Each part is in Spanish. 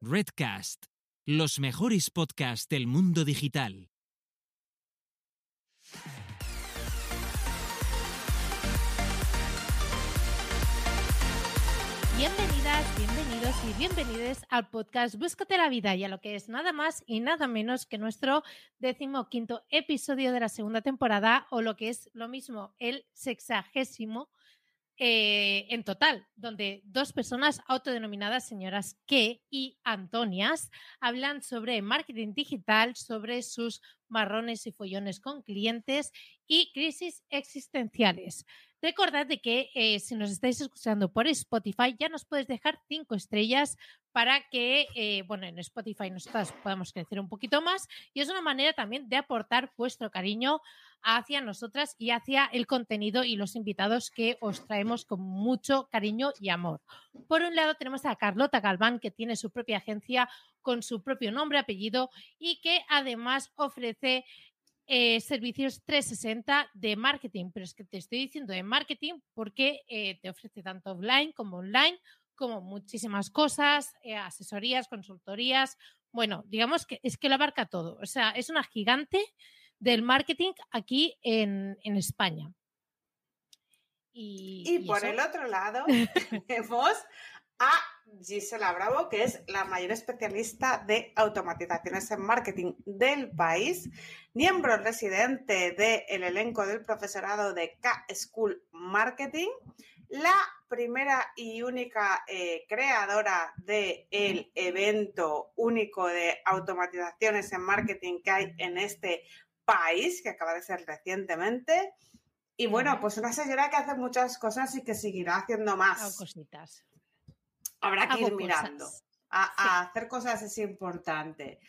Redcast, los mejores podcasts del mundo digital. Bienvenidas, bienvenidos y bienvenidas al podcast Búscate la vida y a lo que es nada más y nada menos que nuestro decimoquinto episodio de la segunda temporada o lo que es lo mismo, el sexagésimo eh, en total, donde dos personas autodenominadas señoras que y Antonias hablan sobre marketing digital, sobre sus marrones y follones con clientes y crisis existenciales. Recordad de que eh, si nos estáis escuchando por Spotify ya nos puedes dejar cinco estrellas para que, eh, bueno, en Spotify nosotros podamos crecer un poquito más y es una manera también de aportar vuestro cariño hacia nosotras y hacia el contenido y los invitados que os traemos con mucho cariño y amor. Por un lado tenemos a Carlota Galván, que tiene su propia agencia con su propio nombre, apellido y que además ofrece eh, servicios 360 de marketing, pero es que te estoy diciendo de marketing porque eh, te ofrece tanto offline como online, como muchísimas cosas, eh, asesorías, consultorías. Bueno, digamos que es que lo abarca todo. O sea, es una gigante del marketing aquí en, España. Y, por el otro lado tenemos a Gisela Bravo, que es la mayor especialista de automatizaciones en marketing del país, miembro residente del elenco del profesorado de K-School Marketing, la primera y única eh, creadora del evento único de automatizaciones en marketing que hay en este país, que acaba de ser recientemente. Y bueno, pues una señora que hace muchas cosas y que seguirá haciendo más. cositas. Habrá que ir mirando. A, hacer cosas es importante.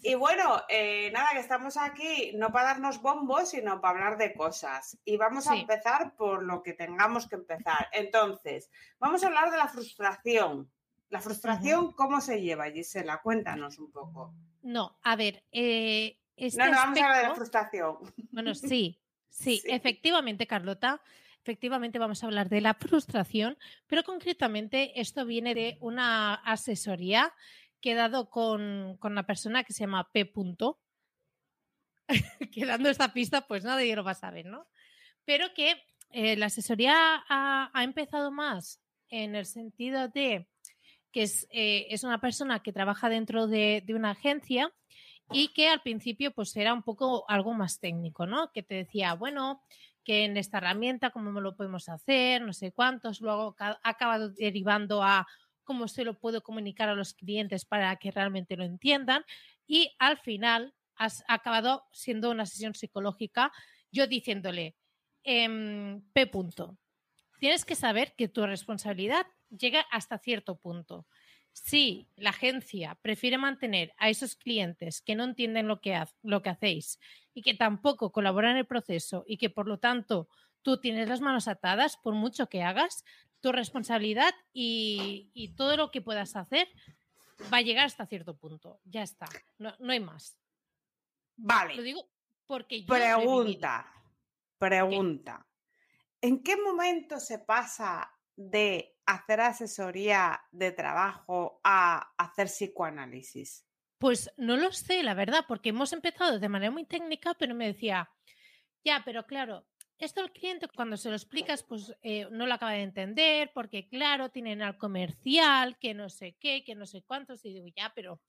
Y bueno, eh, nada, que estamos aquí no para darnos bombos, sino para hablar de cosas. Y vamos a empezar por lo que tengamos que empezar. Entonces, vamos a hablar de la frustración. La frustración, ¿cómo se lleva, Gisela? Cuéntanos un poco. No, a ver, eh, este no, no vamos a hablar de la frustración. Bueno, sí, sí, efectivamente, Carlota. Efectivamente, vamos a hablar de la frustración, pero concretamente esto viene de una asesoría que he dado con, una persona que se llama P. que dando esta pista, pues nadie lo va a saber, ¿no? Pero que eh, la asesoría ha, empezado más en el sentido de que es, eh, es una persona que trabaja dentro de, de, una agencia y que al principio pues era un poco algo más técnico, ¿no? Que te decía, bueno, que en esta herramienta cómo lo podemos hacer, no sé cuántos, luego ha acabado derivando a cómo se lo puedo comunicar a los clientes para que realmente lo entiendan y al final has acabado siendo una sesión psicológica yo diciéndole, em, P. Punto, tienes que saber que tu responsabilidad llega hasta cierto punto si la agencia prefiere mantener a esos clientes que no entienden lo que, lo que hacéis y que tampoco colaboran en el proceso y que por lo tanto tú tienes las manos atadas, por mucho que hagas, tu responsabilidad y, todo lo que puedas hacer va a llegar hasta cierto punto. Ya está, no, hay más. Vale. Lo digo porque yo Pregunta, pregunta. ¿En qué momento se pasa de hacer asesoría de trabajo a hacer psicoanálisis? Pues no lo sé, la verdad, porque hemos empezado de manera muy técnica, pero me decía, ya, pero claro, esto el cliente cuando se lo explicas, pues eh, no lo acaba de entender, porque claro, tienen al comercial, que no sé qué, que no sé cuántos, y digo, ya, pero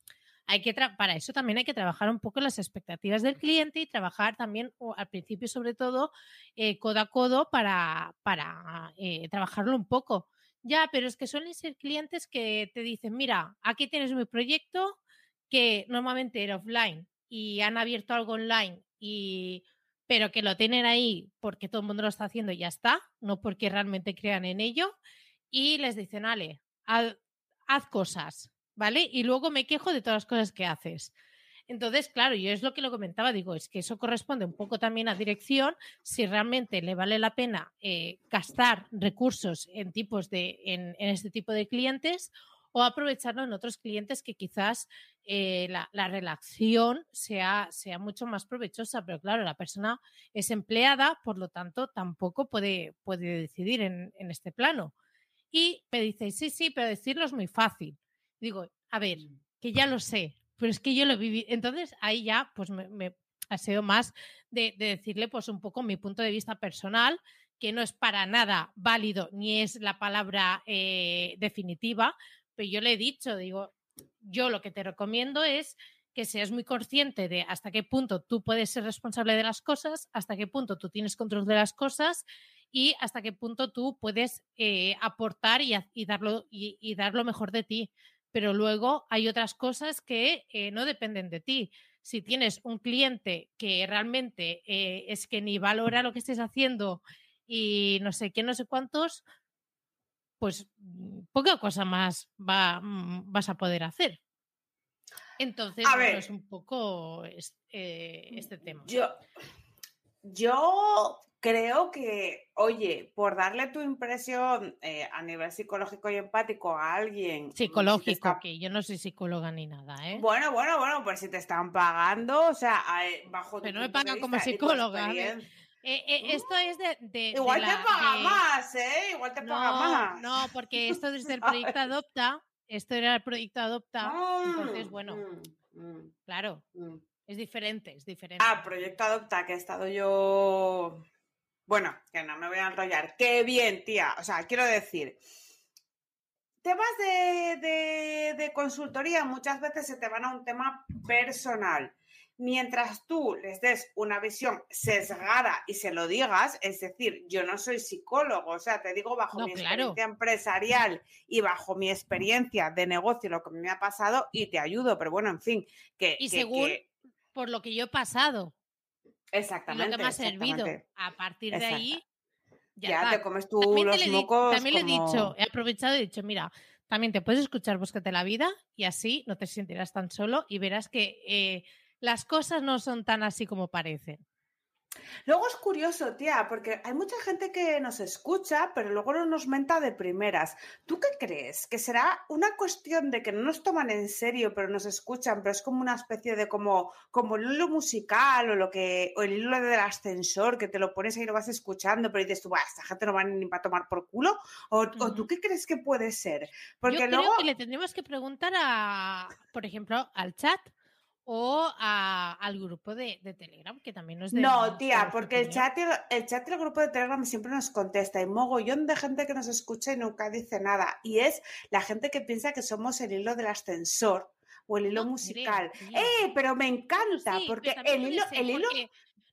hay que para eso también hay que trabajar un poco las expectativas del cliente y trabajar también al principio sobre todo eh, codo a codo para, para eh, trabajarlo un poco. Ya, pero es que suelen ser clientes que te dicen, mira, aquí tienes mi proyecto que normalmente era offline y han abierto algo online y pero que lo tienen ahí porque todo el mundo lo está haciendo y ya está, no porque realmente crean en ello y les dicen, ale, haz cosas, ¿vale? Y luego me quejo de todas las cosas que haces. Entonces, claro, yo es lo que lo comentaba, digo, es que eso corresponde un poco también a dirección, si realmente le vale la pena eh, gastar recursos en tipos de, en, este tipo de clientes o aprovecharlo en otros clientes que quizás eh, la, relación sea, sea mucho más provechosa, pero claro, la persona es empleada, por lo tanto, tampoco puede, puede decidir en, en este plano. Y me dice, sí, sí, pero decirlo es muy fácil. Digo, a ver, que ya lo sé, pero es que yo lo viví. Entonces ahí ya pues me, ha sido más de, decirle pues un poco mi punto de vista personal, que no es para nada válido ni es la palabra eh, definitiva, pero yo le he dicho, digo, yo lo que te recomiendo es que seas muy consciente de hasta qué punto tú puedes ser responsable de las cosas, hasta qué punto tú tienes control de las cosas y hasta qué punto tú puedes eh, aportar y, darlo, y, dar lo mejor de ti. Pero luego hay otras cosas que eh, no dependen de ti. Si tienes un cliente que realmente eh, es que ni valora lo que estés haciendo y no sé qué, no sé cuántos, pues mm, poca cosa más va, mm, vas a poder hacer. Entonces, es un poco eh, este, tema. Yo, yo creo que, oye, por darle tu impresión eh, a nivel psicológico y empático a alguien. Mm, psicológico, que yo no soy psicóloga ni nada, ¿eh? Bueno, bueno, bueno, pues si te están pagando, o sea, bajo. Pero no me pagan como psicóloga. esto es de. Igual te paga más, ¿eh? Igual te paga más. No, porque esto desde el proyecto Adopta esto era el proyecto Adopta. entonces, ah, bueno, mm, mm, claro, mm. es diferente, es diferente. Ah, proyecto Adopta, que he estado yo. Bueno, que no me voy a enrollar. Qué bien, tía. O sea, quiero decir, temas de, de consultoría muchas veces se te van a un tema personal mientras tú les des una visión sesgada y se lo digas, es decir, yo no soy psicólogo, o sea, te digo bajo mi experiencia empresarial y bajo mi experiencia de negocio, lo que me ha pasado y te ayudo, pero bueno, en fin, que... Y según por lo que yo he pasado. Exactamente. lo que me ha servido. A partir de ahí... Ya, te comes tú también los mocos También le he dicho, he aprovechado y he dicho, mira, también te puedes escuchar Búscate la vida y así no te sentirás tan solo y verás que... Eh, las cosas no son tan así como parecen. Luego es curioso, tía, porque hay mucha gente que nos escucha, pero luego no nos menta de primeras. ¿Tú qué crees? ¿Que será una cuestión de que no nos toman en serio, pero nos escuchan, pero es como una especie de como, como el hilo musical o lo que, o el hilo del ascensor, que te lo pones ahí y lo vas escuchando, pero dices tú, esta gente no va ni para tomar por culo? ¿O, tú qué crees que puede ser? Porque Yo creo que le tendríamos que preguntar a, por ejemplo, al chat o al grupo de, Telegram, que también nos No, tía, porque el chat, y, el chat y el grupo de Telegram siempre nos contesta. y mogollón de gente que nos escucha y nunca dice nada. Y es la gente que piensa que somos el hilo del ascensor o el hilo musical. ¡Eh! Pero me encanta, porque el hilo. El hilo...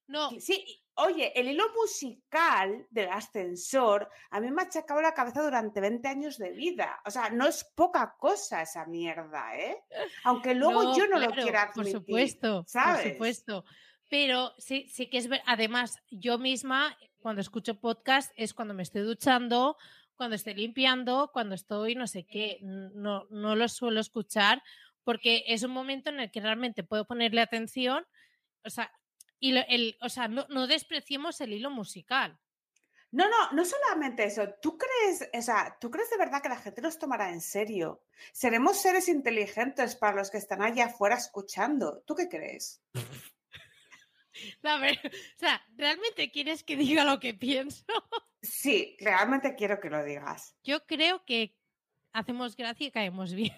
No. Sí, Oye, el hilo musical del ascensor a mí me ha achacado la cabeza durante 20 años de vida. O sea, no es poca cosa esa mierda, ¿eh? Aunque luego yo no lo quiera admitir. Por supuesto, ¿sabes? por supuesto. Pero sí, sí que es ver. Además, yo misma, cuando escucho podcast, es cuando me estoy duchando, cuando estoy limpiando, cuando estoy no sé qué. No, no lo suelo escuchar porque es un momento en el que realmente puedo ponerle atención. O sea, y el, o sea, no, despreciemos el hilo musical. No, no, no solamente eso. ¿Tú crees, o sea, ¿tú crees de verdad que la gente nos tomará en serio? Seremos seres inteligentes para los que están allá afuera escuchando. ¿Tú qué crees? A ver, o sea, ¿realmente quieres que diga lo que pienso? Sí, realmente quiero que lo digas. Yo creo que hacemos gracia y caemos bien.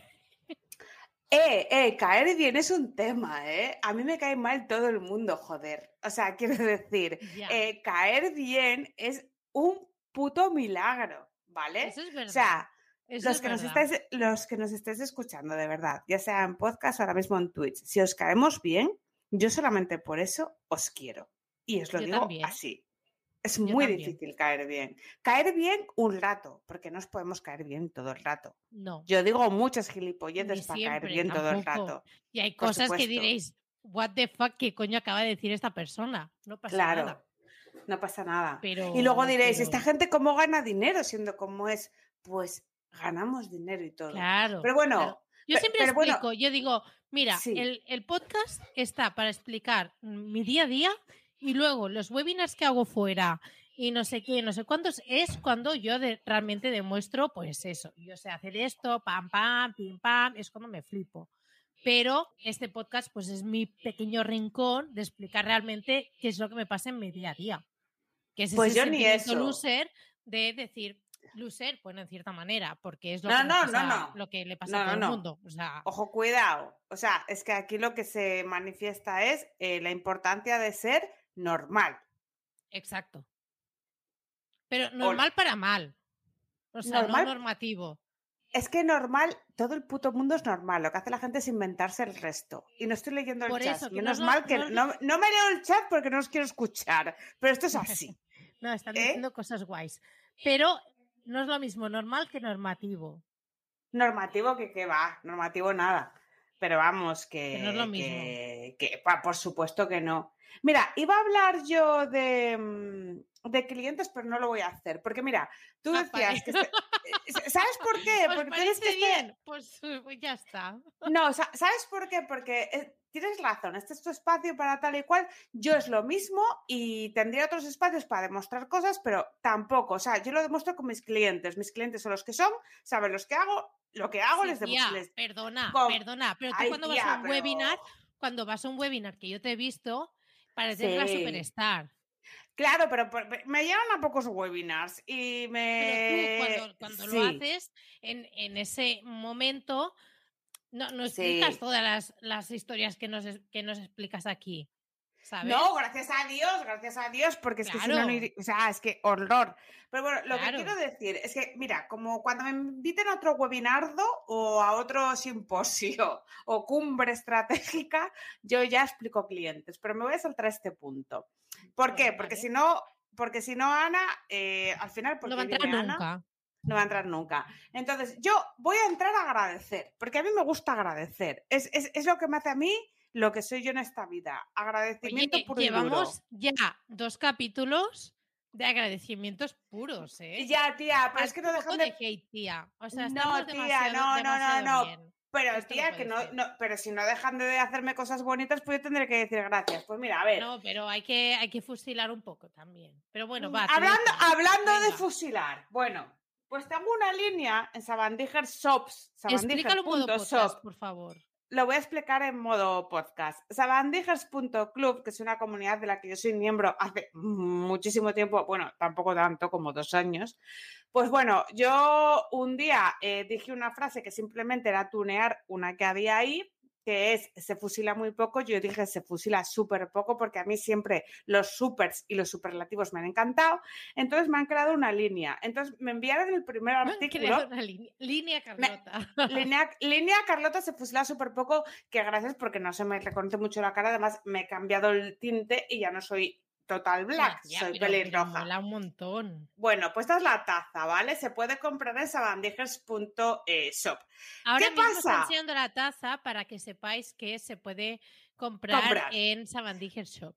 Eh, eh, caer bien es un tema, ¿eh? A mí me cae mal todo el mundo, joder. O sea, quiero decir, eh, caer bien es un puto milagro, ¿vale? Eso es verdad. O sea, los, que nos estáis, los que nos estéis escuchando, de verdad, ya sea en podcast o ahora mismo en Twitch, si os caemos bien, yo solamente por eso os quiero. Y os lo digo así. Es muy difícil caer bien. Caer bien un rato, porque no os podemos caer bien todo el rato. No. Yo digo muchas gilipolletes para caer bien todo el rato. Y hay cosas que diréis, what the fuck, ¿qué coño acaba de decir esta persona? No pasa claro. nada. No pasa nada. y luego diréis, ¿esta gente cómo gana dinero siendo como es? Pues ganamos dinero y todo. Claro. Pero bueno. Yo siempre explico, yo digo, mira, el, el podcast está para explicar mi día a día y luego los webinars que hago fuera y no sé qué, no sé cuántos, es cuando yo realmente demuestro, pues eso, yo sé hacer esto, pam, pam, pim, pam, es cuando me flipo. Pero este podcast, pues es mi pequeño rincón de explicar realmente qué es lo que me pasa en mi día a día. Que es pues ese yo ni eso. loser de decir, Loser, bueno, en cierta manera, porque es lo, No, que, no, pasa- no. lo que le pasa a todo el mundo. O sea, Ojo, cuidado. O sea, es que aquí lo que se manifiesta es eh, la importancia de ser normal. exacto. Pero normal para mal. O sea, Normal- no normativo. Es que normal, todo el puto mundo es normal. Lo que hace la gente es inventarse el resto. Y no estoy leyendo el Por chat. eso, que Menos no- mal que no- no, no me leo el chat porque no os quiero escuchar. Pero esto es así. No, están ¿Eh? diciendo cosas guays. Pero no es lo mismo normal que normativo. Normativo que, que va, normativo nada. Pero vamos, que, Que no es lo mismo. que- que, pa, por supuesto que no. Mira, iba a hablar yo de, mm, de clientes, pero no lo voy a hacer. Porque mira, tú Ah, decías que... este- eh, ¿Sabes por qué? ¿Os Porque tienes que este- bien? Pues, pues ya está. No, sa- ¿sabes por qué? Porque eh, tienes razón, este es tu espacio para tal y cual. Yo es lo mismo y tendría otros espacios para demostrar cosas, pero tampoco. O sea, yo lo demuestro con mis clientes. Mis clientes son los que son, saben los que hago, lo que hago Sí, les demuestro. les- perdona, con- perdona. Pero tú Ay, cuando vas a un pero- webinar, cuando vas a un webinar que yo te he visto, pareces la Sí. superstar. Claro, pero me llevan a pocos webinars y Pero me. tú cuando, cuando lo haces, en, en ese momento, no, no explicas Sí. todas las, las historias que nos, que nos explicas aquí. ¿Sabes? No, gracias a Dios, gracias a Dios, porque es que si no, no Claro. iría- o sea, es que horror. Pero bueno, lo Claro. que quiero decir es que, mira, como cuando me inviten a otro webinardo o a otro simposio o cumbre estratégica, yo ya explico clientes, pero me voy a saltar a este punto. ¿Por qué? Porque si no, porque si no, Ana, eh, al final, porque no va a entrar viene Ana, nunca. no va a entrar nunca. Entonces, yo voy a entrar a agradecer, porque a mí me gusta agradecer. Es, es- es lo que me hace a mí lo que soy yo en esta vida. Agradecimiento Oye, puro y duro. llevamos ya dos capítulos de agradecimientos puros, ¿eh? Ya, tía, pero es que no un poco dejan de... de hate, tía. O sea, No, tía, no, no, no, no. bien. Pero, Esto no tía, que no, no- Pero si no dejan de hacerme cosas bonitas, pues yo tendré que decir gracias. Pues mira, a ver. No, pero hay que, hay que fusilar un poco también. Pero bueno, va. Mm, hablando dejo. hablando de fusilar. Bueno, pues tengo una línea en Sabandiger Shops. Explícalo sabandiger.shop. podcast, por favor. Lo voy a explicar en modo podcast. Sabandijers.club, que es una comunidad de la que yo soy miembro hace muchísimo tiempo, bueno, tampoco tanto, como dos años. Pues bueno, yo un día eh, dije una frase que simplemente era tunear una que había ahí, que es se fusila muy poco. Yo dije se fusila súper poco porque a mí siempre los supers y los superlativos me han encantado. Entonces me han creado una línea. Entonces me enviaron el primer Me han artículo. creado una línea, línea Carlota. Línea, línea Carlota se fusila súper poco, que gracias porque no se me reconoce mucho la cara. Además, me he cambiado el tinte y ya no soy total black, Ya, soy pero- pero pelirroja. mola un montón. Bueno, pues esta es la taza, ¿vale? Se puede comprar en sabandijers.shop. Ahora ¿Qué mismo pasa? está enseñando la taza para que sepáis que se puede comprar, Comprar. en Sabandiger Shop.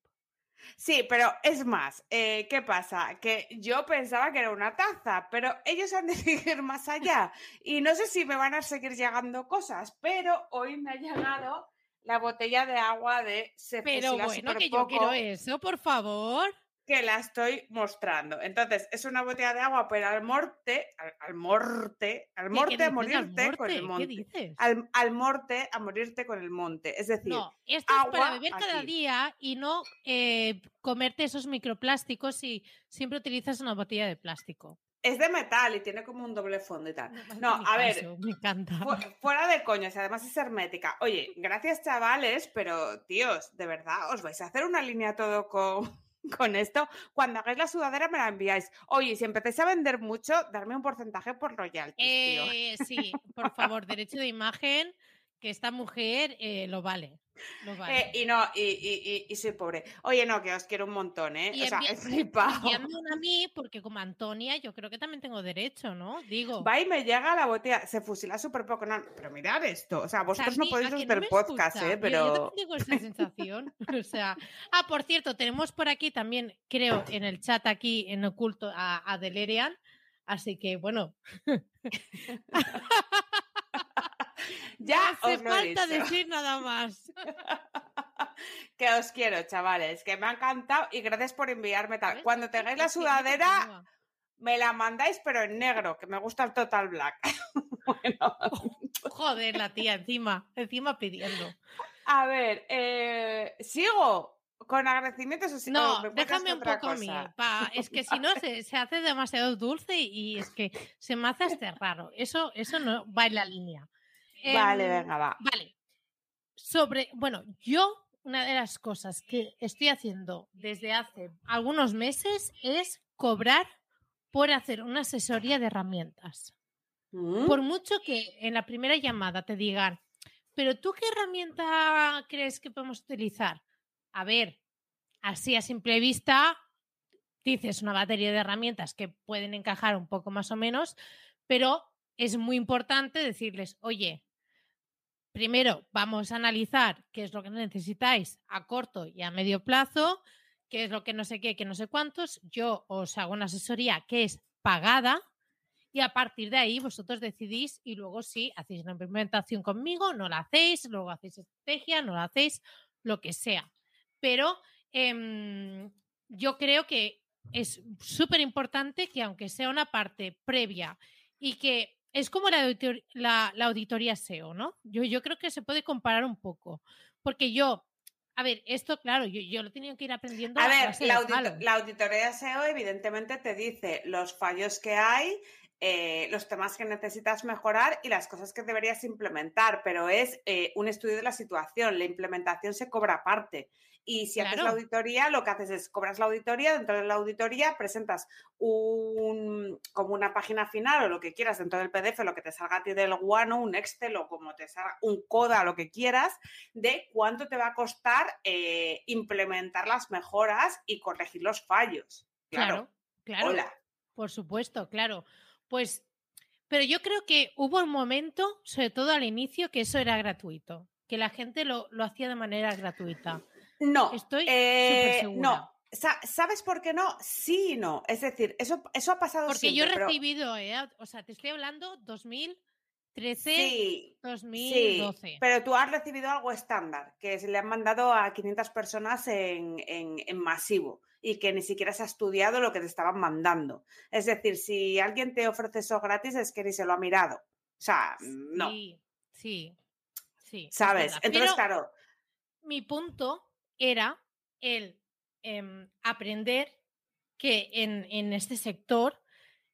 Sí, pero es más, eh, ¿qué pasa? Que yo pensaba que era una taza, pero ellos han decidido ir más allá. Y no sé si me van a seguir llegando cosas, pero hoy me ha llegado la botella de agua de Se Pero bueno, que yo quiero eso, por favor. que la estoy mostrando. Entonces, es una botella de agua, pero al morte, al, al morte, al ¿Qué- morte a morirte al con el monte. ¿Qué dices? Al, al morte a morirte con el monte. Es decir, No, esto es para beber cada día y no eh, comerte esos microplásticos si siempre utilizas una botella de plástico. Es de metal y tiene como un doble fondo y tal. No, a ver, me encanta. Fu- Fuera de coñas, y además es hermética. Oye, gracias chavales, pero tíos, de verdad, os vais a hacer una línea todo con, con esto. Cuando hagáis la sudadera me la enviáis. Oye, si empezáis a vender mucho, darme un porcentaje por royalties, tío. Eh, sí, por favor, derecho de imagen, que esta mujer eh, lo vale. Vale. Eh, y no, y, y- y- soy pobre. Oye, no, que os quiero un montón, ¿eh? Y o sea, he flipado. A mí, porque como Antonia, yo creo que también tengo derecho, ¿no? Digo. Va y me llega la botella, se fusila súper poco. No, pero mirad esto. O sea, vosotros no podéis ¿a que ver no podcast, escucha? ¿eh? Yo- Yo, Pero. también tengo esa sensación. o sea. Ah, por cierto, tenemos por aquí también, creo, en el chat aquí en oculto a, a Delerian. Así que bueno, Ya no hace os lo he falta dicho. decir nada más. Que os quiero, chavales, que me ha encantado y gracias por enviarme tal. ¿Ves? Cuando tengáis la sudadera, me la mandáis, pero en negro, que me gusta el total black. bueno, Joder, la tía, encima, encima pidiendo. a ver, eh, ¿sigo con agradecimientos o si No, déjame un poco a mí. pa- es que si no se, se hace demasiado dulce y es que se me hace este raro. Eso, eso no va en la línea. Vale, Em, venga, va. Vale. Sobre, bueno, yo una de las cosas que estoy haciendo desde hace algunos meses es cobrar por hacer una asesoría de herramientas. Mm, Por mucho que en la primera llamada te digan, pero tú qué herramienta crees que podemos utilizar? A ver, así a simple vista, dices una batería de herramientas que pueden encajar un poco más o menos, pero es muy importante decirles, oye, primero vamos a analizar qué es lo que necesitáis a corto y a medio plazo, qué es lo que no sé qué, que no sé cuántos. Yo os hago una asesoría que es pagada y a partir de ahí vosotros decidís y luego sí, hacéis la implementación conmigo, no la hacéis, luego hacéis estrategia, no la hacéis, lo que sea. Pero em, yo creo que es súper importante que aunque sea una parte previa y que es como la, auditor- la- la auditoría SEO, ¿no? Yo, yo creo que se puede comparar un poco, porque yo, a ver, esto claro, yo, yo lo he tenido que ir aprendiendo A a ver, audito- la auditoría SEO evidentemente te dice los fallos que hay, eh, los temas que necesitas mejorar y las cosas que deberías implementar, pero es eh, un estudio de la situación. La implementación se cobra aparte. Y si haces la auditoría, lo que haces es cobras la auditoría, dentro de la auditoría presentas un, como una página final o lo que quieras dentro del PDF, lo que te salga a ti del guano, un Excel o como te salga un CODA, lo que quieras, de cuánto te va a costar eh, implementar las mejoras y corregir los fallos. Claro. Claro, claro. Hola. Por supuesto, claro. Pues, pero yo creo que hubo un momento, sobre todo al inicio, que eso era gratuito, que la gente lo, lo hacía de manera gratuita. No. Estoy eh, no. Sa- ¿Sabes por qué no? Sí y no. Es decir, eso, eso ha pasado Porque yo he siempre, pero- recibido, eh, o sea, te estoy hablando 2013, Sí, 2012. Sí, pero tú has recibido algo estándar, que se le han mandado a 500 personas en, en- en masivo y que ni siquiera se ha estudiado lo que te estaban mandando. Es decir, si alguien te ofrece eso gratis es que ni se lo ha mirado. O sea, no, Sí, sí, sí. es ¿sabes? Entonces, Pero claro, mi punto era el em, aprender que en, en este sector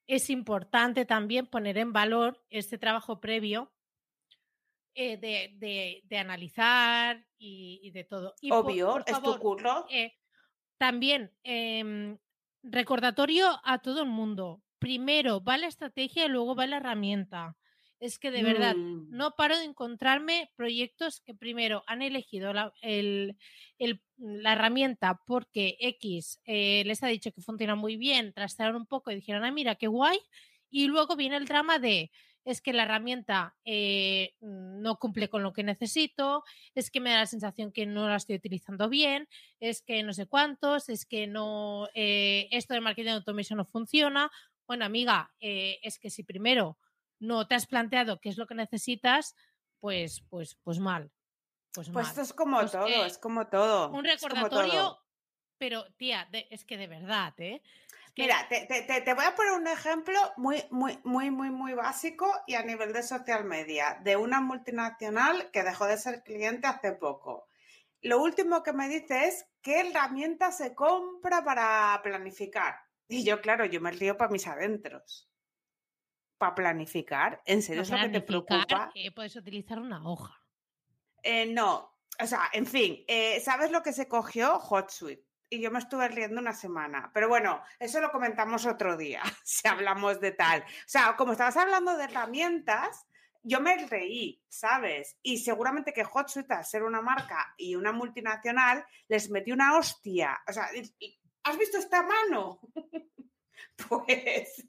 es importante también poner en valor este trabajo previo eh, de, de- de analizar y, y de todo. Y por- obvio, por es tu curro. eh, también, em, recordatorio a todo el mundo. Primero va la estrategia y luego va la herramienta. Es que de verdad, Mm, no paro de encontrarme proyectos que primero han elegido la, el- el- la herramienta porque X eh, les ha dicho que funciona muy bien, trastearon un poco y dijeron, ah, mira, qué guay. Y luego viene el drama de, es que la herramienta eh, no cumple con lo que necesito, es que me da la sensación que no la estoy utilizando bien, es que no sé cuántos, es que no, eh, esto de marketing automation no funciona. Bueno, amiga, eh, es que si primero no te has planteado qué es lo que necesitas, pues, pues, pues mal. Pues, Pues mal. esto es como Pues, todo, es como todo. Un recordatorio, todo. pero tía, de- es que de verdad, ¿eh? Es que- Mira, te- te voy a poner un ejemplo muy, muy, muy, muy, muy básico y a nivel de social media, de una multinacional que dejó de ser cliente hace poco. Lo último que me dice es qué herramienta se compra para planificar. Y yo, claro, yo me río para mis adentros. ¿Para planificar? ¿En serio es lo que te preocupa? eh, puedes utilizar una hoja. Eh, no, o sea, en fin, eh, ¿sabes lo que se cogió? HotSuite. Y yo me estuve riendo una semana. Pero bueno, eso lo comentamos otro día, si hablamos de tal. O sea, como estabas hablando de herramientas, yo me reí, ¿sabes? Y seguramente que HotSuite, al ser una marca y una multinacional, les metió una hostia. O sea, ¿has visto esta mano? pues,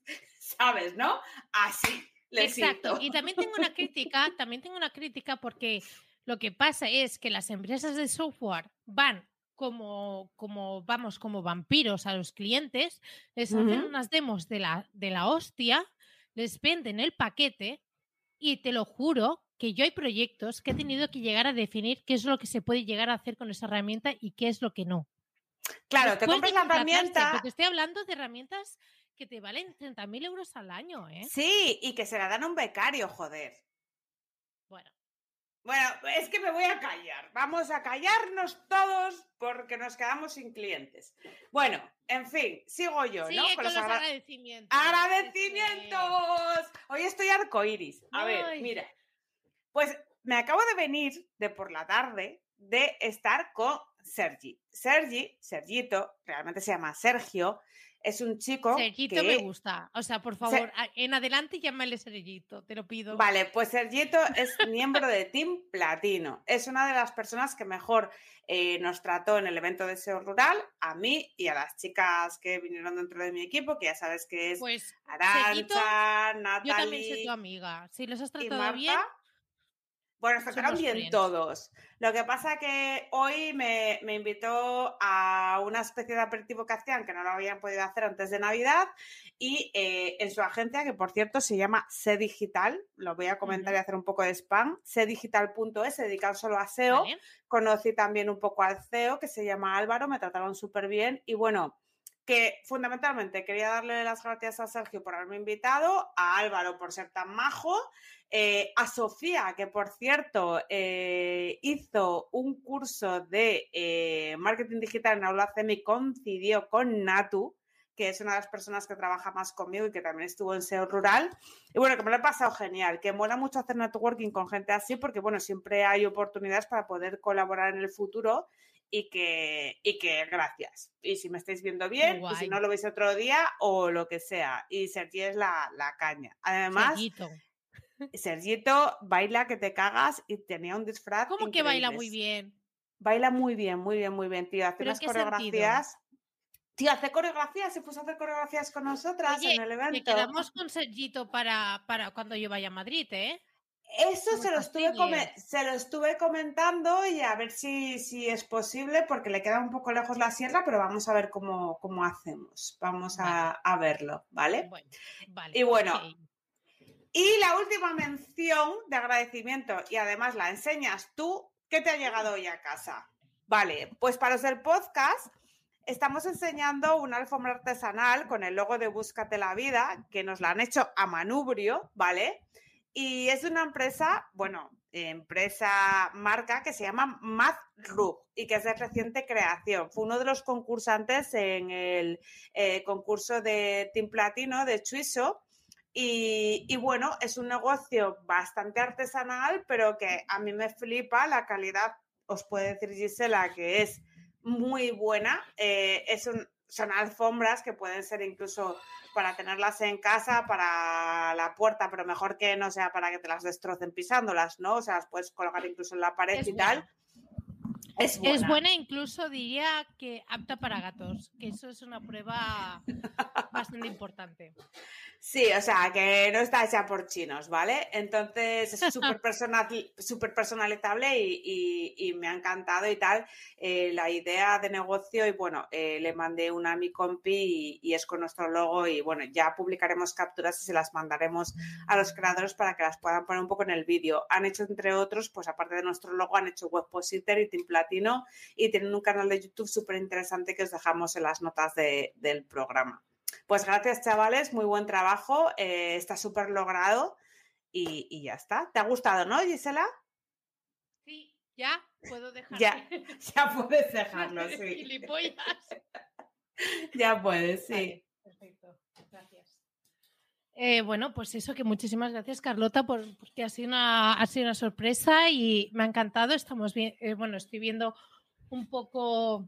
¿sabes, no? Así. Les Exacto. Y también tengo una crítica, también tengo una crítica porque lo que pasa es que las empresas de software van como, como vamos, como vampiros a los clientes, les hacen unas demos de la, de la hostia, les venden el paquete y te lo juro que yo hay proyectos que he tenido que llegar a definir qué es lo que se puede llegar a hacer con esa herramienta y qué es lo que no. Claro, te compras la herramienta. pero te estoy hablando de herramientas que te valen 30.000 euros al año, ¿eh? Sí, y que se la dan a un becario, joder. Bueno, Bueno, es que me voy a callar. Vamos a callarnos todos porque nos quedamos sin clientes. Bueno, en fin, sigo yo, ¿no? Con, los, agradecimientos. ¡Agradecimientos! Hoy estoy arcoiris. A ver, mira. Pues me acabo de venir de por la tarde de estar con Sergi. Sergi, Sergito, realmente se llama Sergio, es un chico. Sergito me gusta. O sea, por favor, en adelante llámale Sergito, te lo pido. Vale, pues Sergito es miembro de Team Platino. Es una de las personas que mejor eh, nos trató en el evento de SEO Rural, a mí y a las chicas que vinieron dentro de mi equipo, que ya sabes que es pues, Arancha, Natalie. Yo también soy tu amiga. Si los has tratado bien bueno, se quedaron bien todos. Lo que pasa que hoy me, invitó a una especie de aperitivo que hacían, que no lo habían podido hacer antes de Navidad, y eh, en su agencia, que por cierto se llama C Digital, lo voy a comentar y hacer un poco de spam, cdigital.es, se dedican solo a SEO. Conocí también un poco al CEO, que se llama Álvaro, me trataron súper bien, y bueno, que fundamentalmente quería darle las gracias a Sergio por haberme invitado, a Álvaro por ser tan majo, eh, a Sofía, que por cierto eh, hizo un curso de eh, marketing digital en Aula CEMI, coincidió con Natu, que es una de las personas que trabaja más conmigo y que también estuvo en SEO Rural. Y bueno, que me lo he pasado genial, que mola mucho hacer networking con gente así, porque bueno, siempre hay oportunidades para poder colaborar en el futuro y que, y que gracias. Y si me estáis viendo bien, y si no lo veis otro día o lo que sea. Y Sergi es la, caña. Además, Sergito. baila que te cagas y tenía un disfraz. ¿Cómo que baila muy bien? Baila muy bien, muy bien, muy bien, tío. Hace unas coreografías. Tío, hace coreografías, se puso a hacer coreografías con nosotras en el evento. quedamos con Sergito para, para cuando yo vaya a Madrid, ¿eh? Eso se lo, estuve se lo estuve comentando y a ver si, si, es posible, porque le queda un poco lejos la sierra, pero vamos a ver cómo, cómo hacemos. Vamos a, verlo, ¿vale? y bueno, y la última mención de agradecimiento, y además la enseñas tú, ¿qué te ha llegado hoy a casa? Vale, pues para hacer podcast estamos enseñando una alfombra artesanal con el logo de Búscate la Vida, que nos la han hecho a manubrio, ¿vale? Y es una empresa, bueno, empresa marca que se llama MathRug y que es de reciente creación. Fue uno de los concursantes en el eh, concurso de Team Platino de Chuiso. Y, y, bueno, es un negocio bastante artesanal, pero que a mí me flipa la calidad, os puede decir Gisela, que es muy buena. Eh, es un, son alfombras que pueden ser incluso para tenerlas en casa, para la puerta, pero mejor que no sea para que te las destrocen pisándolas, ¿no? O sea, las puedes colocar incluso en la pared y tal. Es buena. es buena. incluso diría que apta para gatos, que eso es una prueba bastante importante. Sí, o sea, que no está hecha por chinos, ¿vale? Entonces es súper personal, super personalizable y, me ha encantado y tal eh, la idea de negocio y bueno, eh, le mandé una a mi compi y, es con nuestro logo y bueno, ya publicaremos capturas y se las mandaremos a los creadores para que las puedan poner un poco en el vídeo. Han hecho entre otros, pues aparte de nuestro logo, han hecho Webpositor y Team Platino y tienen un canal de YouTube súper interesante que os dejamos en las notas del programa. Pues gracias, chavales, muy buen trabajo, eh, está súper logrado y, ya está. ¿Te ha gustado, no, Gisela? Sí, ya puedo dejarlo. Ya, ya puedes dejarlo, sí. ya puedes, sí. perfecto, gracias. Eh, bueno, pues eso, que muchísimas gracias, Carlota, por, porque ha sido, una, ha sido una sorpresa y me ha encantado. Estamos bien, eh, bueno, estoy viendo un poco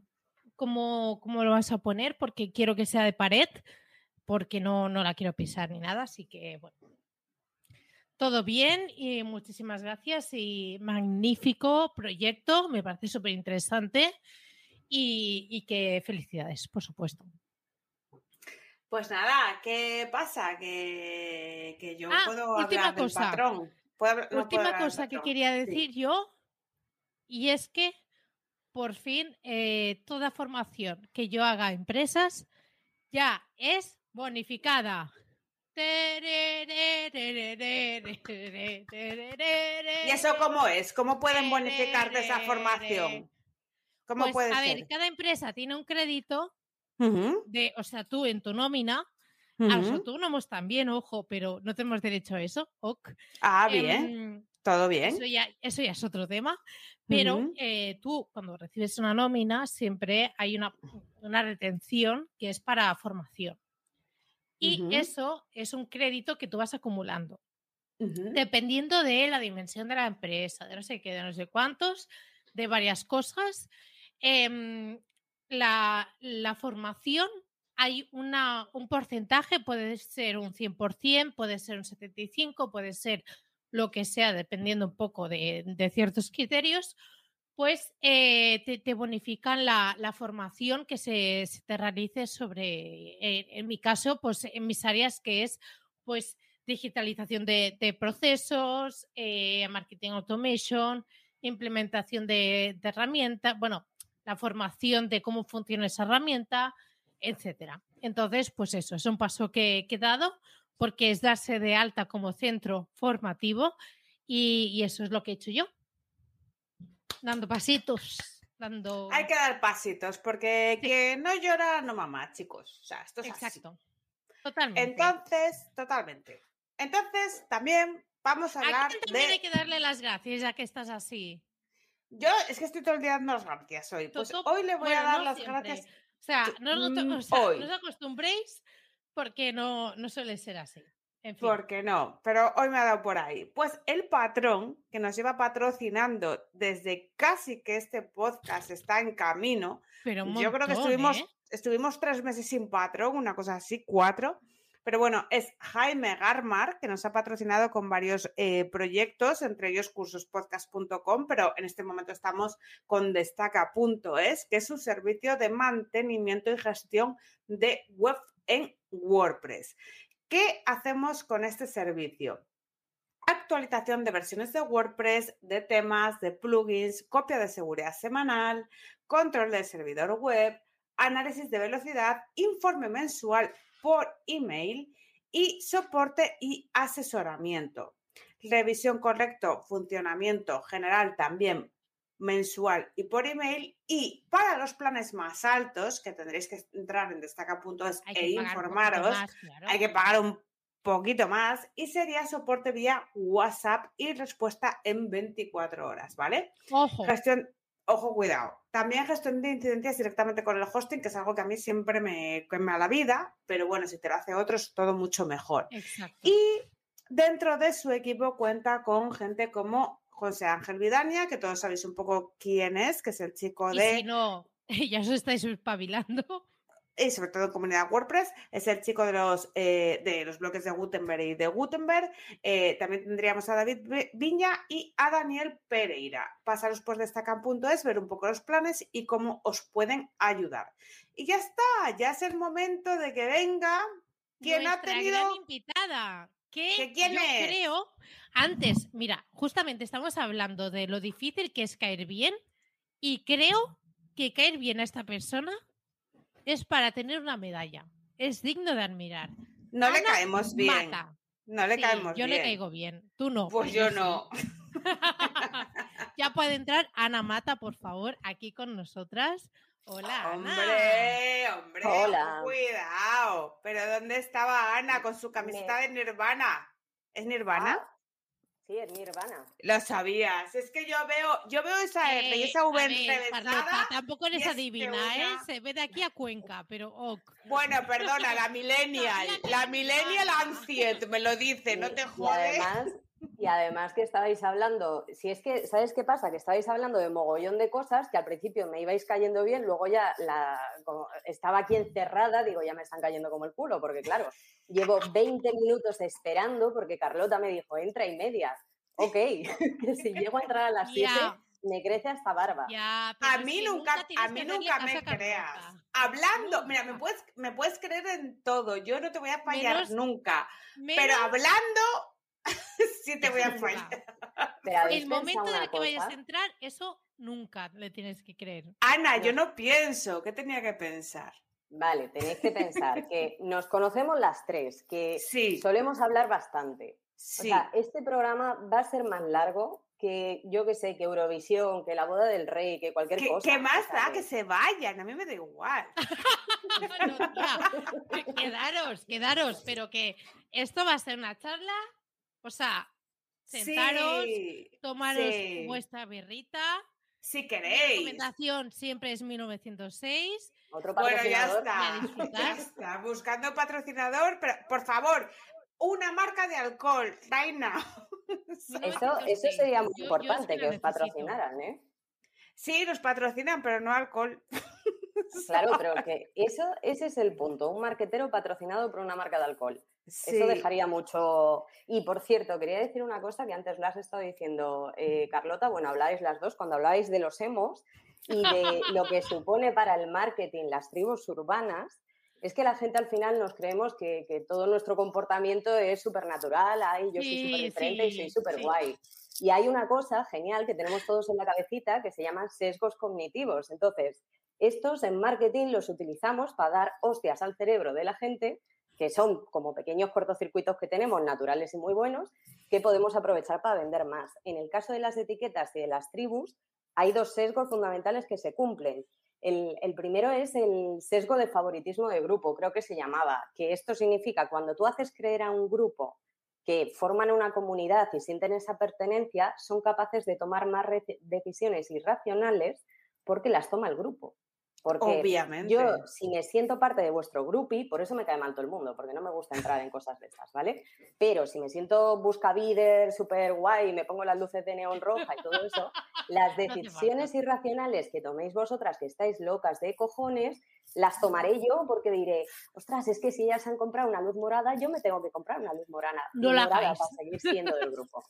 cómo, cómo, lo vas a poner, porque quiero que sea de pared porque no, no la quiero pisar ni nada, así que bueno. Todo bien y muchísimas gracias y magnífico proyecto, me parece súper interesante y, que felicidades, por supuesto. Pues nada, ¿qué pasa? Que, yo ah, puedo última hablar cosa. patrón. última cosa que quería decir yo, y es que por fin eh, toda formación que yo haga a empresas ya es bonificada. ¿Y eso cómo es? ¿Cómo pueden bonificarte esa formación? ¿Cómo pues, puede a ver, cada empresa tiene un crédito de, o sea, tú en tu nómina A los autónomos también, ojo, pero no tenemos derecho a eso. Ok. Ah, bien. Em, Todo bien. eso, ya, eso ya es otro tema. Pero eh, tú, cuando recibes una nómina, siempre hay una, una retención que es para formación. Y eso es un crédito que tú vas acumulando. Dependiendo de la dimensión de la empresa, de no sé qué, de no sé cuántos, de varias cosas. em, la, la formación, hay una, un porcentaje, puede ser un 100%, puede ser un 75%, puede ser lo que sea, dependiendo un poco de, ciertos criterios, pues eh, te, bonifican la, formación que se, te realice sobre, en mi caso, pues en mis áreas que es pues digitalización de, procesos, eh, marketing automation, implementación de, de herramientas, bueno, la formación de cómo funciona esa herramienta, etcétera. Entonces, pues eso, es un paso que, que he dado porque es darse de alta como centro formativo y, y eso es lo que he hecho yo. Dando pasitos, dando... Hay que dar pasitos, porque Sí. que no llora no mamá, chicos. O sea, esto es así. Exacto. Totalmente. Entonces, totalmente. Entonces, también vamos a ¿A hablar quién también de. hay que darle las gracias ya que estás así? Yo es que estoy todo el día dando las gracias hoy. Pues Toto, hoy le voy a dar no las siempre. gracias. O sea, no, no mm, o sea, hoy. no os acostumbréis porque no, no suele ser así. En fin. ¿Por qué no? Pero hoy me ha dado por ahí. Pues el patrón que nos lleva patrocinando desde casi que este podcast está en camino, Pero yo creo que estuvimos, ¿eh? estuvimos tres meses sin patrón, una cosa así, cuatro. Pero bueno, es Jaime Garmar, que nos ha patrocinado con varios eh, proyectos, entre ellos cursospodcast.com, pero en este momento estamos con destaca.es, que es un servicio de mantenimiento y gestión de web en WordPress. ¿Qué hacemos con este servicio? Actualización de versiones de WordPress, de temas, de plugins, copia de seguridad semanal, control del servidor web, análisis de velocidad, informe mensual por email y soporte y asesoramiento. Revisión correcto, funcionamiento general también mensual y por email. Y para los planes más altos, que tendréis que entrar en destaca.es e informaros, más, claro. hay que pagar un poquito más y sería soporte vía WhatsApp y respuesta en 24 horas, ¿vale? Ojo, Gestión, ojo, cuidado. También gestión de incidencias directamente con el hosting, que es algo que a mí siempre me quema la vida, pero bueno, si te lo hace otro es todo mucho mejor. exacto. Y dentro de su equipo cuenta con gente como José Ángel Vidania, que todos sabéis un poco quién es, que es el chico Y de... si no, ya os estáis espabilando. y sobre todo en comunidad WordPress, es el chico de los, eh, de los bloques de Gutenberg y de Gutenberg. Eh, también tendríamos a David Vi- Viña y a Daniel Pereira. Pasaros por destacan.es, ver un poco los planes y cómo os pueden ayudar. Y ya está, ya es el momento de que venga quien ha tenido... gran invitada. Que ¿Que quién yo es? creo, antes, mira, justamente estamos hablando de lo difícil que es caer bien y creo que caer bien a esta persona es para tener una medalla. Es digno de admirar. No le caemos bien. Mata. No le Sí, caemos yo bien. le caigo bien. Tú no. Pues yo no. ya puede entrar Ana Mata, por favor, aquí con nosotras. Hola, Ana. Hombre, hombre, Hola. cuidado. Pero ¿dónde estaba Ana con su camiseta de Nirvana? ¿Es Nirvana? Ah, sí, es Nirvana. Lo sabías. Es que yo veo, yo veo esa R y Eh, esa V enrevesada. Tampoco eres adivina, ¿eh? Se ve de aquí a Cuenca, pero ok. Bueno, perdona, la millennial. La millennial ancient me lo dice, no te y jodes. además, y además que estabais hablando, si es que, ¿sabes qué pasa? Que estabais hablando de mogollón de cosas que al principio me ibais cayendo bien, luego ya la, como estaba aquí encerrada, digo, ya me están cayendo como el culo, porque claro, llevo 20 minutos esperando porque Carlota me dijo, entra y media. Ok, que si llego a entrar a las 7, Ya, me crece hasta barba. ya, A mí nunca, a mí nunca me Carlota. creas. Hablando, mira, me puedes, me puedes creer en todo. Yo no te voy a fallar Menos- nunca. Pero hablando, sí te voy a fallar. El momento en el que vayas a entrar, eso nunca le tienes que creer. Ana, yo No. pienso. ¿Qué tenía que pensar? Vale, tenéis que pensar que nos conocemos las tres, que Sí, solemos hablar bastante. O sí. sea, este programa va a ser más largo que yo que sé, que Eurovisión, que la boda del rey, que cualquier ¿Qué, cosa. qué más o da? Que se vayan, a mí me da igual. No, tía, quedaros, quedaros, pero que esto va a ser una charla, o sea, sentaros, Sí, tomaros sí. vuestra birrita. Si Mi queréis. recomendación siempre es 1906. Otro Bueno, ya patrocinador. Voy a está. Ya está. Buscando patrocinador, pero por favor, una marca de alcohol, now. Eso, 1906. eso sería muy Yo- importante sí que os necesito. patrocinaran, ¿eh? Sí, nos patrocinan, pero no alcohol. Claro, pero que eso, ese es el punto. Un marquetero patrocinado por una marca de alcohol. Sí. Eso dejaría mucho. Y por cierto, quería decir una cosa que antes lo has estado diciendo, eh, Carlota. Bueno, habláis las dos cuando habláis de los emos y de lo que supone para el marketing las tribus urbanas. Es que la gente al final nos creemos que, que todo nuestro comportamiento es súper natural, ay, yo soy súper diferente y soy súper guay. Y hay una cosa genial que tenemos todos en la cabecita que se llaman sesgos cognitivos. Entonces, estos en marketing los utilizamos para dar hostias al cerebro de la gente, que son como pequeños cortocircuitos que tenemos, naturales y muy buenos, que podemos aprovechar para vender más. En el caso de las etiquetas y de las tribus, hay dos sesgos fundamentales que se cumplen. El, el primero es el sesgo de favoritismo de grupo, creo que se llamaba, que esto significa cuando tú haces creer a un grupo que forman una comunidad y sienten esa pertenencia, son capaces de tomar más decisiones irracionales porque las toma el grupo. Porque Obviamente. yo, si me siento parte de vuestro grupi, por eso me cae mal todo el mundo, porque no me gusta entrar en cosas de estas, ¿vale? Pero si me siento buscavider, súper guay, me pongo las luces de neón roja y todo eso, las decisiones irracionales que toméis vosotras, que estáis locas de cojones, las tomaré yo porque diré, ostras, es que si ellas han comprado una luz morada, yo me tengo que comprar una luz morada, No la morada hagáis. para seguir siendo del grupo.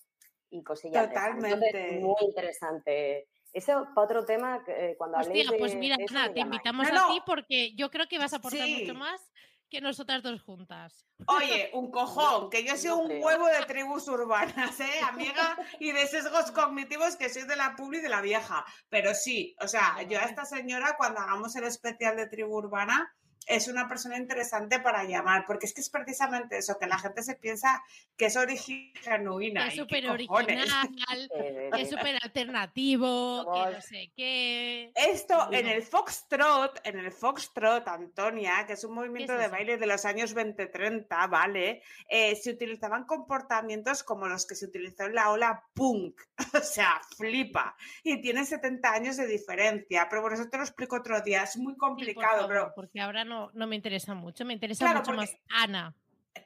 Y cosillas de esas. Entonces, Totalmente. muy interesante. Eso para otro tema, que, eh, cuando habléis Hostia, pues de- mira, de me te llamáis. invitamos No, a no. ti porque yo creo que vas a aportar Sí. mucho más que nosotras dos juntas. Oye, un cojón, que yo soy no un creo. huevo de tribus urbanas, ¿eh, amiga? Y de sesgos cognitivos que soy de la publi y de la vieja. Pero sí, o sea, yo a esta señora, cuando hagamos el especial de tribu urbana, es una persona interesante para llamar, porque es que es precisamente eso, que la gente se piensa que es original, genuina. Que es ¿y qué súper original, que es súper alternativo, que no sé qué. Esto en el Foxtrot, en el Foxtrot, Antonia, que es un movimiento es de baile de los años 20-30, ¿vale? Eh, se utilizaban comportamientos como los que se utilizó en la ola punk. O sea, flipa. Y tiene 70 años de diferencia. Pero bueno, eso te lo explico otro día. Es muy Sí, por complicado, favor, pero porque ahora no, no me interesa mucho, me interesa Claro, mucho porque- más Ana.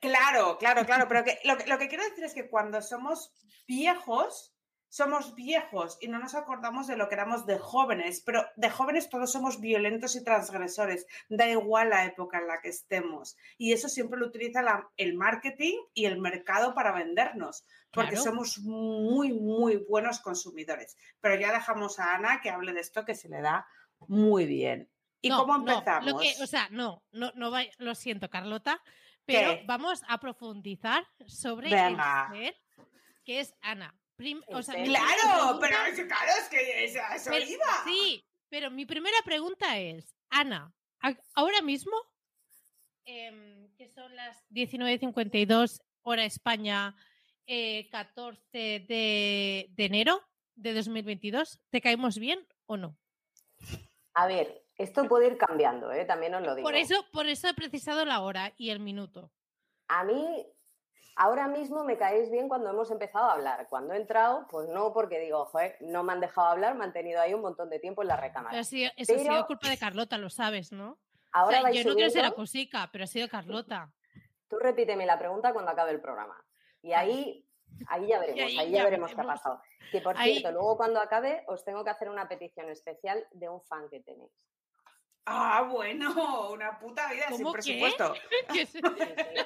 Claro, claro, claro, pero que, lo, que- lo que quiero decir es que cuando somos viejos, somos viejos y no nos acordamos de lo que éramos de jóvenes, pero de jóvenes todos somos violentos y transgresores, da igual la época en la que estemos. Y eso siempre lo utiliza la- el marketing y el mercado para vendernos, porque Claro. somos muy, muy buenos consumidores. Pero ya dejamos a Ana que hable de esto que se le da muy bien. ¿Y No, cómo no, empezamos? lo que, o sea, no, no, no vay- lo siento, Carlota, pero ¿Qué? vamos a profundizar sobre Venga. el ser que es Ana. Claro, pregunta- pero es- claro, es que eso, eso pero- iba. Sí, pero mi primera pregunta es, Ana, ahora mismo, em, que son las 19.52 hora España, eh, 14 de, de enero de 2022, ¿te caemos bien o no? A ver, esto puede ir cambiando, ¿eh? también os lo digo. Por eso, por eso he precisado la hora y el minuto. A mí, ahora mismo me caéis bien cuando hemos empezado a hablar. Cuando he entrado, pues no, porque digo, joder, no me han dejado hablar, me han tenido ahí un montón de tiempo en la recámara. Pero ha sido- eso ha sido culpa de Carlota, lo sabes, ¿no? O Ahora sea, vais yo no quiero ser subiendo, acosica, pero ha sido Carlota. tú repíteme la pregunta cuando acabe el programa. Y ahí, ahí ya veremos, ahí ahí, ya ya veremos qué ha pasado. Que por Ahí- cierto, luego cuando acabe os tengo que hacer una petición especial de un fan que tenéis. Ah, bueno, una puta vida sin presupuesto.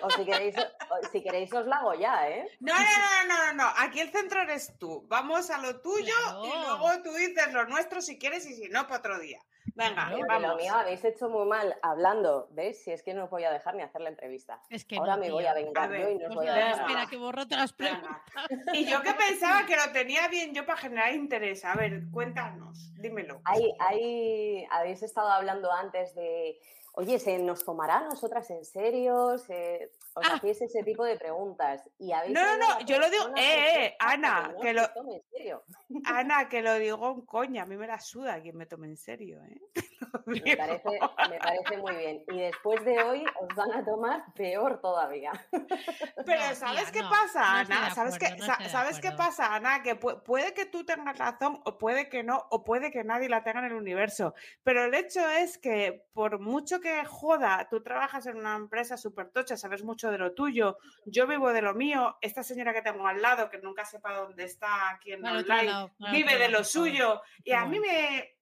O si queréis, o si queréis os la hago ya, ¿eh? No, no, no, no, no, no. Aquí el centro eres tú. Vamos a lo tuyo y luego tú dices lo nuestro si quieres y si no, para otro día. Venga. Porque vamos. lo mío habéis hecho muy mal hablando, ¿veis? Si es que no os voy a dejar ni hacer la entrevista. Es que Ahora no, me voy a vengar A ver, yo y no os Pues voy a dejar. espera, que borro las Venga. preguntas. Y yo que pensaba que lo tenía bien yo para generar interés. A ver, cuéntanos, dímelo. Hay, hay- habéis estado hablando antes de, oye, ¿se nos tomará a nosotras en serio? ¿Se- os hacéis ese tipo de preguntas. Y habéis no, no, no, yo lo digo, eh, eh, Ana, que, lo... en serio. Ana, que lo digo en coña, a mí me la suda quien me tome en serio, ¿eh? Me parece, me parece, muy bien. Y después de hoy os van a tomar peor todavía. Pero ¿sabes qué pasa, Ana? ¿Sabes, qué, ¿sabes qué pasa, Ana? Que puede que tú tengas razón o puede que no, o puede que nadie la tenga en el universo. Pero el hecho es que por mucho que joda, tú trabajas en una empresa súper tocha, sabes mucho de lo tuyo, yo vivo de lo mío, esta señora que tengo al lado, que nunca sepa dónde está aquí en online, vive de lo suyo, y a mí me,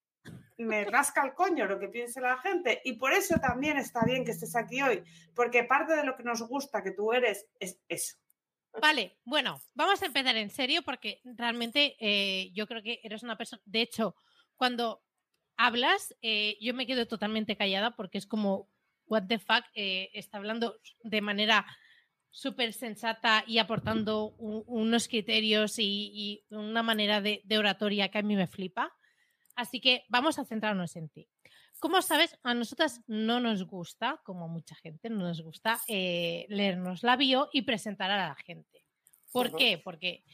me rasca el coño lo que piense la gente, y por eso también está bien que estés aquí hoy, porque parte de lo que nos gusta que tú eres es eso. Vale, bueno, vamos a empezar en serio porque realmente eh, yo creo que eres una persona, de hecho, cuando hablas, eh, yo me quedo totalmente callada porque es como, what the fuck, eh, está hablando de manera súper sensata y aportando unos criterios y, una manera de, oratoria que a mí me flipa. Así que vamos a centrarnos en ti. Como sabes, a nosotras no nos gusta, como mucha gente, no nos gusta eh, leernos la bio y presentar a la gente. ¿Por qué? Porque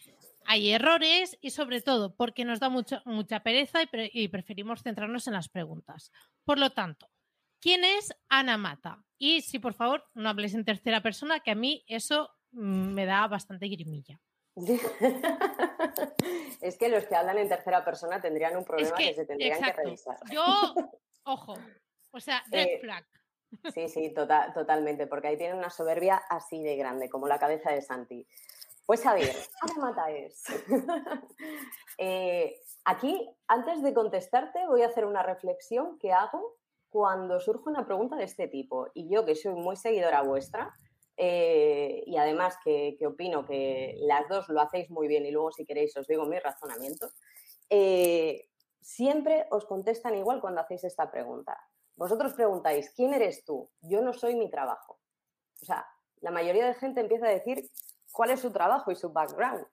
hay errores y sobre todo porque nos da mucha pereza y preferimos centrarnos en las preguntas. Por lo tanto, ¿Quién es Ana Mata? Y si por favor no hables en tercera persona, que a mí eso mm, me da bastante grimilla. es que los que hablan en tercera persona tendrían un problema que, se tendrían que revisar. Yo, ojo, o sea, red eh, flag. Sí, sí, tota-, totalmente, porque ahí tienen una soberbia así de grande, como la cabeza de Santi. Pues a ver, Ana Mata es. Eh, aquí, antes de contestarte, voy a hacer una reflexión que hago cuando surge una pregunta de este tipo, y yo que soy muy seguidora vuestra, eh, y además que, opino que las dos lo hacéis muy bien y luego si queréis os digo mi razonamiento, eh, siempre os contestan igual cuando hacéis esta pregunta. Vosotros preguntáis, ¿quién eres tú? Yo no soy mi trabajo. O sea, la mayoría de gente empieza a decir cuál es su trabajo y su background.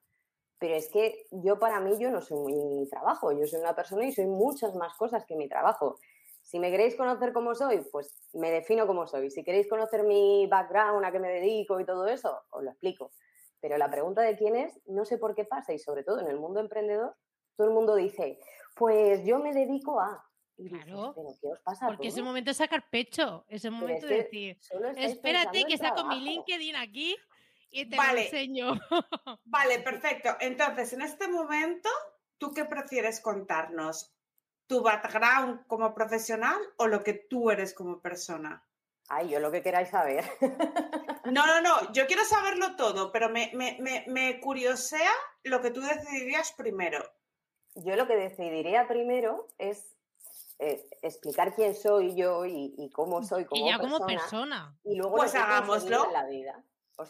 Pero es que yo para mí yo no soy mi trabajo, yo soy una persona y soy muchas más cosas que mi trabajo. Si me queréis conocer cómo soy, pues me defino como soy. Si queréis conocer mi background, a qué me dedico y todo eso, os lo explico. Pero la pregunta de quién es, no sé por qué pasa, y sobre todo en el mundo emprendedor, todo el mundo dice, pues yo me dedico a. claro. ¿Pero qué os pasa? Porque es el momento de sacar pecho, es el momento de decir, espérate que saco mi LinkedIn aquí y te lo enseño. vale, perfecto. Entonces, en este momento, ¿tú qué prefieres contarnos? Tu background como profesional o lo que tú eres como persona? Ay, yo lo que queráis saber. No, no, no, yo quiero saberlo todo, pero me, me, curiosea lo que tú decidirías primero. Yo lo que decidiría primero es eh, explicar quién soy yo y, cómo soy como, y ya como persona. Y luego pues hagámoslo. En la vida.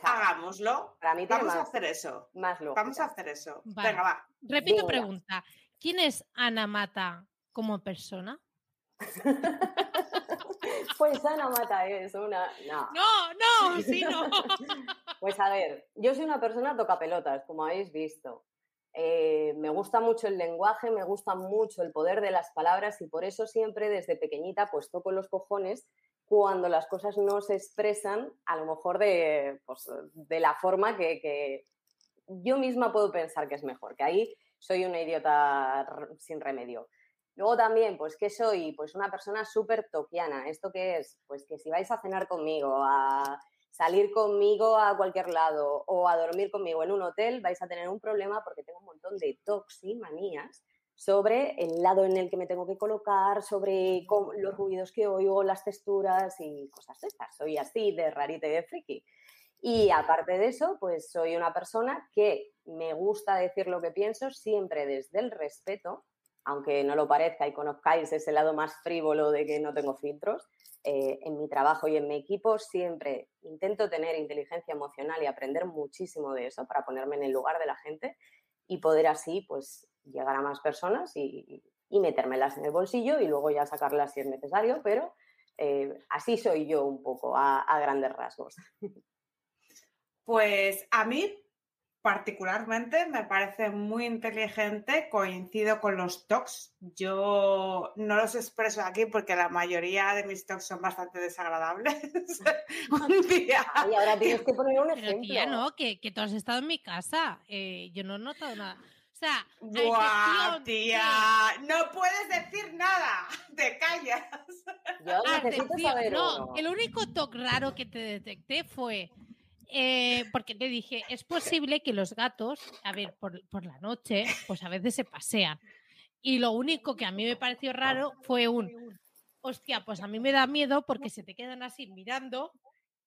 hagámoslo. Para mí Vamos a hacer eso. Más Vamos a hacer eso. Venga, va. Repito pregunta. ¿Quién es Ana Mata como persona? pues Ana Mata es una. No, no, no, sí, no. pues a ver, yo soy una persona toca pelotas, como habéis visto. Eh, me gusta mucho el lenguaje, me gusta mucho el poder de las palabras y por eso siempre desde pequeñita pues toco los cojones cuando las cosas no se expresan a lo mejor de, pues, de la forma que, que, yo misma puedo pensar que es mejor, que ahí soy una idiota sin remedio. Luego también, pues, ¿qué soy? Pues una persona súper toquiana. ¿Esto qué es? Pues que si vais a cenar conmigo, a salir conmigo a cualquier lado o a dormir conmigo en un hotel, vais a tener un problema porque tengo un montón de toximanías sobre el lado en el que me tengo que colocar, sobre los ruidos que oigo, las texturas y cosas de estas. Soy así de rarita y de friki. Y aparte de eso, pues soy una persona que me gusta decir lo que pienso siempre desde el respeto aunque no lo parezca y conozcáis ese lado más frívolo de que no tengo filtros, eh, en mi trabajo y en mi equipo siempre intento tener inteligencia emocional y aprender muchísimo de eso para ponerme en el lugar de la gente y poder así pues llegar a más personas y, metérmelas en el bolsillo y luego ya sacarlas si es necesario, pero eh, así soy yo un poco a grandes rasgos. Pues a mí particularmente me parece muy inteligente, coincido con los talks. Yo no los expreso aquí porque la mayoría de mis talks son bastante desagradables. un día. Y ahora tienes que poner un Pero ejemplo. tía, no, que, que tú has estado en mi casa. eh, yo no he notado nada. O sea, Buah, tía, no puedes decir nada, te callas. Yo necesito excepción- saber no, uno. el único toque raro que te detecté fue eh, porque te dije, es posible que los gatos, a ver, por, por la noche, pues a veces se pasean. Y lo único que a mí me pareció raro fue un, hostia, pues a mí me da miedo porque se te quedan así mirando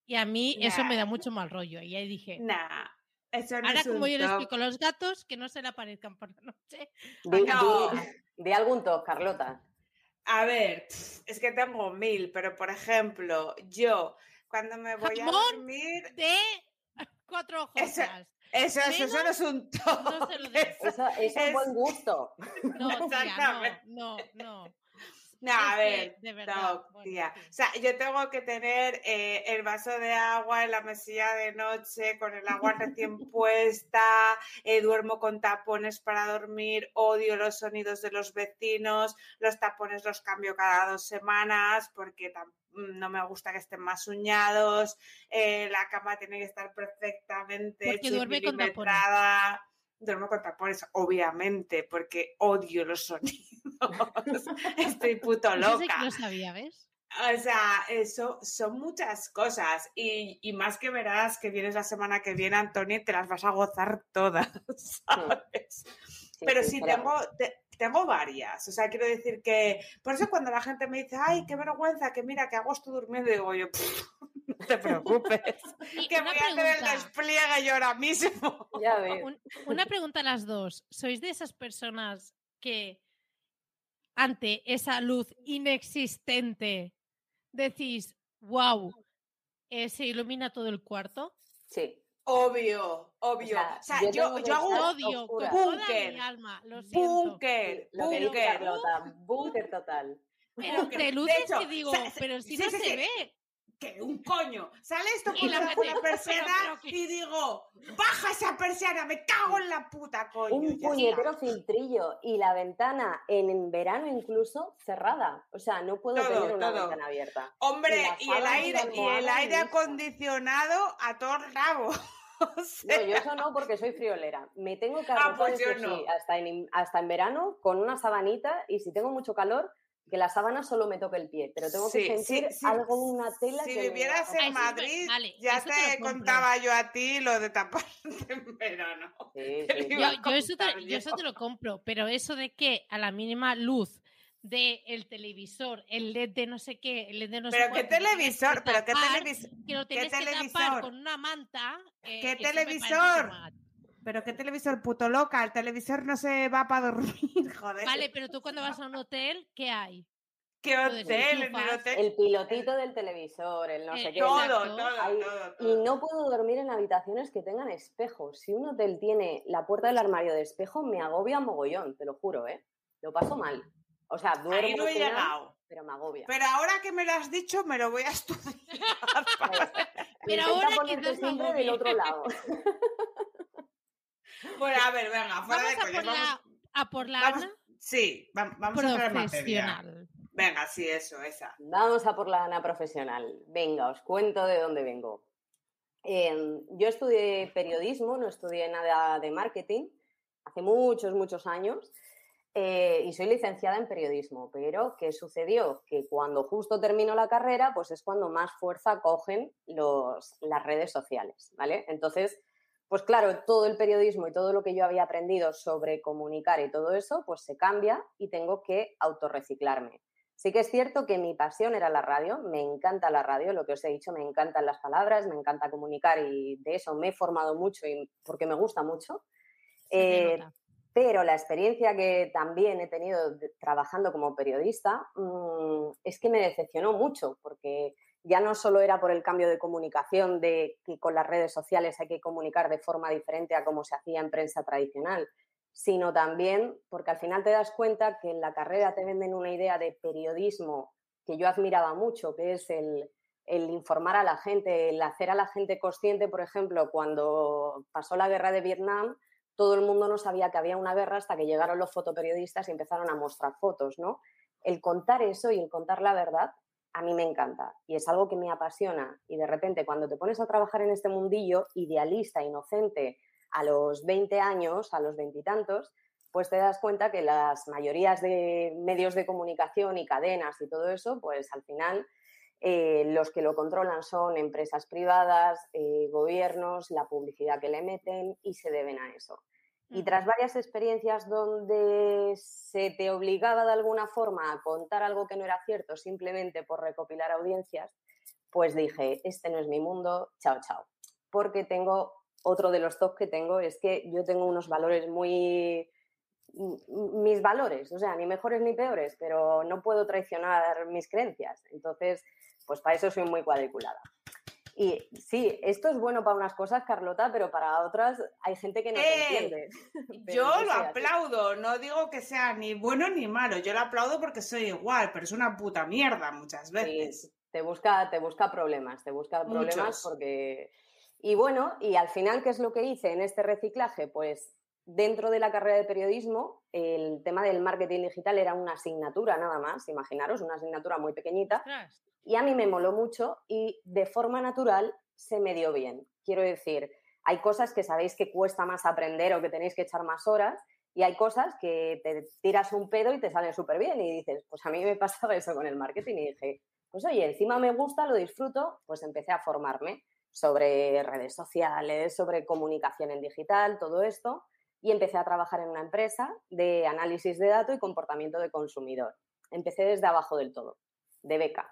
y a mí eso me da mucho mal rollo. Y ahí dije, Nah, eso no ahora es como yo le explico a los gatos, que no se le aparezcan por la noche. Di, No. di- di algún toque, Carlota. A ver, es que tengo mil, pero por ejemplo, yo cuando me voy a dormir, De cuatro ojos. Eso- eso, eso, no es un toc. No se lo des. Eso, eso es Es- buen gusto. No, tía, Exactamente. no, no, no. A ver, de verdad, no, bueno. O sea, yo tengo que tener eh, el vaso de agua en la mesilla de noche con el agua recién puesta, eh, duermo con tapones para dormir, odio los sonidos de los vecinos, los tapones los cambio cada dos semanas porque tam- no me gusta que estén más uñados, eh, la cama tiene que estar perfectamente Porque duerme con tapones. Duermo con tapones, obviamente, porque odio los sonidos. Estoy puto que loca. lo sabía, ¿ves? O sea, eso son muchas cosas. Y, y más que verás que vienes la semana que viene, Antonio, y te las vas a gozar todas, ¿sabes? Sí, Pero sí, tengo, te- tengo varias. O sea, quiero decir que. Por eso cuando la gente me dice, ay, qué vergüenza, que mira, que hago esto durmiendo, digo yo, "Pff, no te preocupes, que una voy a hacer el pregunta, despliegue yo ahora mismo. Ya ves. un- una pregunta a las dos. ¿Sois de esas personas que ante esa luz inexistente decís, wow, se ilumina todo el cuarto? Sí. Obvio, obvio. sea, O sea, yo yo, hago un odio con oscura. toda Búnker. mi alma, lo siento. búnker, Lo que dice búnker. Búnker total. Pero De luces hecho, que digo, pero si sí, no sí, se sí. ve. Que un coño. Sale esto Y por la la persiana y digo, baja esa persiana, me cago en la puta, coño. Un puñetero está. filtrillo y la ventana en, verano incluso cerrada. O sea, no puedo Todo, tener una todo. ventana abierta. Hombre, y el aire, y el aire acondicionado a todo rabo. O No, yo eso no porque soy friolera. Me tengo que Ah, pues no. sí, hasta en, hasta en verano con una sabanita y si tengo mucho calor, que la sábana solo me toque el pie, pero tengo Sí, que sí, sentir sí. algo, una tela si que vivieras. Ah, en ver- Madrid, vale, ya te contaba yo a ti lo de taparte en verano. Sí, sí, Yo, eso te, contar yo eso te yo. lo compro, pero eso de que a la mínima luz del televisor, el LED de no sé qué, el LED de no sé Pero qué cuánto, que televisor, pero qué televisor. que lo tienes que tapar televisor? con una manta. eh, ¿Qué televisor? Pero qué televisor puto loca, el televisor no se va para dormir, joder. Vale, pero tú cuando vas a un hotel, ¿qué hay? ¿Qué hotel? En el enchufas, hotel. El pilotito del televisor, el no Eh, sé qué. Todo, todo, Ahí- todo, Y todo. no puedo dormir en habitaciones que tengan espejos. Si un hotel tiene la puerta del armario de espejo, me agobia mogollón, te lo juro, ¿eh? Lo paso mal. O sea, duermo Ahí no he llegado. pero me agobia. Pero ahora que me lo has dicho, me lo voy a estudiar. Pero ahora quizás me siempre del otro lado. bueno, a ver, venga, fuera Vamos de a coño. por, Vamos, la, a por la vamos- Ana sí, va- vamos a entrar en materia. profesional. Venga, sí, eso, esa. Vamos a por la Ana profesional. Venga, os cuento de dónde vengo. Eh, yo estudié periodismo, no estudié nada de marketing, hace muchos, muchos años, eh, y soy licenciada en periodismo. Pero, ¿qué sucedió? Que cuando justo termino la carrera, pues es cuando más fuerza cogen los, las redes sociales, ¿vale? Entonces, pues claro, todo el periodismo y todo lo que yo había aprendido sobre comunicar y todo eso, pues se cambia y tengo que autorreciclarme. Sí que es cierto que mi pasión era la radio, me encanta la radio, lo que os he dicho, me encantan las palabras, me encanta comunicar y de eso me he formado mucho y porque me gusta mucho. Eh, pero la experiencia que también he tenido trabajando como periodista mm, es que me decepcionó mucho, porque ya no solo era por el cambio de comunicación, de que con las redes sociales hay que comunicar de forma diferente a como se hacía en prensa tradicional, sino también porque al final te das cuenta que en la carrera te venden una idea de periodismo que yo admiraba mucho, que es el el informar a la gente, el hacer a la gente consciente, por ejemplo, cuando pasó la guerra de Vietnam, todo el mundo no sabía que había una guerra hasta que llegaron los fotoperiodistas y empezaron a mostrar fotos, ¿no? El contar eso y el contar la verdad a mí me encanta y es algo que me apasiona y de repente cuando te pones a trabajar en este mundillo idealista, inocente, a los 20 años, a los veintitantos, pues te das cuenta que las mayorías de medios de comunicación y cadenas y todo eso, pues al final eh, los que lo controlan son empresas privadas, eh, gobiernos, la publicidad que le meten y se deben a eso. Y tras varias experiencias donde se te obligaba de alguna forma a contar algo que no era cierto simplemente por recopilar audiencias, pues dije, este no es mi mundo, chao, chao. Porque tengo, otro de los top que tengo es que yo tengo unos valores muy mis valores, o sea, ni mejores ni peores, pero no puedo traicionar mis creencias. Entonces, pues para eso soy muy cuadriculada. Y sí, esto es bueno para unas cosas, Carlota, pero para otras hay gente que no te ¡Eh! entiende. Yo lo sí, así. aplaudo, no digo que sea ni bueno ni malo, yo lo aplaudo porque soy igual, pero es una puta mierda muchas Sí, veces. te busca, te busca problemas, te busca problemas Muchos. porque... Y bueno, y al final, ¿qué es lo que hice en este reciclaje? Pues dentro de la carrera de periodismo, el tema del marketing digital era una asignatura nada más, imaginaros, una asignatura muy pequeñita. Y a mí me moló mucho y de forma natural se me dio bien. Quiero decir, hay cosas que sabéis que cuesta más aprender o que tenéis que echar más horas y hay cosas que te tiras un pedo y te salen súper bien y dices, pues a mí me pasaba eso con el marketing y dije, pues oye, encima me gusta, lo disfruto, pues empecé a formarme sobre redes sociales, sobre comunicación en digital, todo esto y empecé a trabajar en una empresa de análisis de datos y comportamiento de consumidor. Empecé desde abajo del todo, de beca.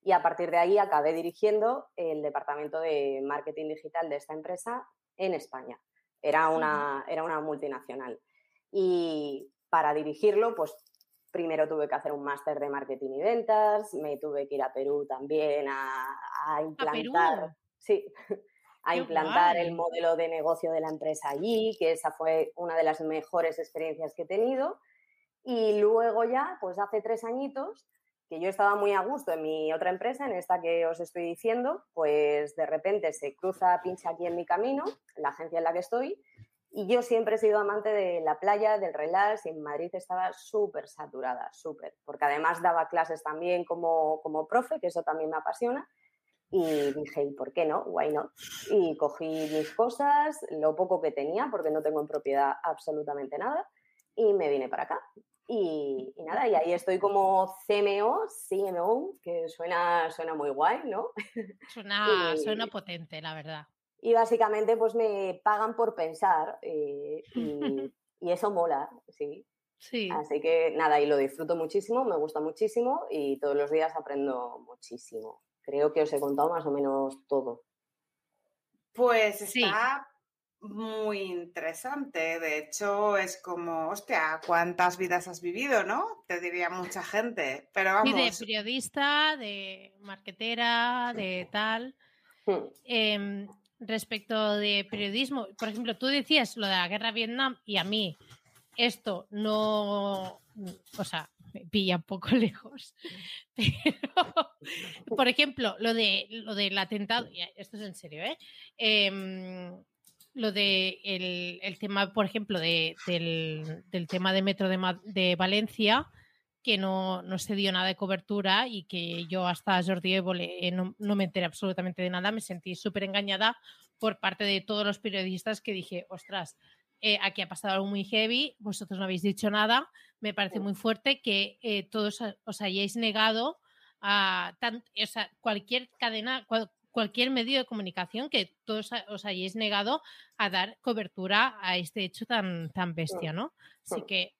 Y a partir de ahí acabé dirigiendo el departamento de marketing digital de esta empresa en España. Era una, era una multinacional. Y para dirigirlo, pues primero tuve que hacer un máster de marketing y ventas, me tuve que ir a Perú también a, a implantar. Perú? Sí, a ¡Qué implantar el modelo de negocio de la empresa allí, que esa fue una de las mejores experiencias que he tenido. Y luego ya, pues hace tres añitos, que yo estaba muy a gusto en mi otra empresa, en esta que os estoy diciendo, pues de repente se cruza pincha aquí en mi camino, la agencia en la que estoy, y yo siempre he sido amante de la playa, del relax, y en Madrid estaba súper saturada, súper, porque además daba clases también como, como profe, que eso también me apasiona, y dije, ¿y por qué no? Why not? Y cogí mis cosas, lo poco que tenía, porque no tengo en propiedad absolutamente nada, y me vine para acá. Y, y nada, y ahí estoy como CMO, CMO, que suena, suena muy guay, ¿no? Suena, Y- suena potente, la verdad. Y básicamente pues me pagan por pensar eh, y, y eso mola, sí. Sí. Así que nada, y lo disfruto muchísimo, me gusta muchísimo y todos los días aprendo muchísimo. Creo que os he contado más o menos todo. Pues Sí. está muy interesante. De hecho, es como, hostia, ¿cuántas vidas has vivido, no? Te diría mucha gente. Pero Y de vamos, periodista, de marquetera, de tal. Hmm. Em, respecto de periodismo, por ejemplo, tú decías lo de la guerra de Vietnam y a mí esto no, o sea, me pilla un poco lejos. Pero, por ejemplo, lo de lo del atentado, esto es en serio, ¿eh? Em, lo de el, el tema, por ejemplo, de, del, del tema de Metro de, de Valencia, que no, no se dio nada de cobertura y que yo hasta Jordi Évole eh, no, no me enteré absolutamente de nada, me sentí súper engañada por parte de todos los periodistas que dije, ostras, eh, aquí ha pasado algo muy heavy, vosotros no habéis dicho nada, me parece muy fuerte que eh, todos os hayáis negado a tan- o sea, cualquier cadena, cual- cualquier medio de comunicación que todos os hayáis negado a dar cobertura a este hecho tan, tan bestia, ¿no? Así Mm. que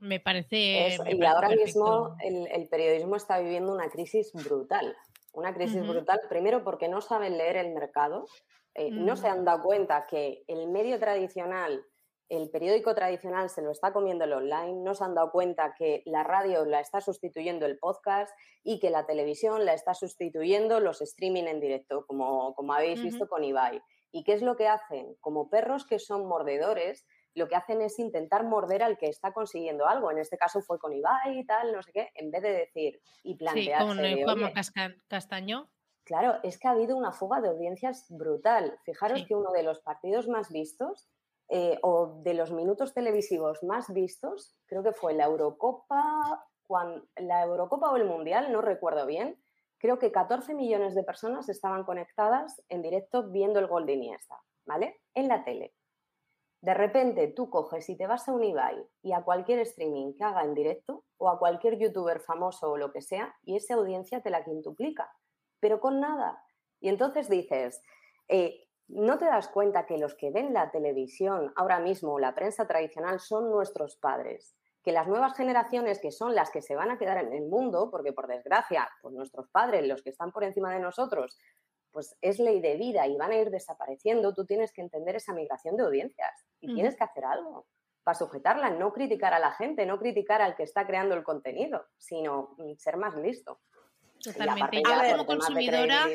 me parece... Eso, me y parece ahora perfecto. mismo el, el periodismo está viviendo una crisis brutal. Una crisis brutal, primero porque no saben leer el mercado, eh, no se Mm. han dado cuenta que el medio tradicional, el periódico tradicional se lo está comiendo el online, no se han dado cuenta que la radio la está sustituyendo el podcast y que la televisión la está sustituyendo los streaming en directo, como, como habéis visto con Ibai. ¿Y qué es lo que hacen? Como perros que son mordedores, lo que hacen es intentar morder al que está consiguiendo algo. En este caso fue con Ibai y tal, no sé qué, en vez de decir y Sí, Juanma "Oye, Casca- Castaño. Claro, es que ha habido una fuga de audiencias brutal. Fijaros que uno de los partidos más vistos eh, o de los minutos televisivos más vistos, creo que fue la Eurocopa, la Eurocopa o el Mundial, no recuerdo bien. Creo que 14 millones de personas estaban conectadas en directo viendo el gol de Iniesta, ¿vale? En la tele. De repente tú coges y te vas a un Ibai y a cualquier streaming que haga en directo o a cualquier youtuber famoso o lo que sea y esa audiencia te la quintuplica, pero con nada. Y entonces dices, eh, ¿no te das cuenta que los que ven la televisión ahora mismo, la prensa tradicional, son nuestros padres? Que las nuevas generaciones, que son las que se van a quedar en el mundo, porque por desgracia, pues nuestros padres, los que están por encima de nosotros, pues es ley de vida y van a ir desapareciendo, tú tienes que entender esa migración de audiencias y tienes que hacer algo para sujetarla, no criticar a la gente, no criticar al que está creando el contenido, sino mm, ser más listo. Totalmente. Yo como consumidora,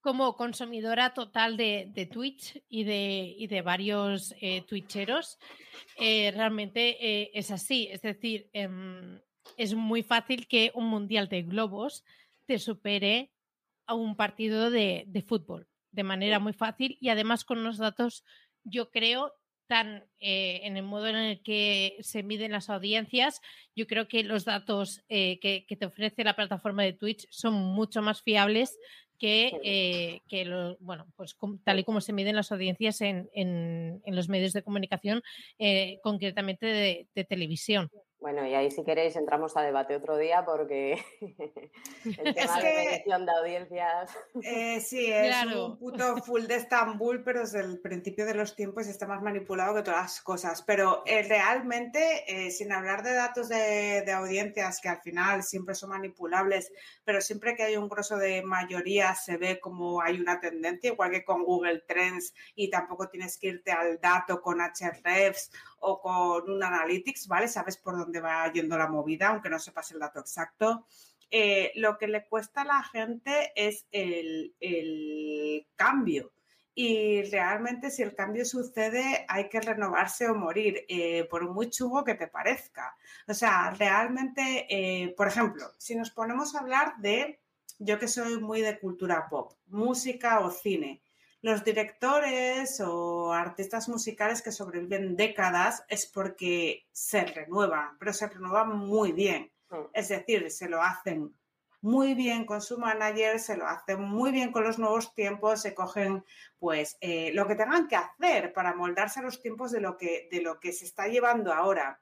como consumidora total de, Twitch y de, de varios eh, twitcheros, eh, realmente eh, es así. Es decir, em, es muy fácil que un mundial de globos te supere a un partido de, fútbol de manera muy fácil y además con unos datos, yo creo, tan eh, en el modo en el que se miden las audiencias, yo creo que los datos eh, que, te ofrece la plataforma de Twitch son mucho más fiables que, eh, que bueno, pues tal y como se miden las audiencias en, en, los medios de comunicación, concretamente de televisión. Bueno, y ahí si queréis entramos a debate otro día porque el tema de medición de audiencias. Eh, sí, es un puto full de Estambul, pero desde el principio de los tiempos está más manipulado que todas las cosas. Pero eh, realmente, eh, sin hablar de datos de, de, audiencias que al final siempre son manipulables, pero siempre que hay un grosso de mayoría se ve como hay una tendencia, igual que con Google Trends, y tampoco tienes que irte al dato con Hrefs o con un Analytics, ¿vale? Sabes por dónde va yendo la movida, aunque no sepas el dato exacto. Eh, lo que le cuesta a la gente es el, cambio. Y realmente si el cambio sucede hay que renovarse o morir, eh, por muy chugo que te parezca. O sea, realmente, eh, por ejemplo, si nos ponemos a hablar de, yo que soy muy de cultura pop, música o cine, los directores o artistas musicales que sobreviven décadas es porque se renuevan, pero se renuevan muy bien. Mm. Es decir, se lo hacen muy bien con su manager, se lo hacen muy bien con los nuevos tiempos, se cogen pues eh, lo que tengan que hacer para moldarse a los tiempos de lo que, de lo que se está llevando ahora.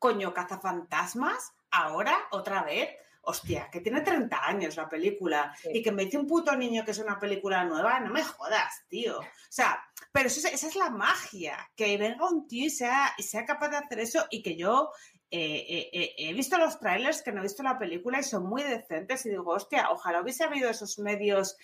Coño, cazafantasmas, ahora, otra vez hostia, que tiene 30 años la película y que me dice un puto niño que es una película nueva, no me jodas, tío. O sea, pero esa es la magia, que venga un tío y sea, y sea capaz de hacer eso y que yo eh, eh, eh, he visto los trailers que no he visto la película y son muy decentes y digo, hostia, ojalá hubiese habido esos medios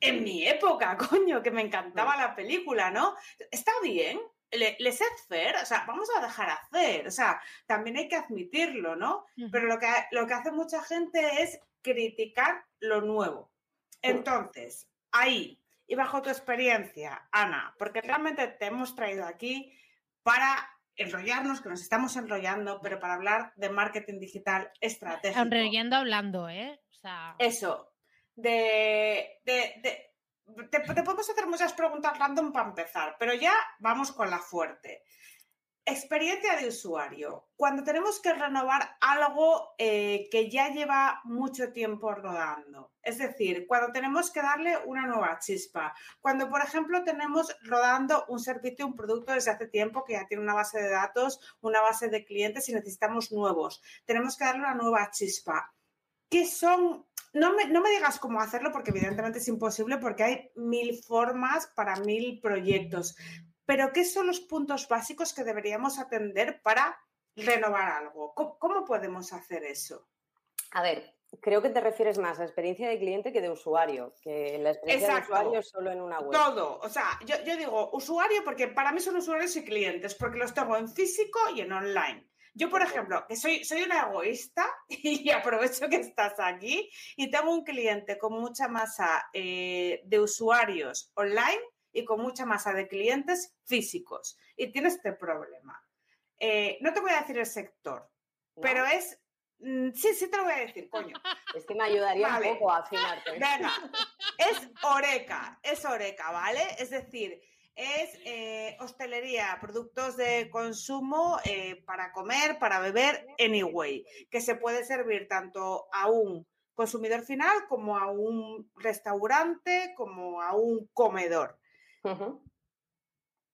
en mi época, coño, que me encantaba la película, ¿no? Está bien, le, les hacer, o sea, vamos a dejar hacer, o sea, también hay que admitirlo, ¿no? Pero lo que, lo que hace mucha gente es criticar lo nuevo. Entonces, ahí, y bajo tu experiencia, Ana, porque realmente te hemos traído aquí para enrollarnos, que nos estamos enrollando, pero para hablar de marketing digital estratégico. Enrollando hablando, ¿eh? O sea... Eso, de, de te, podemos hacer muchas preguntas random para empezar, pero ya vamos con la fuerte. Experiencia de usuario. Cuando tenemos que renovar algo eh, que ya lleva mucho tiempo rodando. Es decir, cuando tenemos que darle una nueva chispa. Cuando, por ejemplo, tenemos rodando un servicio, un producto desde hace tiempo que ya tiene una base de datos, una base de clientes y necesitamos nuevos. Tenemos que darle una nueva chispa. ¿Qué son no me, no me, digas cómo hacerlo porque evidentemente es imposible porque hay mil formas para mil proyectos. Pero ¿qué son los puntos básicos que deberíamos atender para renovar algo? ¿Cómo, podemos hacer eso? A ver, creo que te refieres más a experiencia de cliente que de usuario, que la experiencia de usuario es solo en una web. Todo, o sea, yo, yo digo usuario porque para mí son usuarios y clientes, porque los tengo en físico y en online. Yo, por ejemplo, que soy, soy una egoísta y aprovecho que estás aquí y tengo un cliente con mucha masa eh, de usuarios online y con mucha masa de clientes físicos y tiene este problema. Eh, no te voy a decir el sector, pero es Mm, sí, sí te lo voy a decir, coño. Es que me ayudaría un poco a afinarte. Venga, es Oreca, es Oreca, ¿vale? Es decir, es eh, hostelería, productos de consumo eh, para comer, para beber, anyway, que se puede servir tanto a un consumidor final como a un restaurante, como a un comedor.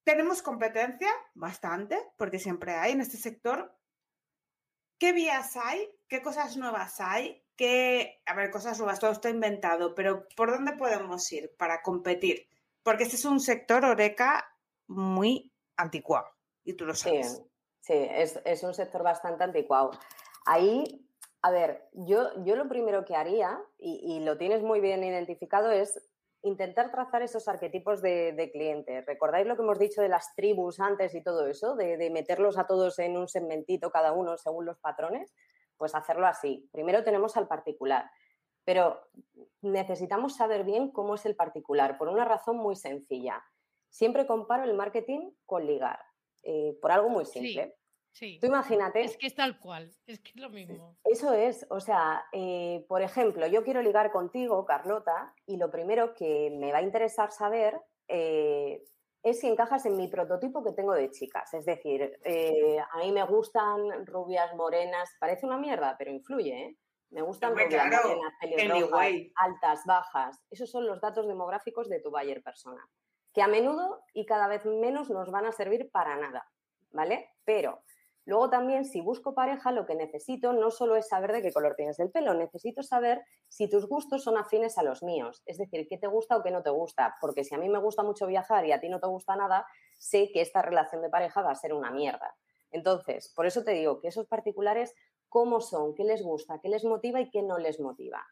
Tenemos competencia, bastante, porque siempre hay en este sector. ¿Qué vías hay? ¿Qué cosas nuevas hay? ¿Qué, a ver, cosas nuevas, todo está inventado, pero ¿por dónde podemos ir para competir? Porque este es un sector oreca muy anticuado y tú lo sabes. Sí, es, un sector bastante anticuado. Ahí, a ver, yo, yo lo primero que haría, y, lo tienes muy bien identificado, es intentar trazar esos arquetipos de, cliente. ¿Recordáis lo que hemos dicho de las tribus antes y todo eso? De, de, meterlos a todos en un segmentito cada uno según los patrones. Pues hacerlo así. Primero tenemos al particular. Pero necesitamos saber bien cómo es el particular, por una razón muy sencilla. Siempre comparo el marketing con ligar, eh, por algo muy simple. Sí, Tú imagínate. Es que es tal cual, es que es lo mismo. Eso es, o sea, eh, por ejemplo, yo quiero ligar contigo, Carlota, y lo primero que me va a interesar saber eh, es si encajas en mi prototipo que tengo de chicas. Es decir, a mí me gustan rubias, morenas, parece una mierda, pero influye, ¿eh? Me gustan altas, bajas. Esos son los datos demográficos de tu buyer persona, que a menudo y cada vez menos nos van a servir para nada, ¿vale? Pero luego también, si busco pareja, lo que necesito no solo es saber de qué color tienes el pelo, necesito saber si tus gustos son afines a los míos, es decir, qué te gusta o qué no te gusta, porque si a mí me gusta mucho viajar y a ti no te gusta nada, sé que esta relación de pareja va a ser una mierda. Entonces, por eso te digo que esos particulares cómo son, qué les gusta, qué les motiva y qué no les motiva.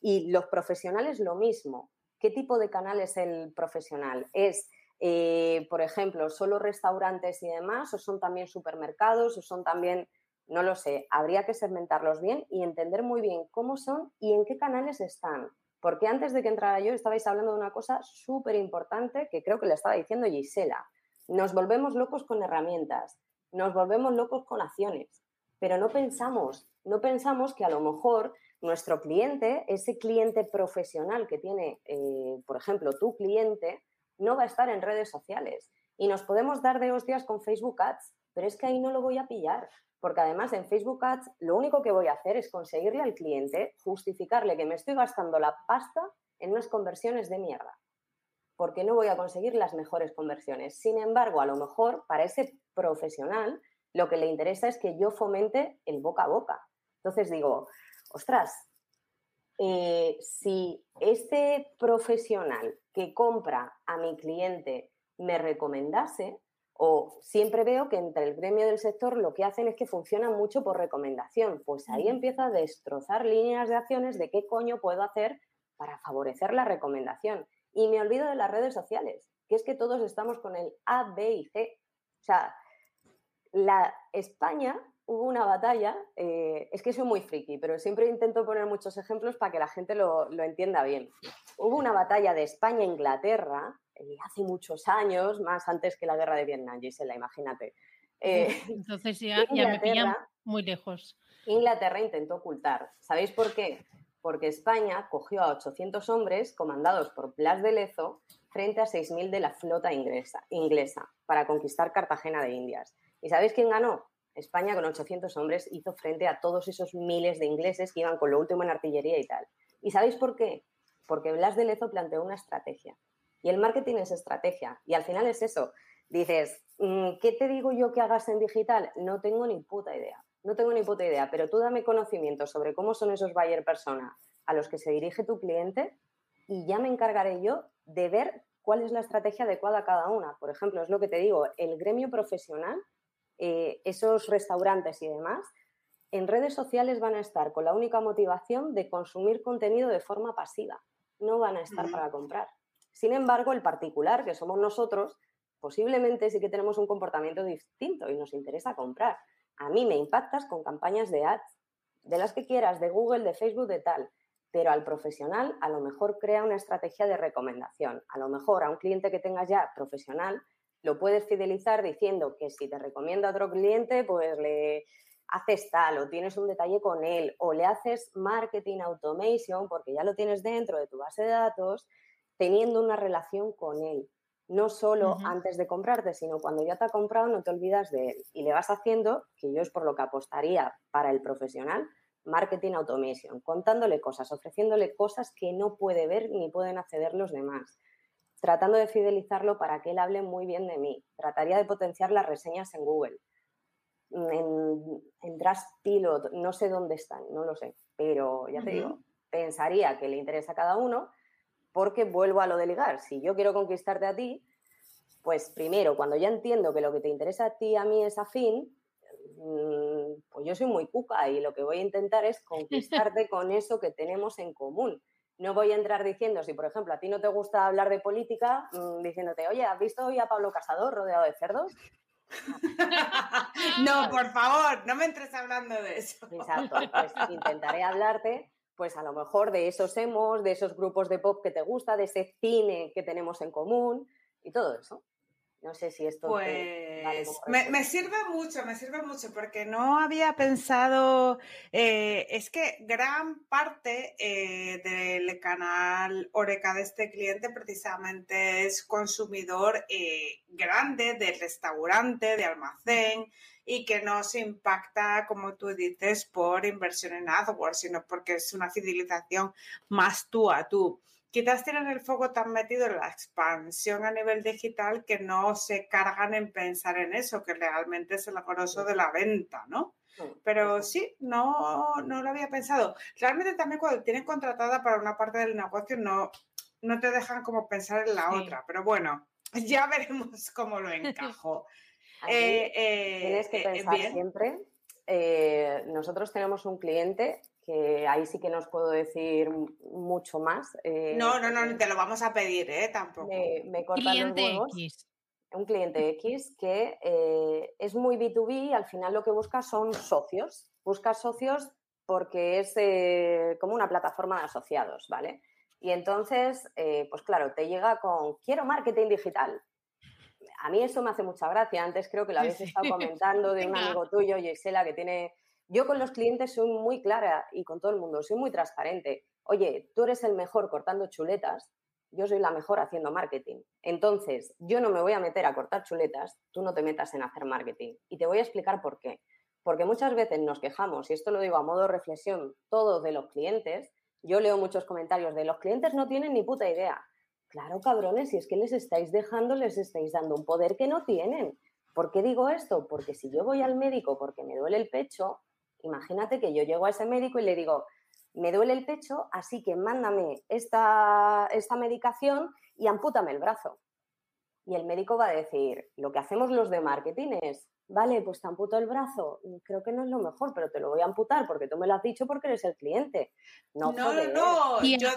Y los profesionales lo mismo. ¿Qué tipo de canal es el profesional? ¿Es, eh, por ejemplo, solo restaurantes y demás? ¿O son también supermercados? ¿O son también, no lo sé, habría que segmentarlos bien y entender muy bien cómo son y en qué canales están? Porque antes de que entrara yo estabais hablando de una cosa súper importante que creo que le estaba diciendo Gisela. Nos volvemos locos con herramientas, nos volvemos locos con acciones pero no pensamos, no pensamos que a lo mejor nuestro cliente, ese cliente profesional que tiene, eh, por ejemplo, tu cliente, no va a estar en redes sociales. Y nos podemos dar de hostias con Facebook Ads, pero es que ahí no lo voy a pillar, porque además en Facebook Ads lo único que voy a hacer es conseguirle al cliente, justificarle que me estoy gastando la pasta en unas conversiones de mierda, porque no voy a conseguir las mejores conversiones. Sin embargo, a lo mejor para ese profesional lo que le interesa es que yo fomente el boca a boca. Entonces digo, ostras, eh, si este profesional que compra a mi cliente me recomendase, o siempre veo que entre el gremio del sector lo que hacen es que funciona mucho por recomendación, pues ahí empieza a destrozar líneas de acciones de qué coño puedo hacer para favorecer la recomendación. Y me olvido de las redes sociales, que es que todos estamos con el A, B y C. O sea, la España hubo una batalla, eh, es que soy muy friki, pero siempre intento poner muchos ejemplos para que la gente lo, entienda bien. Hubo una batalla de España-Inglaterra eh, hace muchos años, más antes que la guerra de Vietnam, Gisela, imagínate. Eh, Entonces ya, ya me pillan muy lejos. Inglaterra intentó ocultar. ¿Sabéis por qué? Porque España cogió a 800 hombres comandados por Blas de Lezo frente a 6.000 de la flota inglesa, inglesa para conquistar Cartagena de Indias. ¿Y sabéis quién ganó? España con 800 hombres hizo frente a todos esos miles de ingleses que iban con lo último en artillería y tal. ¿Y sabéis por qué? Porque Blas de Lezo planteó una estrategia. Y el marketing es estrategia. Y al final es eso. Dices, mm, ¿qué te digo yo que hagas en digital? No tengo ni puta idea. No tengo ni puta idea, pero tú dame conocimiento sobre cómo son esos buyer persona a los que se dirige tu cliente y ya me encargaré yo de ver cuál es la estrategia adecuada a cada una. Por ejemplo, es lo que te digo, el gremio profesional eh, esos restaurantes y demás, en redes sociales van a estar con la única motivación de consumir contenido de forma pasiva, no van a estar para comprar. Sin embargo, el particular, que somos nosotros, posiblemente sí que tenemos un comportamiento distinto y nos interesa comprar. A mí me impactas con campañas de ads, de las que quieras, de Google, de Facebook, de tal. Pero al profesional a lo mejor crea una estrategia de recomendación. A lo mejor a un cliente que tengas ya profesional lo puedes fidelizar diciendo que si te recomienda a otro cliente, pues le haces tal o tienes un detalle con él o le haces marketing automation porque ya lo tienes dentro de tu base de datos, teniendo una relación con él. No solo antes de comprarte, sino cuando ya te ha comprado no te olvidas de él. Y le vas haciendo, que yo es por lo que apostaría para el profesional, marketing automation, contándole cosas, ofreciéndole cosas que no puede ver ni pueden acceder los demás, tratando de fidelizarlo para que él hable muy bien de mí. Trataría de potenciar las reseñas en Google. En, en Pilot, no sé dónde están, no lo sé, pero ya te digo, pensaría que le interesa a cada uno porque vuelvo a lo de ligar. Si yo quiero conquistarte a ti, pues primero, cuando ya entiendo que lo que te interesa a ti a mí es afín, mm, pues yo soy muy cuca y lo que voy a intentar es conquistarte con eso que tenemos en común. No voy a entrar diciendo, si por ejemplo a ti no te gusta hablar de política, mm, diciéndote, oye, ¿has visto hoy a Pablo Casado rodeado de cerdos? no, por favor, no me entres hablando de eso. Exacto, pues intentaré hablarte pues a lo mejor de esos emos, de esos grupos de pop que te gusta, de ese cine que tenemos en común y todo eso. No sé si esto... Pues me, sirve mucho, me sirve mucho porque no había pensado, eh, es que gran parte eh, del canal Oreca de este cliente precisamente es consumidor eh, grande del restaurante, de almacén, y que no se impacta, como tú dices, por inversión en AdWords, sino porque es una fidelización más tú a tú. Quizás tienen el foco tan metido en la expansión a nivel digital que no se cargan en pensar en eso, que realmente es el grosso de la venta, ¿no? Pero sí, no, no lo había pensado. Realmente también cuando tienen contratada para una parte del negocio no, no te dejan como pensar en la otra, pero bueno, ya veremos cómo lo encajo. Eh, eh, tienes que eh, pensar siempre. nosotros tenemos un cliente que ahí sí que nos puedo decir mucho más. no, no, no, te lo vamos a pedir, ¿eh? Tampoco. Me, cliente X. Un cliente X que es muy B2B y al final lo que busca son socios. Busca socios porque es como una plataforma de asociados, ¿vale? Y entonces, pues claro, te llega con, quiero marketing digital a mí eso me hace mucha gracia. Antes creo que lo habéis estado comentando de un amigo tuyo, Gisela, que tiene... Yo con los clientes soy muy clara y con todo el mundo, soy muy transparente. Oye, tú eres el mejor cortando chuletas, yo soy la mejor haciendo marketing. Entonces, yo no me voy a meter a cortar chuletas, tú no te metas en hacer marketing. Y te voy a explicar por qué. Porque muchas veces nos quejamos, y esto lo digo a modo reflexión, todos de los clientes. Yo leo muchos comentarios de los clientes no tienen ni puta idea. Claro, cabrones, si es que les estáis dejando, les estáis dando un poder que no tienen. ¿Por qué digo esto? Porque si yo voy al médico porque me duele el pecho, imagínate que yo llego a ese médico y le digo, me duele el pecho, así que mándame esta, esta medicación y ampútame el brazo. Y el médico va a decir, lo que hacemos los de marketing es, vale, pues te amputo el brazo, creo que no es lo mejor, pero te lo voy a amputar porque tú me lo has dicho porque eres el cliente. No, no, no, yo,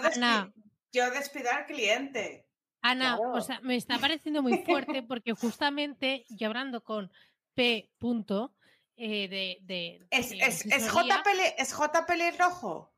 yo despido al cliente. Ana, o sea, me está pareciendo muy fuerte porque justamente yo hablando con P. Eh, de, de, ¿Es, es, es, JPL, ¿Es JPL rojo?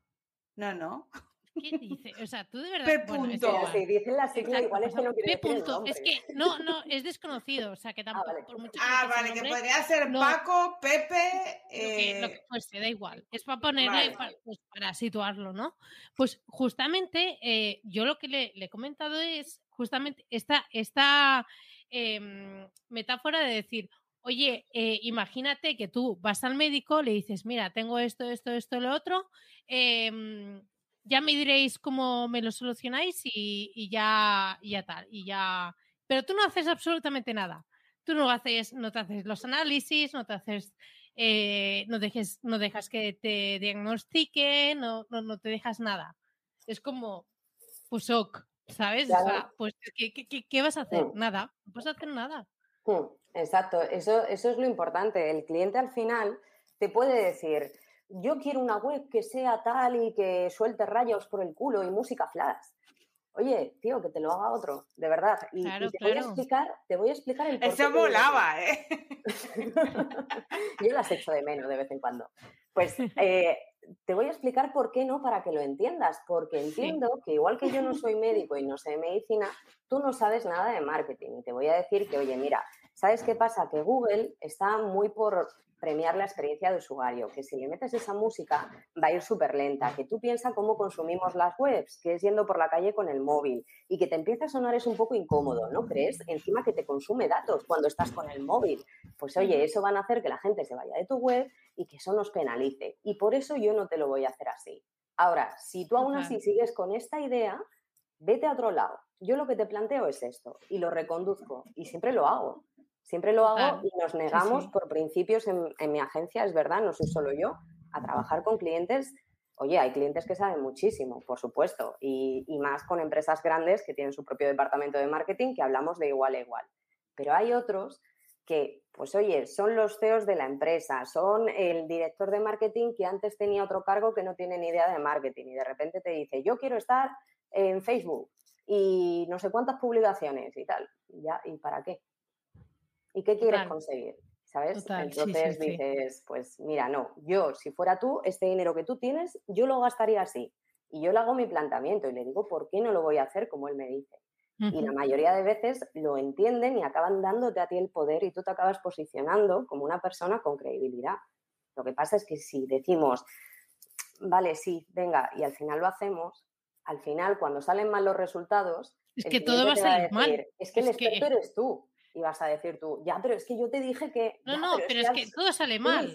No, no. ¿Qué dice? O sea, tú de verdad. P. punto. si dicen la sigla, igual es que no quiere P. Punto. Es que no, no, es desconocido. O sea, que tampoco. Ah, vale, por mucho ah, vale que podría ser Paco, Pepe. Eh... Lo, que, fuese, da igual. Es para ponerle, para, pues, para, situarlo, ¿no? Pues justamente eh, yo lo que le, le, he comentado es justamente esta, esta eh, metáfora de decir, oye, eh, imagínate que tú vas al médico, le dices, mira, tengo esto, esto, esto, lo otro. Eh, ya me diréis cómo me lo solucionáis y, ya, ya tal, y ya. Pero tú no haces absolutamente nada. Tú no haces, no te haces los análisis, no te haces, eh, no dejes, no dejas que te diagnostiquen, no, no, te dejas nada. Es como, pues ok, ¿sabes? O sea, pues ¿qué, qué, qué vas a hacer? Mm. Nada, no puedes hacer nada. Mm, exacto, eso, eso es lo importante. El cliente al final te puede decir, yo quiero una web que sea tal y que suelte rayos por el culo y música flash. Oye, tío, que te lo haga otro, de verdad. Y, te voy a explicar, te voy a explicar el Eso molaba, ¿eh? Yo las echo de menos de vez en cuando. Pues eh, te voy a explicar por qué no, para que lo entiendas, porque entiendo que igual que yo no soy médico y no sé de medicina, tú no sabes nada de marketing. Y te voy a decir que, oye, mira, ¿Sabes qué pasa? Que Google está muy por premiar la experiencia de usuario, que si le metes esa música va a ir súper lenta, que tú piensas cómo consumimos las webs, que es yendo por la calle con el móvil y que te empieza a sonar es un poco incómodo, ¿no crees? Encima que te consume datos cuando estás con el móvil. Pues oye, eso van a hacer que la gente se vaya de tu web y que eso nos penalice. Y por eso yo no te lo voy a hacer así. Ahora, si tú aún así sigues con esta idea, vete a otro lado. Yo lo que te planteo es esto y lo reconduzco y siempre lo hago. Siempre lo hago y nos negamos por principios en, mi agencia, es verdad, no soy solo yo, a trabajar con clientes. Oye, hay clientes que saben muchísimo, por supuesto, y, más con empresas grandes que tienen su propio departamento de marketing que hablamos de igual a igual. Pero hay otros que, pues oye, son los CEOs de la empresa, son el director de marketing que antes tenía otro cargo que no tiene ni idea de marketing y de repente te dice, yo quiero estar en Facebook y no sé cuántas publicaciones y tal. ya, ¿y para qué? ¿Y qué quieres conseguir? ¿Sabes? Entonces dices, pues mira, no, yo si fuera tú, este dinero que tú tienes, yo lo gastaría así. Y yo le hago mi planteamiento y le digo, ¿por qué no lo voy a hacer como él me dice? Y la mayoría de veces lo entienden y acaban dándote a ti el poder y tú te acabas posicionando como una persona con credibilidad. Lo que pasa es que si decimos, vale, sí, venga, y al final lo hacemos, al final cuando salen mal los resultados... Es que todo va a salir mal. Es que el experto eres tú y vas a decir tú, ya, pero es que yo te dije que... No, no, pero, es, que, todo sale mal.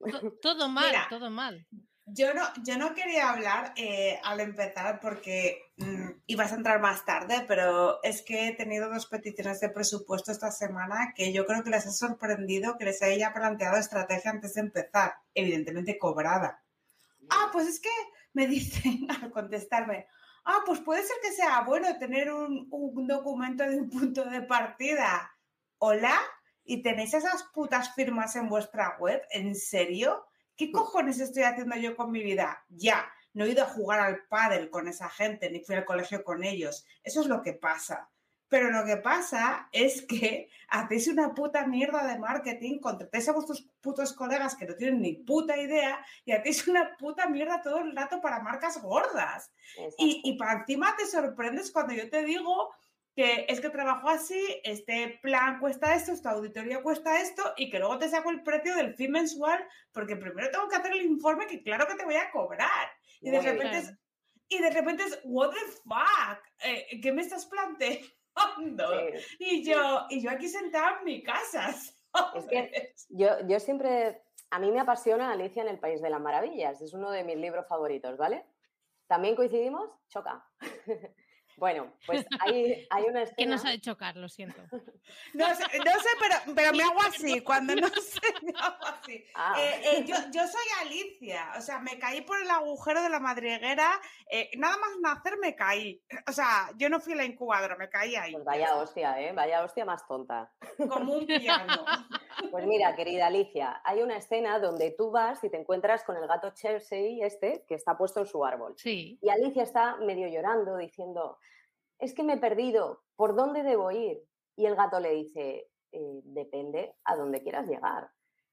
Todo, mal, todo mal. Yo no, yo no quería hablar eh, al empezar porque mm, ibas a entrar más tarde, pero es que he tenido dos peticiones de presupuesto esta semana que yo creo que les ha sorprendido que les haya planteado estrategia antes de empezar, evidentemente cobrada. Ah, pues es que me dicen al contestarme, ah, pues puede ser que sea bueno tener un, documento de un punto de partida. Hola, ¿y tenéis esas putas firmas en vuestra web? ¿En serio? ¿Qué cojones estoy haciendo yo con mi vida? Ya, no he ido a jugar al pádel con esa gente, ni fui al colegio con ellos. Eso es lo que pasa. Pero lo que pasa es que hacéis una puta mierda de marketing, contratéis a vuestros putos colegas que no tienen ni puta idea y hacéis una puta mierda todo el rato para marcas gordas. Y, y para encima te sorprendes cuando yo te digo que es que trabajo así, este plan cuesta esto, esta auditoría cuesta esto y que luego te saco el precio del fin mensual porque primero tengo que hacer el informe que claro que te voy a cobrar. Y de repente es, y de repente es, what the fuck, eh, ¿qué me estás planteando? Y yo, y yo aquí sentada en mi casa. Es que yo, yo siempre, a mí me apasiona Alicia en el País de las Maravillas, es uno de mis libros favoritos, ¿vale? ¿También coincidimos? Choca. Bueno, pues hay, hay una escena... ¿Qué nos ha hecho Carlos? Siento. No sé, no sé pero, pero, me hago así. Cuando no sé, me hago así. Ah. Eh, eh, yo, yo, soy Alicia. O sea, me caí por el agujero de la madriguera. Eh, nada más nacer me caí. O sea, yo no fui a la incubadora, me caí ahí. Pues vaya hostia, ¿eh? Vaya hostia más tonta. Como un piano. Pues mira, querida Alicia, hay una escena donde tú vas y te encuentras con el gato Chelsea este que está puesto en su árbol. Sí. Y Alicia está medio llorando diciendo es que me he perdido, ¿por dónde debo ir? Y el gato le dice, eh, depende a dónde quieras llegar.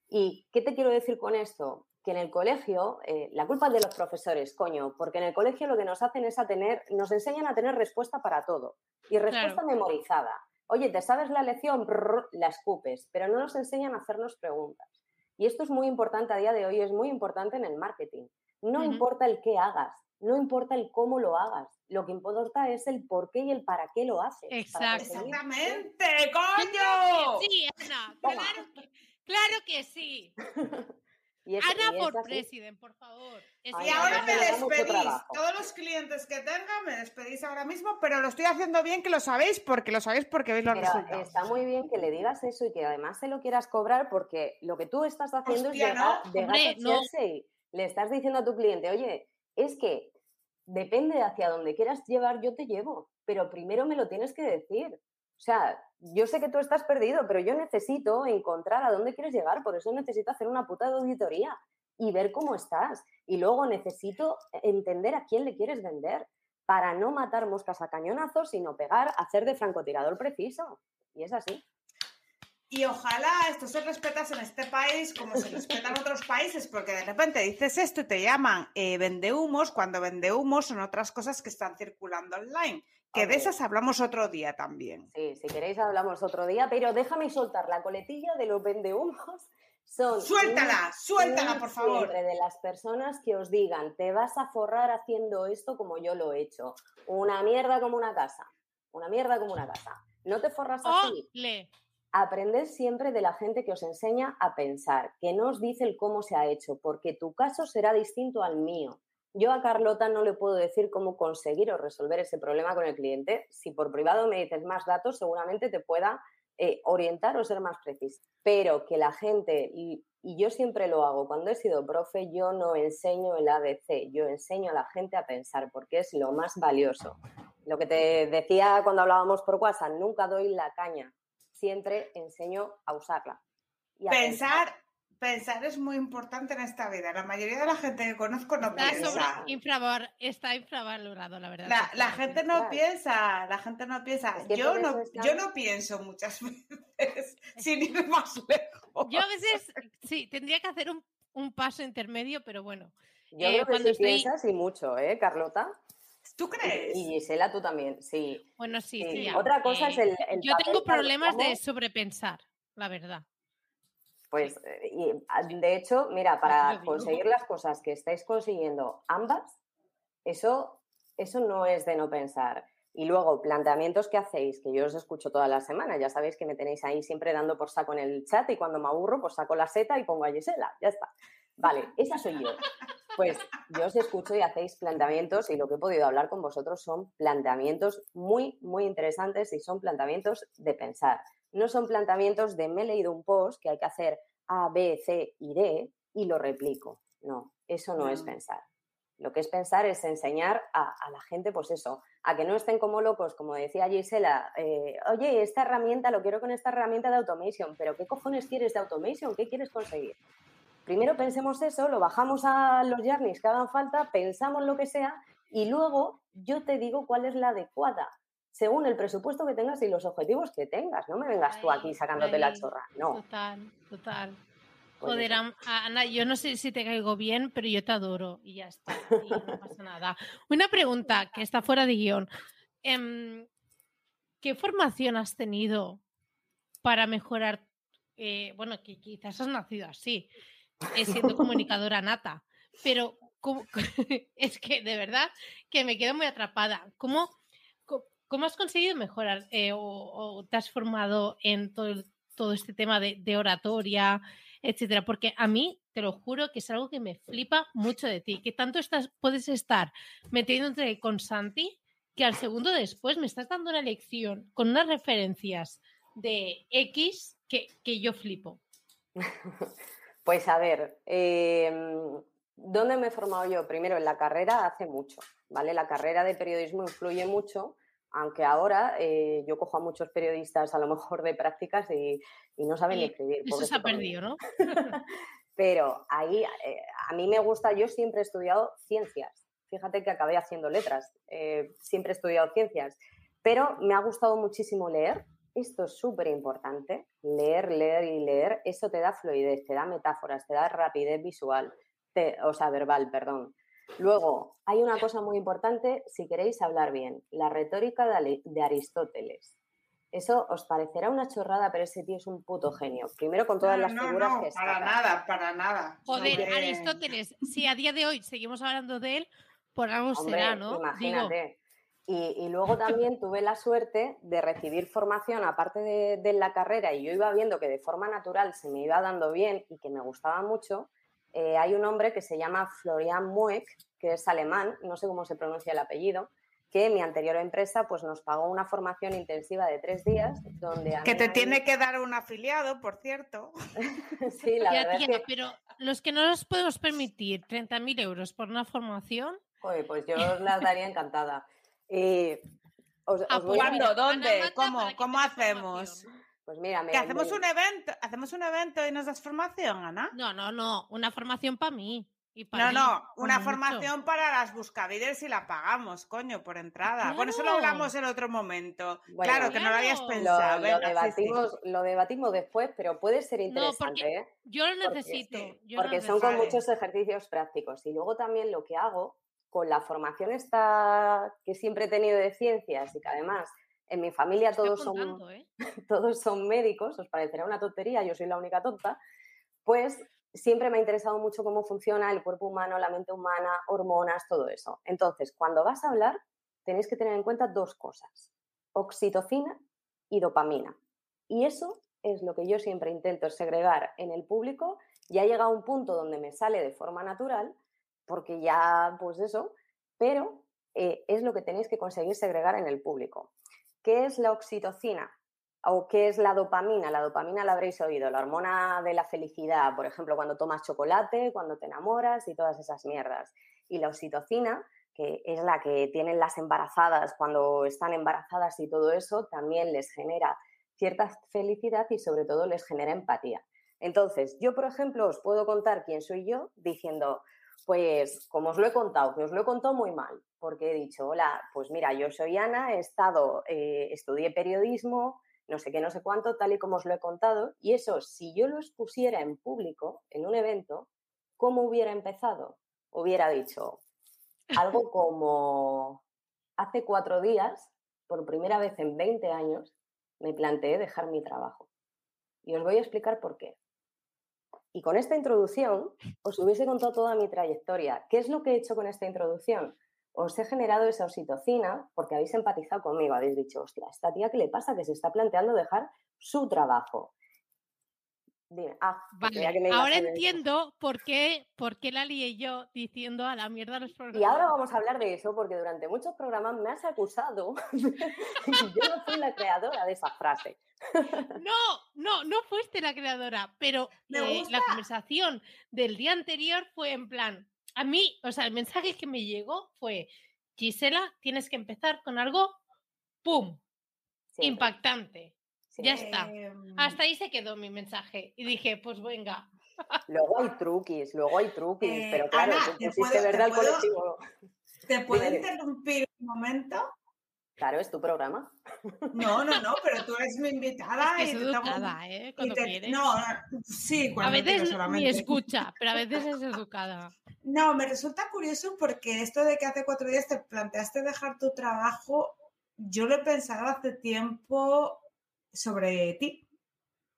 ¿Y qué te quiero decir con esto? Que en el colegio, eh, la culpa es de los profesores, coño, porque en el colegio lo que nos hacen es a tener, nos enseñan a tener respuesta para todo y respuesta memorizada. Oye, ¿te sabes la lección? la escupes, pero no nos enseñan a hacernos preguntas. Y esto es muy importante a día de hoy, es muy importante en el marketing. No importa el qué hagas, no importa el cómo lo hagas, lo que importa es el por qué y el para qué lo haces. Exactamente, coño. Sí, Ana, claro que, sí. Ana por presidente, por favor. y ahora me despedís. Todos los clientes que tenga me despedís ahora mismo, pero lo estoy haciendo bien que lo sabéis porque lo sabéis porque veis los resultados. Está muy bien que le digas eso y que además se lo quieras cobrar porque lo que tú estás haciendo es llegar, no. Le estás diciendo a tu cliente, oye, es que depende de hacia dónde quieras llevar, yo te llevo, pero primero me lo tienes que decir. O sea, yo sé que tú estás perdido, pero yo necesito encontrar a dónde quieres llegar, por eso necesito hacer una puta de auditoría y ver cómo estás. Y luego necesito entender a quién le quieres vender para no matar moscas a cañonazos, sino pegar, hacer de francotirador preciso. Y es así. Y ojalá esto se respetase en este país como se respeta en otros países, porque de repente dices esto y te llaman eh, vendehumos, cuando vendehumos son otras cosas que están circulando online. Que de esas hablamos otro día también. Sí, si queréis hablamos otro día, pero déjame soltar la coletilla de los vendehumos. Son Suéltala, suéltala, por favor. de las personas que os digan, te vas a forrar haciendo esto como yo lo he hecho. Una mierda como una casa. Una mierda como una casa. No te forras así. Ole. Aprended siempre de la gente que os enseña a pensar, que no os dice el cómo se ha hecho, porque tu caso será distinto al mío. Yo a Carlota no le puedo decir cómo conseguir o resolver ese problema con el cliente. Si por privado me dices más datos, seguramente te pueda eh, orientar o ser más preciso. Pero que la gente, y, y yo siempre lo hago, cuando he sido profe, yo no enseño el ABC, yo enseño a la gente a pensar, porque es lo más valioso. Lo que te decía cuando hablábamos por WhatsApp, nunca doy la caña, siempre enseño a usarla. y a Pensar, pensar es muy importante en esta vida. La mayoría de la gente que conozco no Está, piensa. sobre- infravalor- está infravalorado, la verdad. La, gente no Claro. piensa, la gente no piensa. Es que yo, no, yo no pienso muchas veces, sin ir más lejos. Yo a veces, sí, tendría que hacer un, un paso intermedio, pero bueno. Yo eh, creo que cuando sí estoy- piensas y mucho, ¿eh, Carlota? ¿Tú crees? Y Gisela, tú también, sí. Bueno, sí, Sí, sí. Otra cosa es el, el Yo tengo problemas de sobrepensar, la verdad. Pues, eh, y, a- de hecho, mira, para conseguir las cosas que estáis consiguiendo ambas, eso, eso no es de no pensar. Y luego, planteamientos que hacéis, que yo os escucho toda la semana, ya sabéis que me tenéis ahí siempre dando por saco en el chat y cuando me aburro, pues saco la seta y pongo a Gisela, ya está. Vale, esa soy yo. Pues yo os escucho y hacéis planteamientos y lo que he podido hablar con vosotros son planteamientos muy, muy interesantes y son planteamientos de pensar. No son planteamientos de me he leído un post que hay que hacer A, B, C y D y lo replico. No, eso no, es No. pensar. Lo que es pensar es enseñar a, a la gente, pues eso, a que no estén como locos, como decía Gisela, eh, oye, esta herramienta, lo quiero con esta herramienta de automation, pero ¿qué cojones quieres de automation? ¿Qué quieres conseguir? Primero pensemos eso, lo bajamos a los journeys que hagan falta, pensamos lo que sea y luego yo te digo cuál es la adecuada, según el presupuesto que tengas y los objetivos que tengas. No me vengas tú aquí sacándote la chorra, no. Total, total. Pues Joder, Ana, yo no sé si te caigo bien, pero yo te adoro y ya está. y no pasa nada. Una pregunta que está fuera de guion. Em, ¿Qué formación has tenido para mejorar? eh, bueno, que quizás has nacido así, eh, siendo comunicadora nata, pero ¿cómo- es que de verdad que me quedo muy atrapada. ¿Cómo, cómo has conseguido mejorar eh, o, te has formado en todo, todo este tema de, de oratoria, etcétera? Porque a mí, te lo juro, que es algo que me flipa mucho de ti, que tanto estás, puedes estar metiéndote con Santi que al segundo después me estás dando una lección con unas referencias de X que, que yo flipo. Pues a ver, em, ¿dónde me he formado yo? Primero, en la carrera hace mucho, ¿vale? La carrera de periodismo influye mucho, aunque ahora eh, yo cojo a muchos periodistas a lo mejor de prácticas y, y no saben Y escribir. Eso se ha perdido, ¿no? Pero ahí eh, a mí me gusta, yo siempre he estudiado ciencias. Fíjate que acabé haciendo letras, eh, siempre he estudiado ciencias, pero me ha gustado muchísimo leer. Esto es súper importante, leer, leer y leer. Eso te da fluidez, te da metáforas, te da rapidez visual, te- o sea, verbal, perdón. Luego, hay una cosa muy importante si queréis hablar bien, la retórica de Aristóteles. Eso os parecerá una chorrada, pero ese tío es un puto genio. Primero con todas No, las no, figuras no, que para saca. nada, para nada. Joder, Hombre. Aristóteles, si a día de hoy seguimos hablando de él, por algo Hombre, será, ¿no? Digo, Imagínate. Y, y luego también tuve la suerte de recibir formación aparte de, de la carrera y yo iba viendo que de forma natural se me iba dando bien y que me gustaba mucho. Eh, hay un hombre que se llama Florian Mueck, que es alemán, no sé cómo se pronuncia el apellido, que mi anterior empresa pues nos pagó una formación intensiva de tres días donde a Que te ahí- tiene que dar un afiliado, por cierto. sí, la ya, verdad es tía, que pero los que no nos podemos permitir 30.000 euros por una formación, joder, pues yo las daría encantada. Y os- Ah, os. ¿Dónde? ¿Cómo? ¿Cómo hacemos? pues mira, me, ¿Que hacemos me- un evento? ¿Hacemos un evento y nos das formación, Ana? No, no, no, una formación para mí. Y No, mí, no, una mucho. formación para las buscavides y la pagamos, coño, por entrada. Bueno, eso lo hablamos en otro momento. Bueno, claro, que no lo habías. Lo, pensado. lo venga, sí, sí. debatimos, lo debatimos después, pero puede ser No, interesante, porque ¿eh? yo lo necesito. sí, yo lo porque son con muchos ejercicios prácticos. Y luego también lo que hago con la formación esta que siempre he tenido de ciencias y que además en mi familia todos son, ¿eh? todos son médicos, os parecerá una tontería, yo soy la única tonta, pues siempre me ha interesado mucho cómo funciona el cuerpo humano, la mente humana, hormonas, todo eso. Entonces, cuando vas a hablar, tenéis que tener en cuenta dos cosas, oxitocina y dopamina. Y eso es lo que yo siempre intento segregar en el público. Ya llega a un punto donde me sale de forma natural, porque ya, pues eso, pero eh, es lo que tenéis que conseguir segregar en el público. ¿Qué es la oxitocina? ¿O qué es la dopamina? La dopamina la habréis oído, la hormona de la felicidad, por ejemplo, cuando tomas chocolate, cuando te enamoras y todas esas mierdas. Y la oxitocina, que es la que tienen las embarazadas cuando están embarazadas y todo eso, también les genera cierta felicidad y sobre todo les genera empatía. Entonces, yo, por ejemplo, os puedo contar quién soy yo diciendo, pues como os lo he contado, que os lo he contado muy mal, porque he dicho, hola, pues mira, yo soy Ana, he estado, eh, estudié periodismo, no sé qué, no sé cuánto, tal y como os lo he contado, y eso, si yo lo expusiera en público, en un evento, ¿cómo hubiera empezado? Hubiera dicho algo como, hace cuatro días, por primera vez en 20 años, me planteé dejar mi trabajo. Y os voy a explicar por qué. Y con esta introducción os hubiese contado toda mi trayectoria. ¿Qué es lo que he hecho con esta introducción? Os he generado esa oxitocina porque habéis empatizado conmigo, habéis dicho, hostia, ¿esta tía qué le pasa? Que se está planteando dejar su trabajo. Ah, vale. ahora entiendo por qué, por qué la lié yo diciendo a la mierda los programas. Y ahora vamos a hablar de eso porque durante muchos programas me has acusado y yo no fui la creadora de esa frase. No, no, no fuiste la creadora, pero eh, la conversación del día anterior fue en plan, a mí, o sea, el mensaje que me llegó fue, Gisela, tienes que empezar con algo, ¡pum! Impactante. Ya está. Em, Hasta ahí se quedó mi mensaje. Y dije, pues venga. Luego hay truquis, luego hay truquis, pero claro, Ana, ¿te puedo, verdad ¿te colectivo. ¿Te puedo interrumpir un momento? Claro, es tu programa. No, no, no, pero tú eres mi invitada. Es y es educada, ¿eh? Cuando te... No, sí, cuando A veces ni escucha, pero a veces es educada. No, me resulta curioso porque esto de que hace cuatro días te planteaste dejar tu trabajo, yo lo he pensado hace tiempo sobre ti,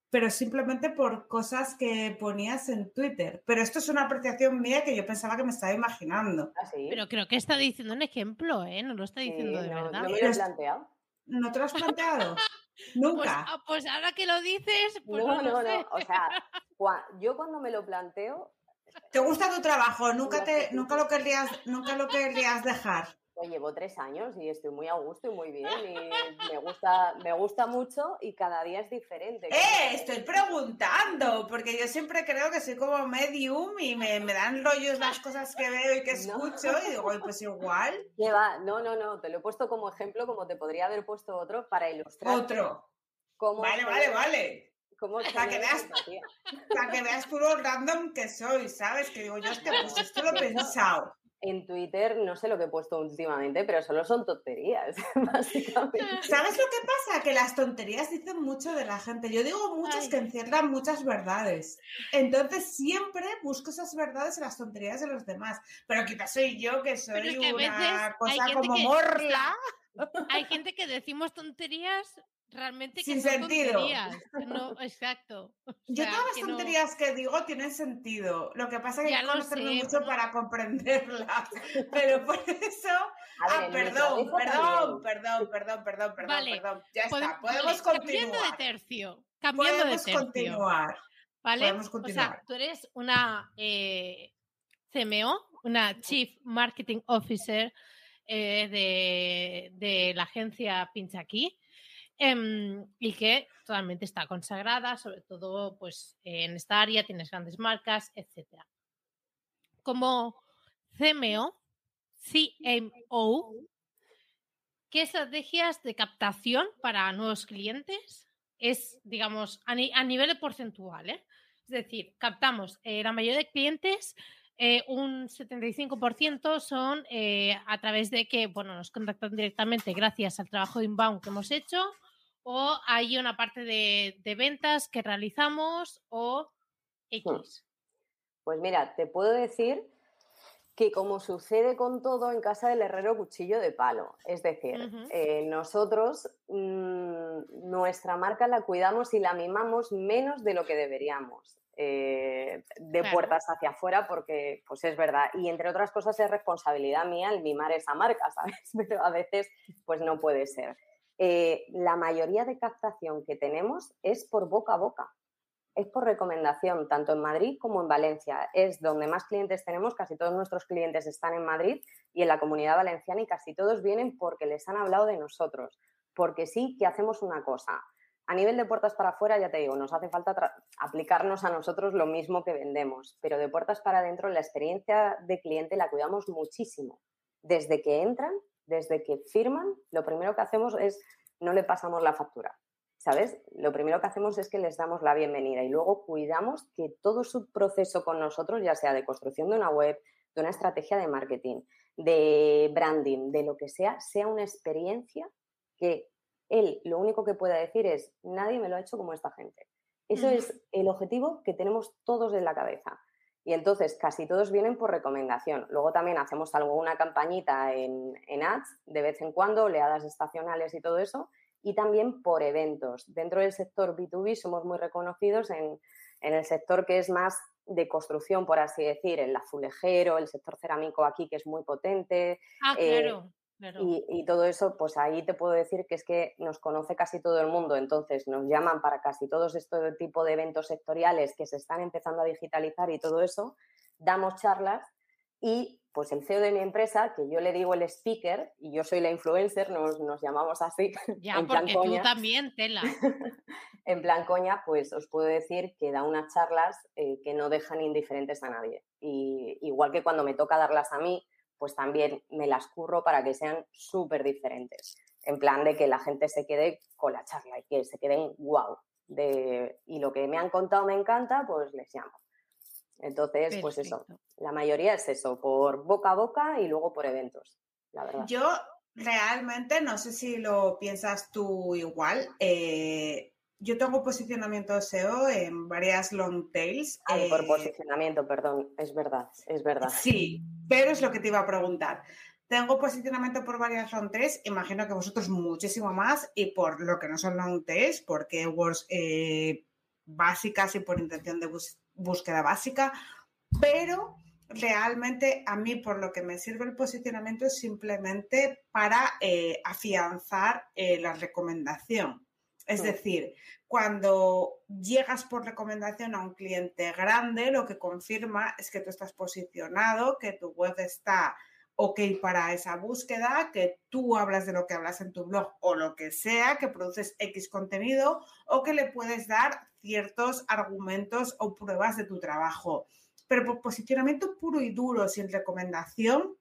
pero simplemente por cosas que ponías en Twitter. Pero esto es una apreciación mía que yo pensaba que me estaba imaginando. ¿Ah, pero creo que está diciendo un ejemplo, ¿eh? No lo está diciendo de verdad. No me lo he planteado. ¿No te lo has planteado? Nunca. Pues, ah, pues, ahora que lo dices, pues no, no, no, O sea, yo cuando me lo planteo. ¿Te gusta tu trabajo? Nunca te, nunca lo querrías, nunca lo querrías dejar. Pues llevo tres años y estoy muy a gusto y muy bien y me gusta, me gusta mucho y cada día es diferente. ¡Eh! Estoy preguntando, porque yo siempre creo que soy como medium y me, dan rollos las cosas que veo y que escucho y digo, pues igual. va? No, no, no, te lo he puesto como ejemplo, como te podría haber puesto otro para ilustrar. Otro. vale, vale, vale. para, que veas, para que veas tú lo random que soy, ¿sabes? Que digo, yo es que pues esto lo he pensado en Twitter no sé lo que he puesto últimamente, pero solo son tonterías, básicamente. ¿Sabes lo que pasa? Que las tonterías dicen mucho de la gente. Yo digo muchas que encierran muchas verdades. Entonces siempre busco esas verdades en las tonterías de los demás. Pero quizás soy yo que soy una cosa como morla. Hay gente que decimos tonterías realmente que Sin son sentido. tonterías. No, exacto. Yo todas las tonterías que digo tienen sentido. Lo que pasa es que hay que conocerme mucho para comprenderlas. Pero por eso. ah, perdón, perdón, perdón, perdón, perdón, perdón, perdón. Ya está, podemos continuar. Cambiando de tercio. Cambiando podemos de tercio. continuar. ¿Vale? Podemos continuar. O sea, tú eres una eh, CMO, una Chief Marketing Officer eh, de, de la agencia Pincha Em, y que totalmente está consagrada, sobre todo pues, en esta área tienes grandes marcas, etc. Como CMO, CMO, ¿qué estrategias de captación para nuevos clientes es, digamos, a, nivel de porcentual? ¿eh? Es decir, captamos eh, la mayoría de clientes eh, un 75% son eh, a través de que bueno, nos contactan directamente gracias al trabajo de inbound que hemos hecho o hay una parte de, ventas que realizamos o hmm. X. Pues mira, te puedo decir que como sucede con todo en casa del herrero cuchillo de palo. Es decir, eh, nosotros mm, nuestra marca la cuidamos y la mimamos menos de lo que deberíamos. Eh, de puertas hacia afuera porque pues es verdad y entre otras cosas es responsabilidad mía el mimar esa marca, ¿sabes? Pero a veces pues no puede ser. Eh, la mayoría de captación que tenemos es por boca a boca es por recomendación, tanto en Madrid como en Valencia. Es donde más clientes tenemos, casi todos nuestros clientes están en Madrid y en la comunidad valenciana y casi todos vienen porque les han hablado de nosotros. Porque sí que hacemos una cosa. A nivel de puertas para afuera, ya te digo, nos hace falta aplicarnos a nosotros lo mismo que vendemos, pero de puertas para adentro la experiencia de cliente la cuidamos muchísimo. Desde que entran, desde que firman, lo primero que hacemos es no le pasamos la factura ¿sabes? Lo primero que hacemos es que les damos la bienvenida y luego cuidamos que todo su proceso con nosotros, ya sea de construcción de una web, de una estrategia de marketing, de branding, de lo que sea, sea una experiencia que él lo único que pueda decir es, nadie me lo ha hecho como esta gente. Eso es el objetivo que tenemos todos en la cabeza. Y entonces casi todos vienen por recomendación. Luego también hacemos alguna campañita en, en ads de vez en cuando, oleadas estacionales y todo eso, y también por eventos. Dentro del sector B2B somos muy reconocidos en, el sector que es más de construcción, por así decir, el azulejero, el sector cerámico aquí, que es muy potente. Ah, eh, claro. Y, y, todo eso, pues ahí te puedo decir que es que nos conoce casi todo el mundo, entonces nos llaman para casi todos estos tipo de eventos sectoriales que se están empezando a digitalizar y todo eso, damos charlas y pues el CEO de mi empresa, que yo le digo el speaker y yo soy la influencer, nos, llamamos así. Ya, en porque plan tú también, tela. en plan coña, pues os puedo decir que da unas charlas eh, que no dejan indiferentes a nadie. Y igual que cuando me toca darlas a mí, pues también me las curro para que sean súper diferentes. En plan de que la gente se quede con la charla y que se queden wow. De, y lo que me han contado me encanta, pues les llamo. Entonces, pues eso, la mayoría es eso, por boca a boca y luego por eventos, la verdad. Yo realmente, no sé si lo piensas tú igual, eh, yo tengo posicionamiento SEO en varias long tails. por eh, posicionamiento, perdón, es verdad, es verdad. Sí, pero es lo que te iba a preguntar. Tengo posicionamiento por varias tails, imagino que vosotros muchísimo más, y por lo que no son long tails, por keywords eh, básicas y por intención de búsqueda básica, pero realmente a mí por lo que me sirve el posicionamiento es simplemente para eh, afianzar eh, la recomendación. Es decir, cuando llegas por recomendación a un cliente grande, lo que confirma es que tú estás posicionado, que tu web está ok para esa búsqueda, que tú hablas de lo que hablas en tu blog o lo que sea, que produces X contenido o que le puedes dar ciertos argumentos o pruebas de tu trabajo. Pero por posicionamiento puro y duro, sin recomendación,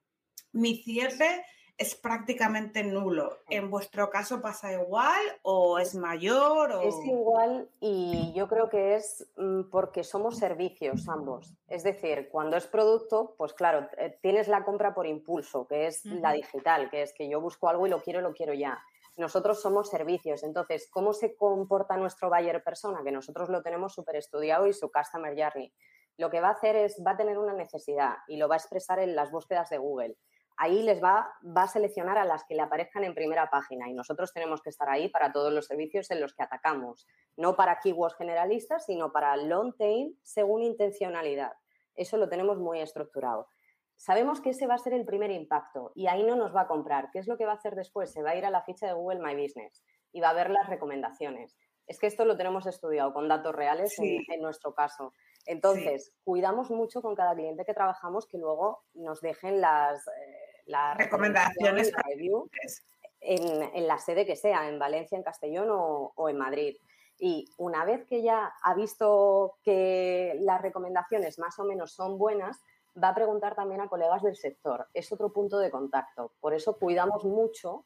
mi cierre es prácticamente nulo. ¿En vuestro caso pasa igual o es mayor? Es igual y yo creo que es mm, porque somos servicios ambos. Es decir, cuando es producto, pues claro, eh, tienes la compra por impulso, que es la digital, que es que yo busco algo y lo quiero, lo quiero ya. Nosotros somos servicios, entonces, ¿cómo se comporta nuestro buyer persona? Que nosotros lo tenemos súper estudiado y su customer journey. Lo que va a hacer es, va a tener una necesidad y lo va a expresar en las búsquedas de Google. Ahí les va, va a seleccionar a las que le aparezcan en primera página y nosotros tenemos que estar ahí para todos los servicios en los que atacamos, no para keywords generalistas, sino para long tail según intencionalidad. Eso lo tenemos muy estructurado. Sabemos que ese va a ser el primer impacto y ahí no nos va a comprar. ¿Qué es lo que va a hacer después? Se va a ir a la ficha de Google My Business y va a ver las recomendaciones. Es que esto lo tenemos estudiado con datos reales en, nuestro caso. Entonces, cuidamos mucho con cada cliente que trabajamos que luego nos dejen las, eh, recomendaciones en, la sede que sea, en Valencia, en Castellón o en Madrid. Y una vez que ya ha visto que las recomendaciones más o menos son buenas, va a preguntar también a colegas del sector. Es otro punto de contacto. Por eso cuidamos mucho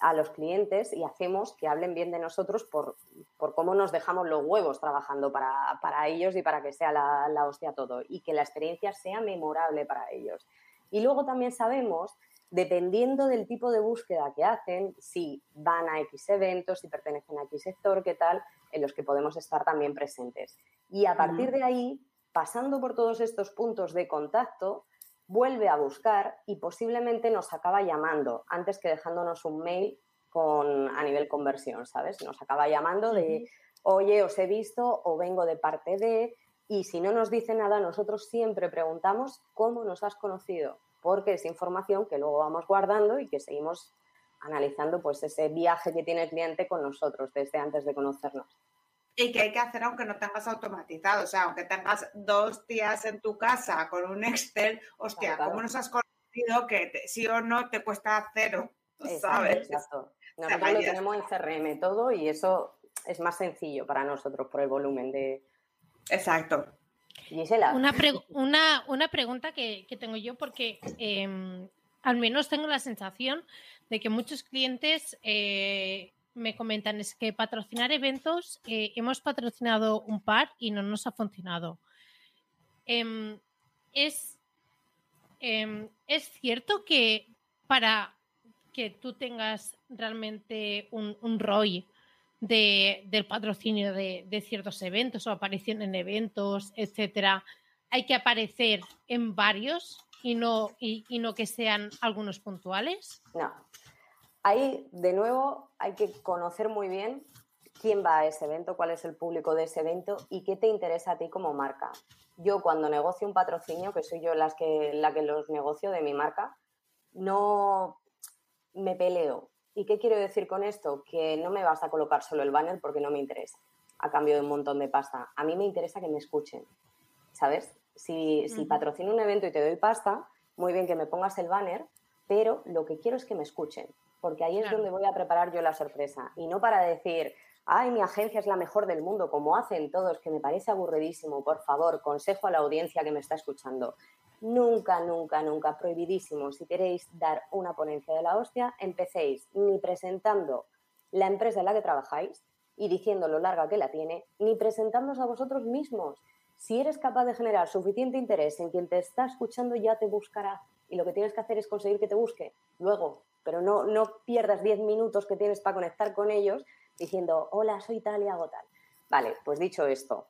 a los clientes y hacemos que hablen bien de nosotros por, cómo nos dejamos los huevos trabajando para, ellos y para que sea la, la, hostia todo y que la experiencia sea memorable para ellos. Y luego también sabemos, dependiendo del tipo de búsqueda que hacen, si van a X eventos, si pertenecen a X sector, qué tal, en los que podemos estar también presentes. Y a partir de ahí pasando por todos estos puntos de contacto, vuelve a buscar y posiblemente nos acaba llamando antes que dejándonos un mail con, a nivel conversión, ¿sabes? Nos acaba llamando de, oye, os he visto o vengo de parte de, y si no nos dice nada, nosotros siempre preguntamos cómo nos has conocido, porque es información que luego vamos guardando y que seguimos analizando pues ese viaje que tiene el cliente con nosotros desde antes de conocernos. Y que hay que hacer aunque no tengas automatizado, o sea, aunque tengas dos días en tu casa con un Excel, hostia, ¿cómo nos has conocido que sí o no te cuesta cero? ¿Sabes? Exacto. Nosotros lo tenemos en CRM todo y eso es más sencillo para nosotros por el volumen de. Exacto. Gisela. Una, una, pregunta que, tengo yo, porque em, al menos tengo la sensación de que muchos clientes eh, me comentan es que patrocinar eventos, eh, hemos patrocinado un par y no nos ha funcionado. Em, es, em, es cierto que para que tú tengas realmente un, un ROI de, del patrocinio de, ciertos eventos o aparición en eventos, etcétera, hay que aparecer en varios y no, y, no que sean algunos puntuales? No. Ahí, de nuevo, hay que conocer muy bien quién va a ese evento, cuál es el público de ese evento y qué te interesa a ti como marca. Yo cuando negocio un patrocinio, que soy yo las que, la que los negocio de mi marca, no me peleo. ¿Y qué quiero decir con esto? Que no me vas a colocar solo el banner porque no me interesa, a cambio de un montón de pasta. A mí me interesa que me escuchen, ¿sabes? Si, si patrocino un evento y te doy pasta, muy bien que me pongas el banner, pero lo que quiero es que me escuchen, porque ahí es donde voy a preparar yo la sorpresa. Y no para decir, ay, mi agencia es la mejor del mundo, como hacen todos, que me parece aburridísimo. Por favor, consejo a la audiencia que me está escuchando. Nunca, nunca, nunca, prohibidísimo. Si queréis dar una ponencia de la hostia, empecéis ni presentando la empresa en la que trabajáis y diciendo lo larga que la tiene, ni presentándoos a vosotros mismos. Si eres capaz de generar suficiente interés en quien te está escuchando, ya te buscará. Y lo que tienes que hacer es conseguir que te busque luego. Pero no, no pierdas 10 minutos que tienes para conectar con ellos diciendo, hola, soy tal y hago tal. Vale, pues dicho esto,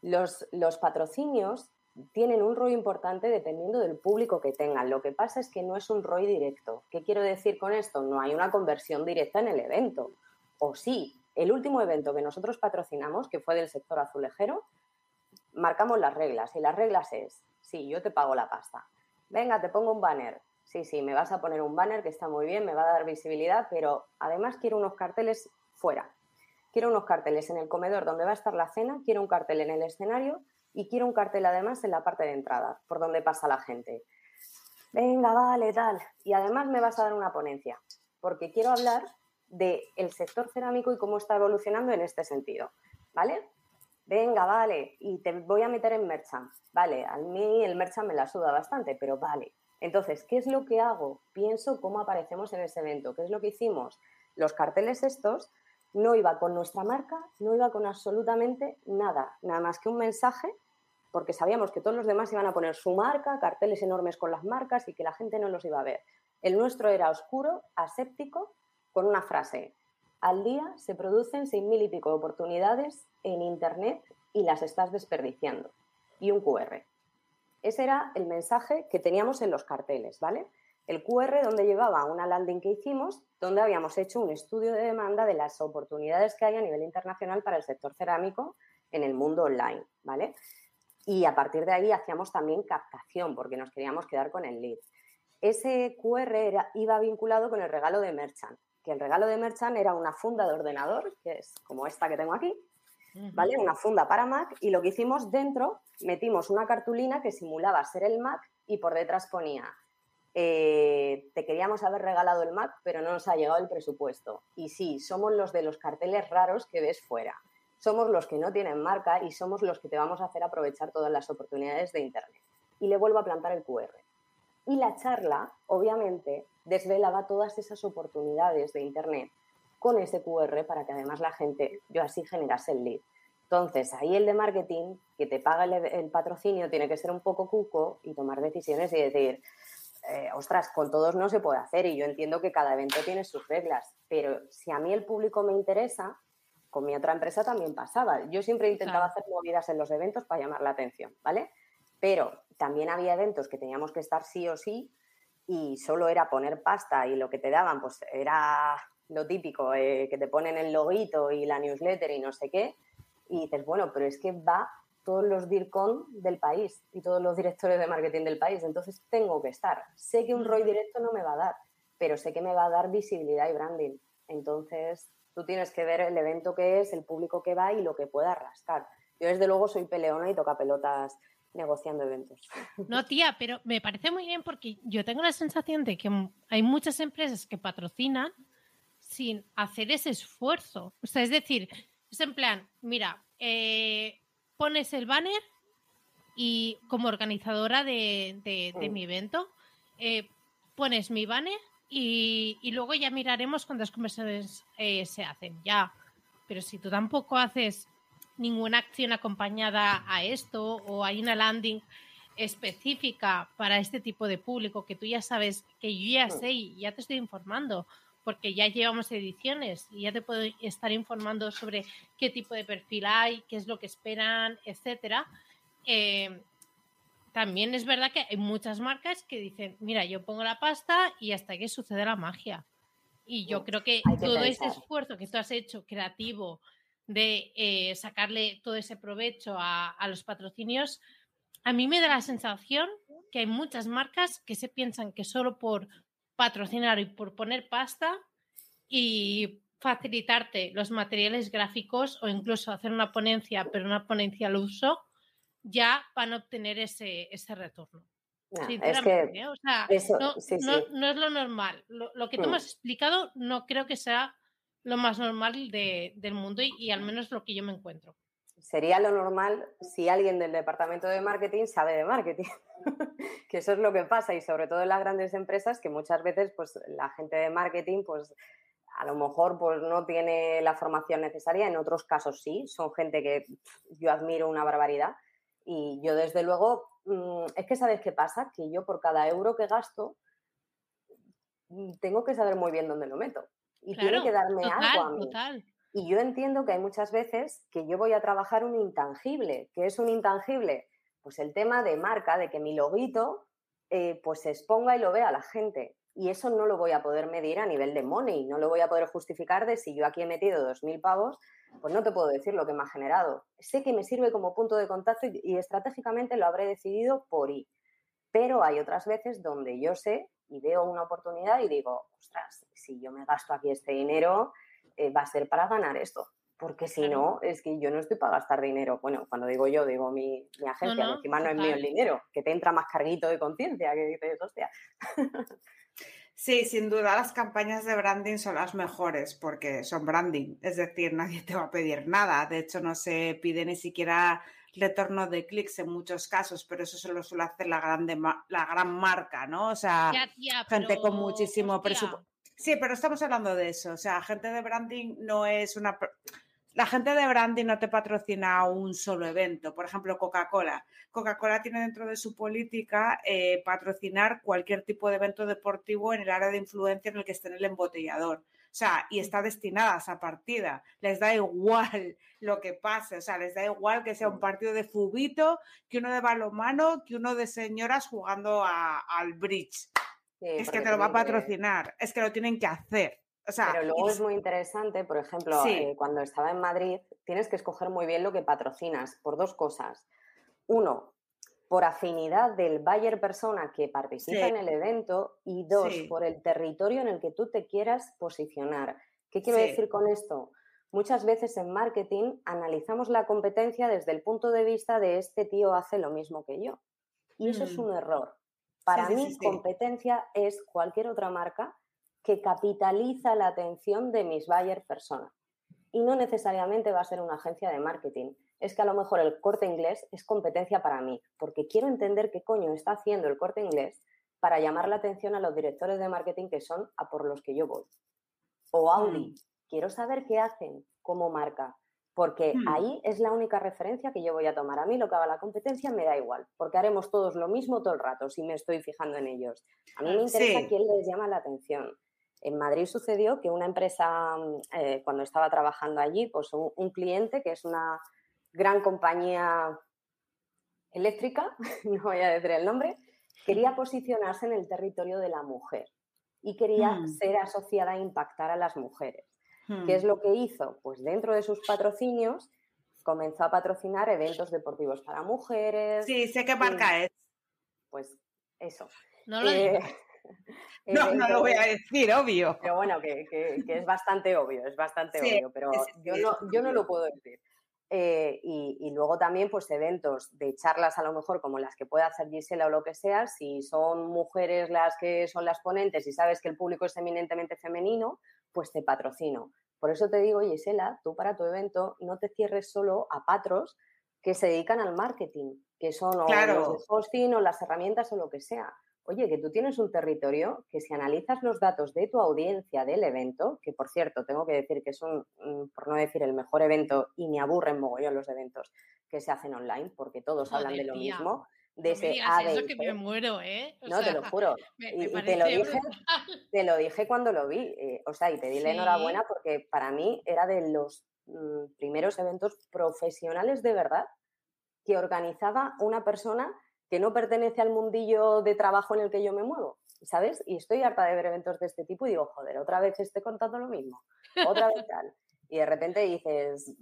los, los patrocinios tienen un ROI importante dependiendo del público que tengan. Lo que pasa es que no es un ROI directo. ¿Qué quiero decir con esto? No hay una conversión directa en el evento. O sí, el último evento que nosotros patrocinamos, que fue del sector azulejero, marcamos las reglas. Y las reglas es, sí, yo te pago la pasta. Venga, te pongo un banner. Sí, sí, me vas a poner un banner que está muy bien, me va a dar visibilidad, pero además quiero unos carteles fuera. Quiero unos carteles en el comedor donde va a estar la cena, quiero un cartel en el escenario y quiero un cartel además en la parte de entrada, por donde pasa la gente. Venga, vale, tal. Y además me vas a dar una ponencia, porque quiero hablar del sector cerámico y cómo está evolucionando en este sentido, ¿vale? Venga, vale, y te voy a meter en merchant. Vale, a mí el merchant me la suda bastante, pero vale. Entonces, ¿qué es lo que hago? Pienso cómo aparecemos en ese evento. ¿Qué es lo que hicimos? Los carteles estos no iba con nuestra marca, no iba con absolutamente nada, nada más que un mensaje, porque sabíamos que todos los demás iban a poner su marca, carteles enormes con las marcas y que la gente no los iba a ver. El nuestro era oscuro, aséptico, con una frase. Al día se producen seis mil y pico oportunidades en Internet y las estás desperdiciando. Y un QR. Ese era el mensaje que teníamos en los carteles, ¿vale? El QR donde llevaba una landing que hicimos, donde habíamos hecho un estudio de demanda de las oportunidades que hay a nivel internacional para el sector cerámico en el mundo online, ¿vale? Y a partir de ahí hacíamos también captación, porque nos queríamos quedar con el lead. Ese QR iba vinculado con el regalo de Merchant, que el regalo de Merchant era una funda de ordenador, que es como esta que tengo aquí, ¿vale? Una funda para Mac, y lo que hicimos dentro, metimos una cartulina que simulaba ser el Mac y por detrás ponía eh, te queríamos haber regalado el Mac, pero no nos ha llegado el presupuesto. Y sí, somos los de los carteles raros que ves fuera. Somos los que no tienen marca y somos los que te vamos a hacer aprovechar todas las oportunidades de Internet. Y le vuelvo a plantar el QR. Y la charla, obviamente, desvelaba todas esas oportunidades de Internet con ese QR para que además la gente, yo así generase el lead. Entonces, ahí el de marketing, que te paga el, el patrocinio, tiene que ser un poco cuco y tomar decisiones y decir, eh, ostras, con todos no se puede hacer y yo entiendo que cada evento tiene sus reglas, pero si a mí el público me interesa, con mi otra empresa también pasaba. Yo siempre intentaba hacer movidas en los eventos para llamar la atención, ¿vale? pero también había eventos que teníamos que estar sí o sí y solo era poner pasta y lo que te daban pues era lo típico, eh, que te ponen el loguito y la newsletter y no sé qué, y dices, bueno, pero es que va todos los DIRCON del país y todos los directores de marketing del país, entonces tengo que estar. Sé que un ROI directo no me va a dar, pero sé que me va a dar visibilidad y branding. Entonces, tú tienes que ver el evento que es, el público que va y lo que pueda rascar. Yo, desde luego, soy peleona y toca pelotas negociando eventos. No, tía, pero me parece muy bien porque yo tengo la sensación de que hay muchas empresas que patrocinan sin hacer ese esfuerzo. O sea, es decir, es en plan, mira, eh, pones el banner y como organizadora de, mm. mi evento, eh, pones mi banner y, luego ya miraremos cuántas conversaciones eh, se hacen. Ya, pero si tú tampoco haces ninguna acción acompañada a esto o hay una landing específica para este tipo de público que tú ya sabes que yo ya mm. sé y ya te estoy informando porque ya llevamos ediciones y ya te puedo estar informando sobre qué tipo de perfil hay, qué es lo que esperan, etcétera. Eh, también es verdad que hay muchas marcas que dicen, mira, yo pongo la pasta y hasta que sucede la magia. Y yo creo que, todo ese esfuerzo que tú has hecho creativo de eh, sacarle todo ese provecho a, a los patrocinios, a mí me da la sensación que hay muchas marcas que se piensan que solo por patrocinar y por poner pasta y facilitarte los materiales gráficos o incluso hacer una ponencia, pero una ponencia al uso, ya van a obtener ese, ese retorno. No, es que ¿eh? o sea, no, no, es lo normal. Lo, que tú me mm. has explicado no creo que sea lo más normal de, del mundo y, y, al menos lo que yo me encuentro. Sería lo normal si alguien del departamento de marketing sabe de marketing. que eso es lo que pasa y sobre todo en las grandes empresas que muchas veces pues la gente de marketing pues a lo mejor pues no tiene la formación necesaria, en otros casos sí, son gente que yo admiro una barbaridad y yo desde luego, mm, es que sabes qué pasa, que yo por cada euro que gasto mm, tengo que saber muy bien dónde lo meto y tiene que darme algo a mí. Y yo entiendo que hay muchas veces que yo voy a trabajar un intangible. ¿Qué es un intangible? Pues el tema de marca, de que mi loguito eh, pues se exponga y lo vea la gente. Y eso no lo voy a poder medir a nivel de money, no lo voy a poder justificar de si yo aquí he metido 2.000 pavos, pues no te puedo decir lo que me ha generado. Sé que me sirve como punto de contacto y, estratégicamente lo habré decidido por I. Pero hay otras veces donde yo sé y veo una oportunidad y digo, ostras, si yo me gasto aquí este dinero, eh, va a ser para ganar esto porque si no, es que yo no estoy para gastar dinero. Bueno, cuando digo yo, digo mi, agencia, no, encima no es mío el dinero, que te entra más carguito de conciencia, que dices, hostia. Sí, sin duda las campañas de branding son las mejores porque son branding, es decir, nadie te va a pedir nada, de hecho no se pide ni siquiera retorno de clics en muchos casos, pero eso solo suele hacer la, grande, la gran marca, ¿no? O sea, gente con muchísimo presupuesto. Sí, pero estamos hablando de eso. O sea, gente de branding no es una. La gente de branding no te patrocina un solo evento. Por ejemplo, Coca-Cola. Coca-Cola tiene dentro de su política eh, patrocinar cualquier tipo de evento deportivo en el área de influencia en el que esté en el embotellador. O sea, y está destinada a esa partida. Les da igual lo que pase. O sea, les da igual que sea un partido de fubito, que uno de balomano, que uno de señoras jugando al bridge es que te lo va a patrocinar, es que lo tienen que hacer. O sea, Pero luego es muy interesante, por ejemplo, eh, cuando estaba en Madrid, tienes que escoger muy bien lo que patrocinas por dos cosas. Uno, por afinidad del buyer persona que participa en el evento y dos, por el territorio en el que tú te quieras posicionar. ¿Qué quiero decir con esto? Muchas veces en marketing analizamos la competencia desde el punto de vista de este tío hace lo mismo que yo. Y eso es mm. un error. Para mí, competencia es cualquier otra marca que capitaliza la atención de mis buyer persona. Y no necesariamente va a ser una agencia de marketing. Es que a lo mejor el corte inglés es competencia para mí, porque quiero entender qué coño está haciendo el corte inglés para llamar la atención a los directores de marketing que son a por los que yo voy. O Audi, mm. quiero saber qué hacen como marca, porque hmm. ahí es la única referencia que yo voy a tomar. A mí lo que haga la competencia me da igual, porque haremos todos lo mismo todo el rato si me estoy fijando en ellos. A mí me interesa quién les llama la atención. En Madrid sucedió que una empresa, mm, eh, cuando estaba trabajando allí, pues un, cliente que es una gran compañía eléctrica, no voy a decir el nombre, quería posicionarse en el territorio de la mujer y quería Hmm. ser asociada a impactar a las mujeres. Hmm. ¿Qué es lo que hizo? Pues dentro de sus patrocinios comenzó a patrocinar eventos deportivos para mujeres, Sí, sé qué marca es. pues eso. No lo Eh. No, no lo voy a decir, obvio. Pero bueno, que, que- que es bastante obvio, es bastante Sí, obvio, pero yo, no, yo no lo puedo decir. Eh, y, y luego también, pues, eventos de charlas a lo mejor como las que puede hacer Gisela o lo que sea, si son mujeres las que son las ponentes y sabes que el público es eminentemente femenino, pues te patrocino. Por eso te digo, Gisela, tú para tu evento no te cierres solo a patros que se dedican al marketing, que son o Claro. los de hosting o las herramientas o lo que sea. Oye, que tú tienes un territorio que si analizas los datos de tu audiencia del evento, que por cierto, tengo que decir que es un, mm, por no decir el mejor evento, y me aburren mogollón los eventos que se hacen online, porque todos hablan de lo mismo, de No me ese digas eso y que me muero, ¿eh? O No, te lo juro. me- Y, me y te lo dije, te lo dije cuando lo vi, eh, o sea, y te di la enhorabuena porque para mí era de los mm, primeros eventos profesionales de verdad que organizaba una persona que no pertenece al mundillo de trabajo en el que yo me muevo, ¿sabes? Y estoy harta de ver eventos de este tipo y digo, joder, otra vez estoy contando lo mismo, otra vez tal. Y de repente dices,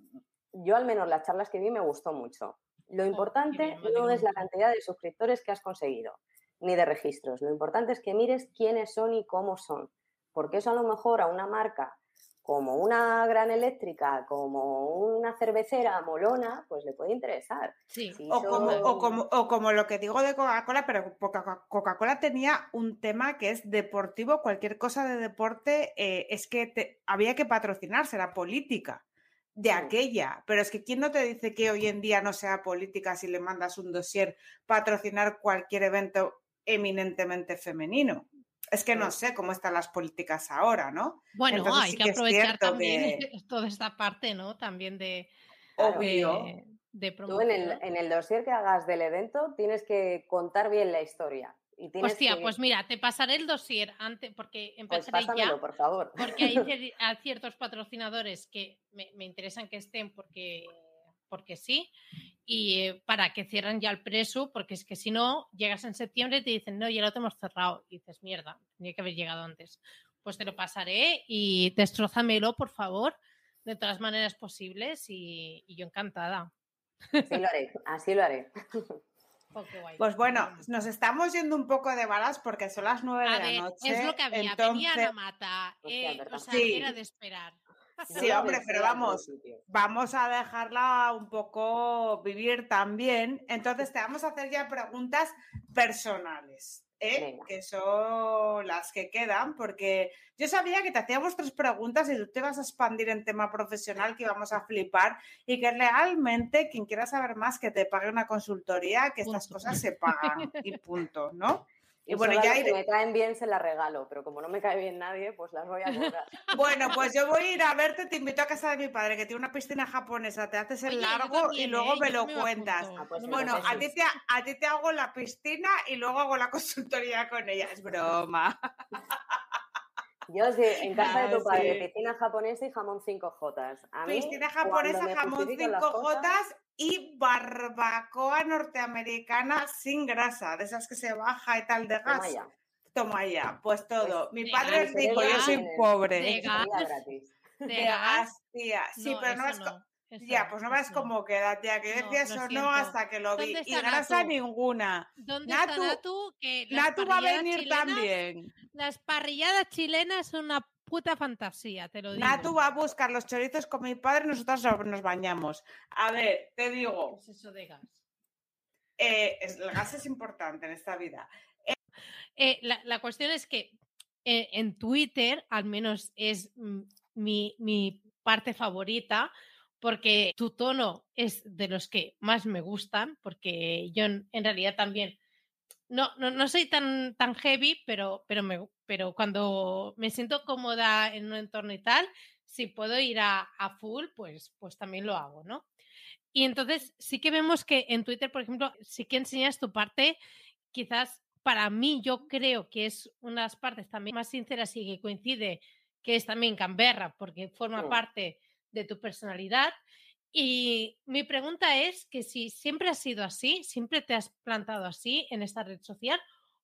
yo al menos las charlas que vi me gustó mucho. Lo importante no es la cantidad de suscriptores que has conseguido, ni de registros. Lo importante es que mires quiénes son y cómo son. Porque eso a lo mejor a una marca como una gran eléctrica, como una cervecera molona, pues le puede interesar. Sí. Si O como, o, como, o como lo que digo de Coca-Cola, pero Coca- Coca-Cola tenía un tema que es deportivo, cualquier cosa de deporte, eh, es que te- había que patrocinarse, era política de aquella. Pero es que ¿quién no te dice que hoy en día no sea política si le mandas un dossier patrocinar cualquier evento eminentemente femenino? Es que no sé cómo están las políticas ahora, ¿no? Bueno, Entonces hay sí que aprovechar también que- toda esta parte, ¿no? También de. Obvio. de, de Tú en el, en el dossier que hagas del evento tienes que contar bien la historia. Y Hostia, que- pues mira, te pasaré el dossier antes, porque pues empezaré pásamelo, ya, por favor. porque hay, cier- hay ciertos patrocinadores que me, me interesan que estén porque, porque sí, y eh, para que cierren ya el preso, porque es que si no, llegas en septiembre y te dicen, no, ya lo tenemos cerrado, y dices, mierda, tenía que haber llegado antes. Pues te lo pasaré y destrozamelo, por favor, de todas las maneras posibles, y, y yo encantada. Sí lo haré, así lo haré. Oh. Pues bueno, nos estamos yendo un poco de balas porque son las nueve de A la ver, noche. es lo que había. Venía entonces- Ana Mata. Hostia, eh, o sea, Sí. era de esperar. Sí, hombre, pero vamos, vamos a dejarla un poco vivir también. Entonces te vamos a hacer ya preguntas personales, ¿eh? Que son las que quedan, porque yo sabía que te hacíamos tres preguntas y tú te vas a expandir en tema profesional, que íbamos a flipar y que realmente quien quiera saber más que te pague una consultoría, que estas cosas se pagan y punto, ¿no? Y Y bueno, ya iré- me caen bien se las regalo, pero como no me cae bien nadie, pues las voy a cobrar. Bueno, pues yo voy a ir a verte, te invito a casa de mi padre, que tiene una piscina japonesa, te haces el Oye, largo y también, luego ¿eh? me lo me cuentas. Ah, pues No me Bueno, a ti, te, a ti te hago la piscina y luego hago la consultoría con ella. Es broma. Yo sí, en casa de tu padre, sí. piscina japonesa y jamón 5J. A mí, Piscina japonesa, jamón justifican las 5 cosas, jotas y barbacoa norteamericana sin grasa, de esas que se baja y tal de Toma gas. ya. Toma ya, pues todo. Mi de padre gas, de dijo, yo gas, soy de pobre. gas. Comida gratis. De De gas, gas, tía. Sí, pero no es... no, eso Ya, pues no ves eso cómo queda, tía, que yo No, eso no hasta que lo vi. ¿Dónde Y grasa Natu? ninguna. ¿Dónde Natu- está Natu? Que Natu va a venir chilenas- también. Las parrilladas chilenas son una puta fantasía, te lo digo. Natu va a buscar los chorizos con mi padre, nosotros nos- bañamos. A ver, te ¿Qué digo, es eso de gas? eh, el gas es importante en esta vida. Eh, la, la cuestión es que eh, en Twitter, al menos es mm, mi, mi parte favorita, porque tu tono es de los que más me gustan, porque yo en, en realidad también no, no, no soy tan, tan heavy, pero, pero, me, pero cuando me siento cómoda en un entorno y tal, si puedo ir a, a full, pues, pues también lo hago, ¿no? Y entonces sí que vemos que en Twitter, por ejemplo, sí que enseñas tu parte, quizás para mí yo creo que es una de las partes también más sinceras y que coincide, que es también Canberra, porque forma Mm. parte de tu personalidad. Y mi pregunta es que si siempre ha sido así, siempre te has plantado así en esta red social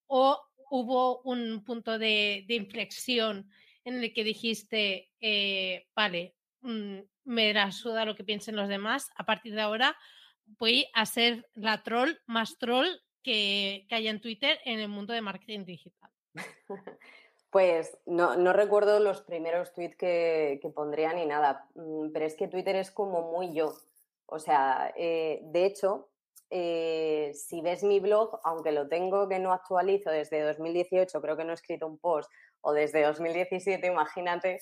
o hubo un punto de, inflexión en el que dijiste, eh, vale, mm, me da suda lo que piensen los demás, a partir de ahora voy a ser la troll más troll que, que haya en Twitter en el mundo de marketing digital. Pues no, recuerdo los primeros tweets que, pondría ni nada, mm, pero es que Twitter es como muy yo. O sea, eh, de hecho, eh, si ves mi blog, aunque lo tengo que no actualizo desde 2018, creo que no he escrito un post, o desde 2017, imagínate,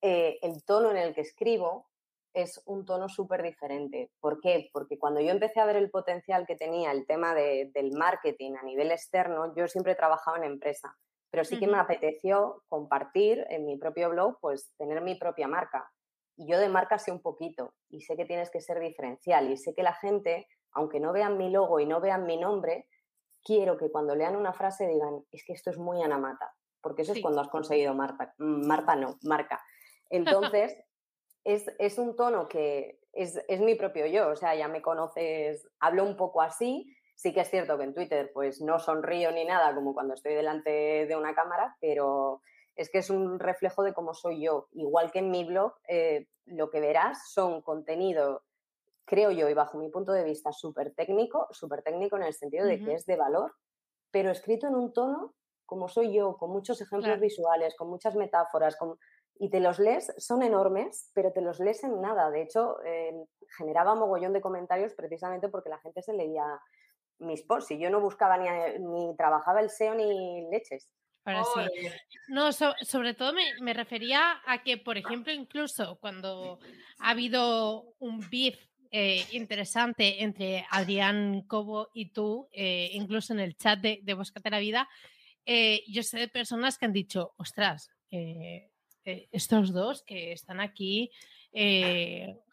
eh, el tono en el que escribo es un tono súper diferente. ¿Por qué? Porque cuando yo empecé a ver el potencial que tenía el tema de, del marketing a nivel externo, yo siempre he trabajado en empresa, pero sí que me apeteció compartir en mi propio blog, pues tener mi propia marca. Y yo de marca sé un poquito y sé que tienes que ser diferencial y sé que la gente aunque no vean mi logo y no vean mi nombre, quiero que cuando lean una frase digan, es que esto es muy Anamata, porque eso es cuando has conseguido Marta, mm, Marta no, marca. Entonces, es, un tono que es, mi propio yo, o sea, ya me conoces, hablo un poco así, sí que es cierto que en Twitter pues no sonrío ni nada como cuando estoy delante de una cámara, pero es que es un reflejo de cómo soy yo. Igual que en mi blog, eh, lo que verás son contenido creo yo, y bajo mi punto de vista, súper técnico, súper técnico en el sentido de que es de valor, pero escrito en un tono como soy yo, con muchos ejemplos visuales, con muchas metáforas, y te los lees, son enormes, pero te los lees en nada. De hecho, eh, generaba mogollón de comentarios precisamente porque la gente se leía mis posts y yo no buscaba ni, ni trabajaba el SEO ni leches. No, sobre todo me, me, refería a que, por ejemplo, incluso cuando ha habido un beef eh, interesante entre Adrián Cobo y tú, eh, incluso en el chat de, de Búscate la Vida, eh, yo sé de personas que han dicho, ostras, estos dos que están aquí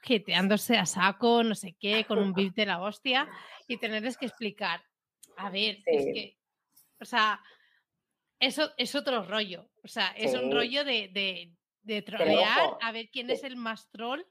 jeteándose a saco, no sé qué, con un beat de la hostia, y tenerles que explicar, a ver, es que, o sea, eso es otro rollo, o sea, es un rollo de, de, de trolear, a ver quién es el más troll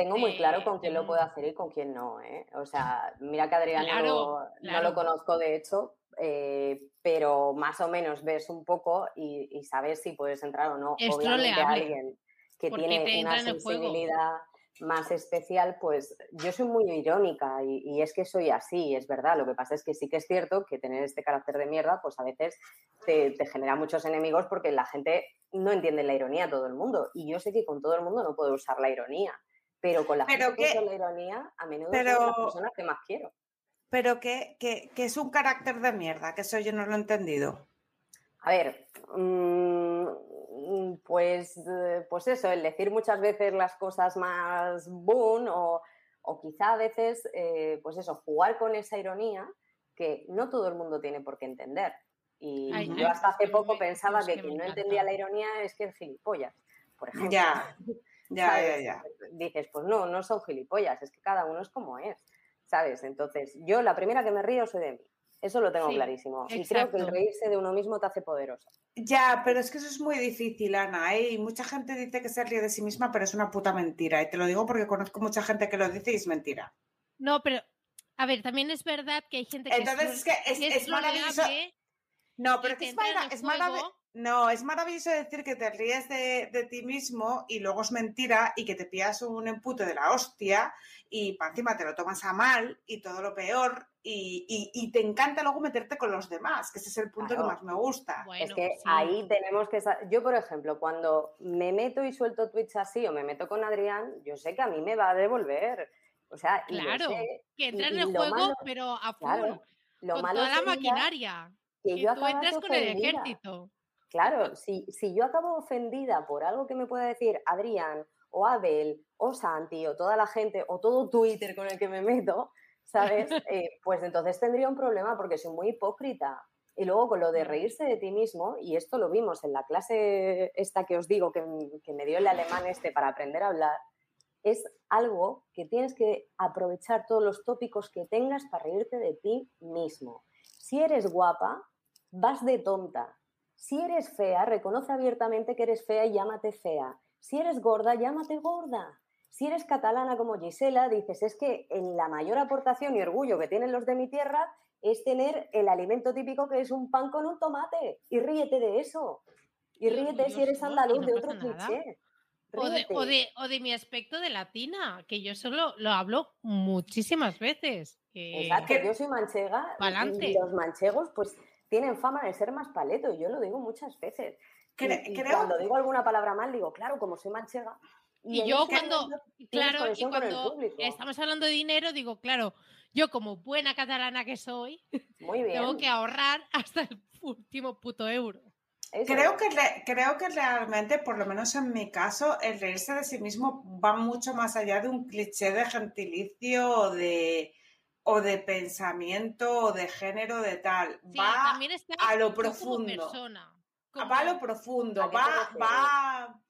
tengo muy claro con quién lo puedo hacer y con quién no, ¿eh? O sea, mira que Adrián no, lo conozco de hecho, eh, pero más o menos ves un poco y, sabes si puedes entrar o no. Es Obviamente alguien que tiene una sensibilidad más especial, pues yo soy muy irónica y, es que soy así, es verdad. Lo que pasa es que sí que es cierto que tener este carácter de mierda, pues a veces te, te genera muchos enemigos porque la gente no entiende la ironía todo el mundo. Y yo sé que con todo el mundo no puedo usar la ironía pero con la gente que, la ironía, a menudo son las personas que más quiero. Pero que, es un carácter de mierda, que eso yo no lo he entendido. A ver, mm, pues, eh, pues eso, el decir muchas veces las cosas más boom o, quizá a veces, eh, pues eso, jugar con esa ironía que no todo el mundo tiene por qué entender. Y yo hasta hace poco pensaba que quien no entendía la ironía es que es gilipollas, por ejemplo. Ya. Ya, ya, ya. Dices, pues no, no son gilipollas, es que cada uno es como es, ¿sabes? Entonces, yo la primera que me río soy de mí. Eso lo tengo clarísimo. Y creo que el reírse de uno mismo te hace poderoso. Ya, pero es que eso es muy difícil, Ana. ¿eh? Y mucha gente dice que se ríe de sí misma, pero es una puta mentira. Y te lo digo porque conozco mucha gente que lo dice y es mentira. No, pero, a ver, también es verdad que hay gente que Entonces es, que es, maravilloso. No, pero que es, maravilloso. No, es maravilloso decir que te ríes de, ti mismo y luego es mentira y que te pillas un empute de la hostia y para encima te lo tomas a mal y todo lo peor y, te encanta luego meterte con los demás, que ese es el punto que más me gusta. es que ahí tenemos que... Yo, por ejemplo, cuando me meto y suelto tweets así o me meto con Adrián, yo sé que a mí me va a devolver. O sea, claro, que entra en el juego, pero a full, lo con toda la maquinaria. Que, yo tú entres con el ejército. Claro, si, si yo acabo ofendida por algo que me pueda decir Adrián o Abel o Santi o toda la gente o todo Twitter con el que me meto, ¿sabes? Eh, pues entonces tendría un problema porque soy muy hipócrita. Y luego con lo de reírse de ti mismo, y esto lo vimos en la clase esta que os digo que, que me dio el alemán este para aprender a hablar, es algo que tienes que aprovechar todos los tópicos que tengas para reírte de ti mismo. Si eres guapa, vas de tonta, si eres fea, reconoce abiertamente que eres fea y llámate fea. Si eres gorda, llámate gorda. Si eres catalana como Gisela, dices, es que en la mayor aportación y orgullo que tienen los de mi tierra es tener el alimento típico que es un pan con un tomate. Y ríete de eso. Y ríete si eres andaluz de otro cliché. O de, o, de, mi aspecto de latina, que yo solo lo hablo muchísimas veces. Exacto, yo soy manchega y los manchegos pues tienen fama de ser más paleto y yo lo digo muchas veces. Cuando digo alguna palabra mal digo, claro, como soy manchega. Y, yo cuando, claro, y cuando estamos hablando de dinero, digo, claro, yo como buena catalana que soy, tengo que ahorrar hasta el último puto euro. Creo que, creo que realmente, por lo menos en mi caso, el reírse de sí mismo va mucho más allá de un cliché de gentilicio o de, o de pensamiento o de género de tal. va a lo profundo. Va a lo profundo, va, va...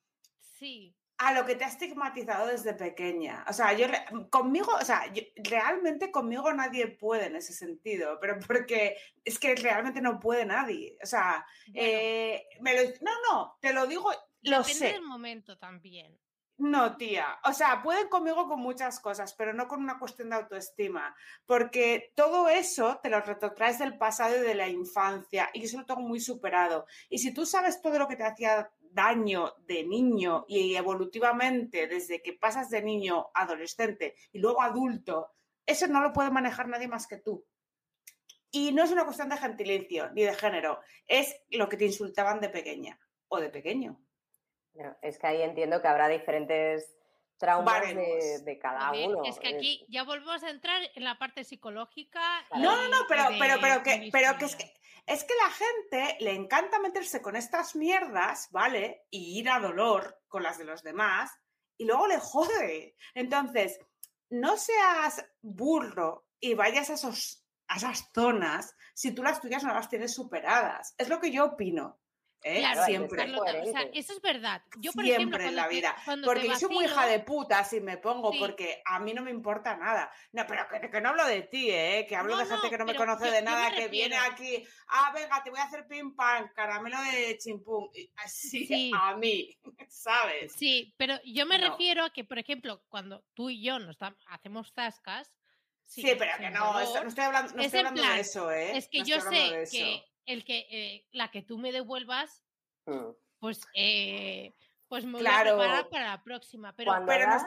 Sí a lo que te ha estigmatizado desde pequeña. O sea, yo conmigo, o sea, realmente conmigo nadie puede en ese sentido, pero porque es que realmente no puede nadie. O sea, eh, no, no, te lo digo, lo depende sé. del momento también. No, tía. O sea, pueden conmigo con muchas cosas, pero no con una cuestión de autoestima. Porque todo eso te lo retrotraes del pasado y de la infancia. Y eso lo tengo muy superado. Y si tú sabes todo lo que te hacía daño de niño y evolutivamente desde que pasas de niño a adolescente y luego adulto, eso no lo puede manejar nadie más que tú. Y no es una cuestión de gentilicio ni de género, es lo que te insultaban de pequeña o de pequeño. Es que ahí entiendo que habrá diferentes traumas de, cada uno. Es que aquí ya volvemos a entrar en la parte psicológica. No, no, no, pero, pero, pero, que, pero que es que es que la gente le encanta meterse con estas mierdas, ¿vale? Y ir a dolor con las de los demás y luego le jode. Entonces, no seas burro y vayas a, esos, a esas zonas si tú las tuyas no las tienes superadas. Es lo que yo opino. ¿Eh? siempre. eso es verdad. Yo, por siempre en la vida. porque yo soy muy hija de puta si me pongo, porque a mí no me importa nada. No, pero que, no hablo de ti, ¿eh? que hablo de gente que no me conoce de nada, que viene aquí, ah, venga, te voy a hacer pim pam, caramelo de chimpum. Así a mí, ¿sabes? Sí, pero yo me refiero a que, por ejemplo, cuando tú y yo nos hacemos zascas. Sí, pero que no, no estoy hablando, no estoy hablando de eso, ¿eh? Es que yo sé que el que eh, la que tú me devuelvas, mm. pues eh, pues me voy a preparar para la próxima. Pero,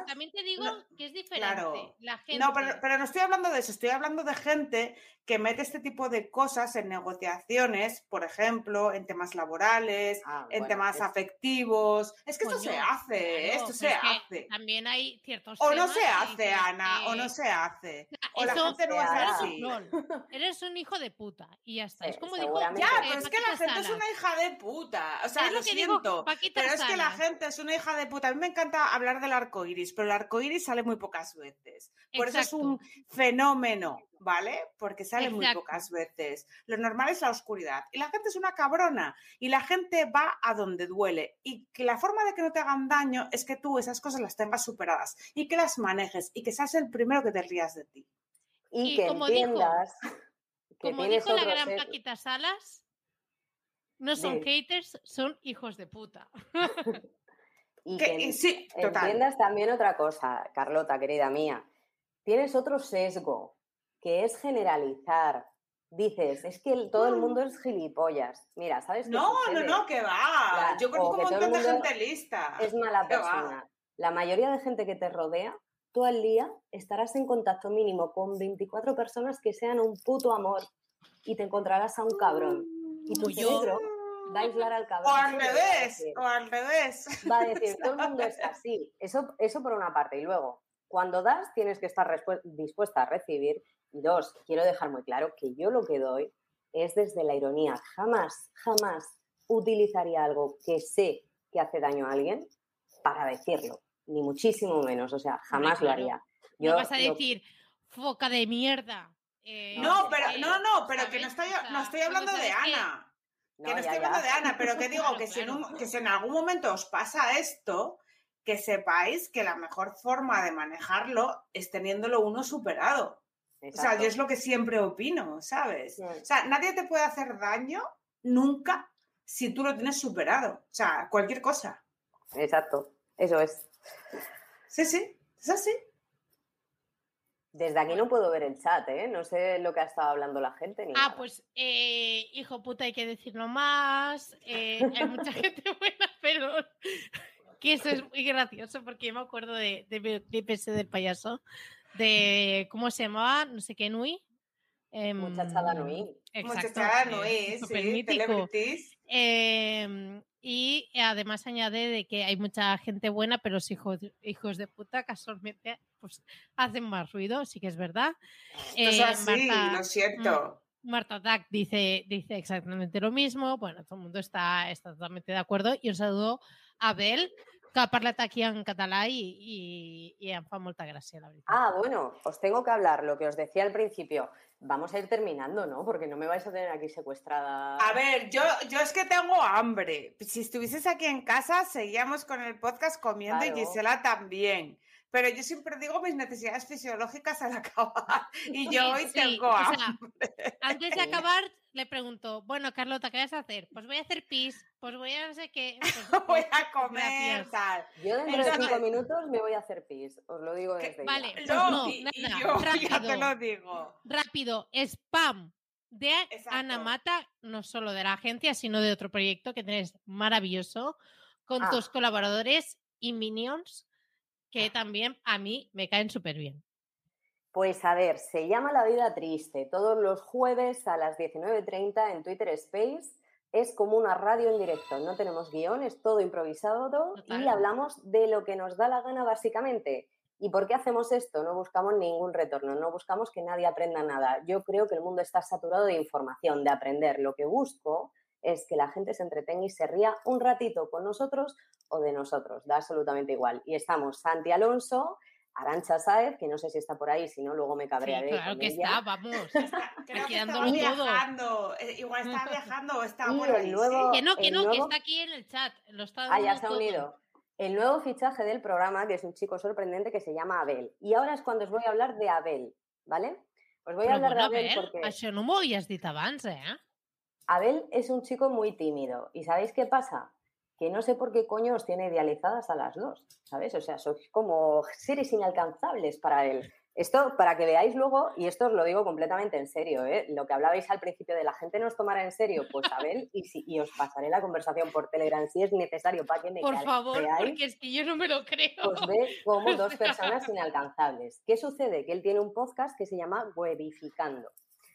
también te digo que es diferente. La gente... No, pero, pero, no estoy hablando de eso, estoy hablando de gente que mete este tipo de cosas en negociaciones, por ejemplo, en temas laborales, ah, en temas afectivos. Es que esto se hace, esto se hace. También hay ciertos. O no se hace, Ana, o no se hace. O la gente no es así. Eres un hijo de puta y ya está. es como digo. Ya, pero es que la gente es una hija de puta. O sea, lo, siento. pero es que la gente es una hija de puta. A mí me encanta hablar del arco iris, pero el arco iris sale muy pocas veces. Por eso es un fenómeno ¿vale? Porque sale muy pocas veces. Lo normal es la oscuridad. Y la gente es una cabrona. Y la gente va a donde duele. Y que la forma de que no te hagan daño es que tú esas cosas las tengas superadas. Y que las manejes. Y que seas el primero que te rías de ti. Y, que como entiendas como dijo la gran Paquita Salas, no son haters, son hijos de puta. y que, sí, entiendas también otra cosa, Carlota, querida mía. Tienes otro sesgo que es generalizar. Dices, es que todo el mundo es gilipollas. Mira, ¿sabes qué No, no, no, que va. Yo conozco un montón de gente lista. Es mala persona. La mayoría de gente que te rodea, tú al día estarás en contacto mínimo con 24 personas que sean un puto amor y te encontrarás a un cabrón. Y tu cerebro va a aislar al cabrón. O al revés, o al revés. Va a decir, todo el mundo es así. Eso, eso por una parte. Y luego, cuando das, tienes que estar dispuesta a recibir dos, quiero dejar muy claro que yo lo que doy es desde la ironía. Jamás, jamás utilizaría algo que sé que hace daño a alguien para decirlo, ni muchísimo menos. O sea, jamás lo haría. no vas a decir, foca de mierda. Eh, no, pero no, no, pero que no estoy, no estoy hablando de Ana. Que no estoy hablando de Ana, pero que digo que, si en que si en algún momento os pasa esto, que sepáis que la mejor forma de manejarlo es teniéndolo uno superado. O sea, yo es lo que siempre opino, ¿sabes? O sea, nadie te puede hacer daño nunca si tú lo tienes superado. O sea, cualquier cosa. Exacto, eso es. Sí, sí. Es así. Desde aquí no puedo ver el chat, ¿eh? No sé lo que ha estado hablando la gente. Ni Ah, nada. pues, eh, hijo puta, hay que decirlo más. eh, hay mucha gente buena, pero que eso es muy gracioso porque yo me acuerdo de, de mi clip ese del payaso, de cómo se llamaba, no sé qué, Nui. Em, Muchachada Nui. Exacto, Muchachada eh, Nui, súper sí, mítico. Y además añade de que hay mucha gente buena, pero los hijos, hijos de puta casualmente pues, hacen más ruido, sí que es verdad. Esto es Eh, así, Marta- lo siento. Marta Tac dice, dice exactamente lo mismo. Bueno, todo el mundo está, está totalmente de acuerdo. Y un saludo a Abel, que ha parlat aquí en català i, i, i em fa molta gràcia, la veritat. Ah, bueno, os tengo que hablar lo que os decía al principio. Vamos a ir terminando, ¿no? Porque no me vais a tener aquí secuestrada. A ver, yo, yo es que tengo hambre. Si estuvieses aquí en casa, seguíamos con el podcast comiendo Claro. y Gisela también. Pero yo siempre digo mis necesidades fisiológicas al acabar. Y yo Sí, hoy sí, tengo o hambre. sea, Antes de acabar, le pregunto, bueno, Carlota, ¿qué vas a hacer? Pues voy a hacer pis, pues voy a no sé qué. pues- Voy pues, a comer, gracias. tal. Yo dentro de cinco minutos me voy a hacer pis, os lo digo Que- desde vale, ya. Pues No, no, y, y nada, yo ya te rápido. lo digo. Rápido, spam de Exacto. Ana Mata, no solo de la agencia, sino de otro proyecto que tenés maravilloso con Ah. tus colaboradores y minions que también a mí me caen súper bien. Pues a ver, se llama La Vida Triste. Todos los jueves a las 19.30 en Twitter Space. Es como una radio en directo. No tenemos guion, es todo improvisado Total. y hablamos de lo que nos da la gana básicamente. ¿Y por qué hacemos esto? No buscamos ningún retorno, no buscamos que nadie aprenda nada. Yo creo que el mundo está saturado de información, de aprender. Lo que busco es que la gente se entretenga y se ría un ratito con nosotros o de nosotros. Da absolutamente igual. Y estamos Santi Alonso, Arancha Saez, que no sé si está por ahí, si no, luego me Sí, cabrearé. claro con que ella. está, vamos. Creo que estaba viajando. eh, Igual estaba viajando o estaba Y por el ahí. nuevo- sí. Que no, que no, que está aquí en el chat. Lo está Ah, ya ha todo. unido. El nuevo fichaje del programa, que es un chico sorprendente que se llama Abel. Y ahora es cuando os voy a hablar de Abel, ¿vale? Os voy a Però hablar bueno, de Abel Abel, porque això no m'ho havies dit abans, eh? Abel es un chico muy tímido. ¿Y sabéis qué pasa? Que no sé por qué coño os tiene idealizadas a las dos, ¿sabes? O sea, sois como seres inalcanzables para él. Esto, para que veáis luego, y esto os lo digo completamente en serio, ¿eh? lo que hablabais al principio de la gente nos tomará en serio, pues Abel, y, si, y os pasaré la conversación por Telegram si es necesario para que me Por favor, veáis porque es que yo no me lo creo. os ve como dos personas inalcanzables. ¿Qué sucede? Que él tiene un podcast que se llama Webificando,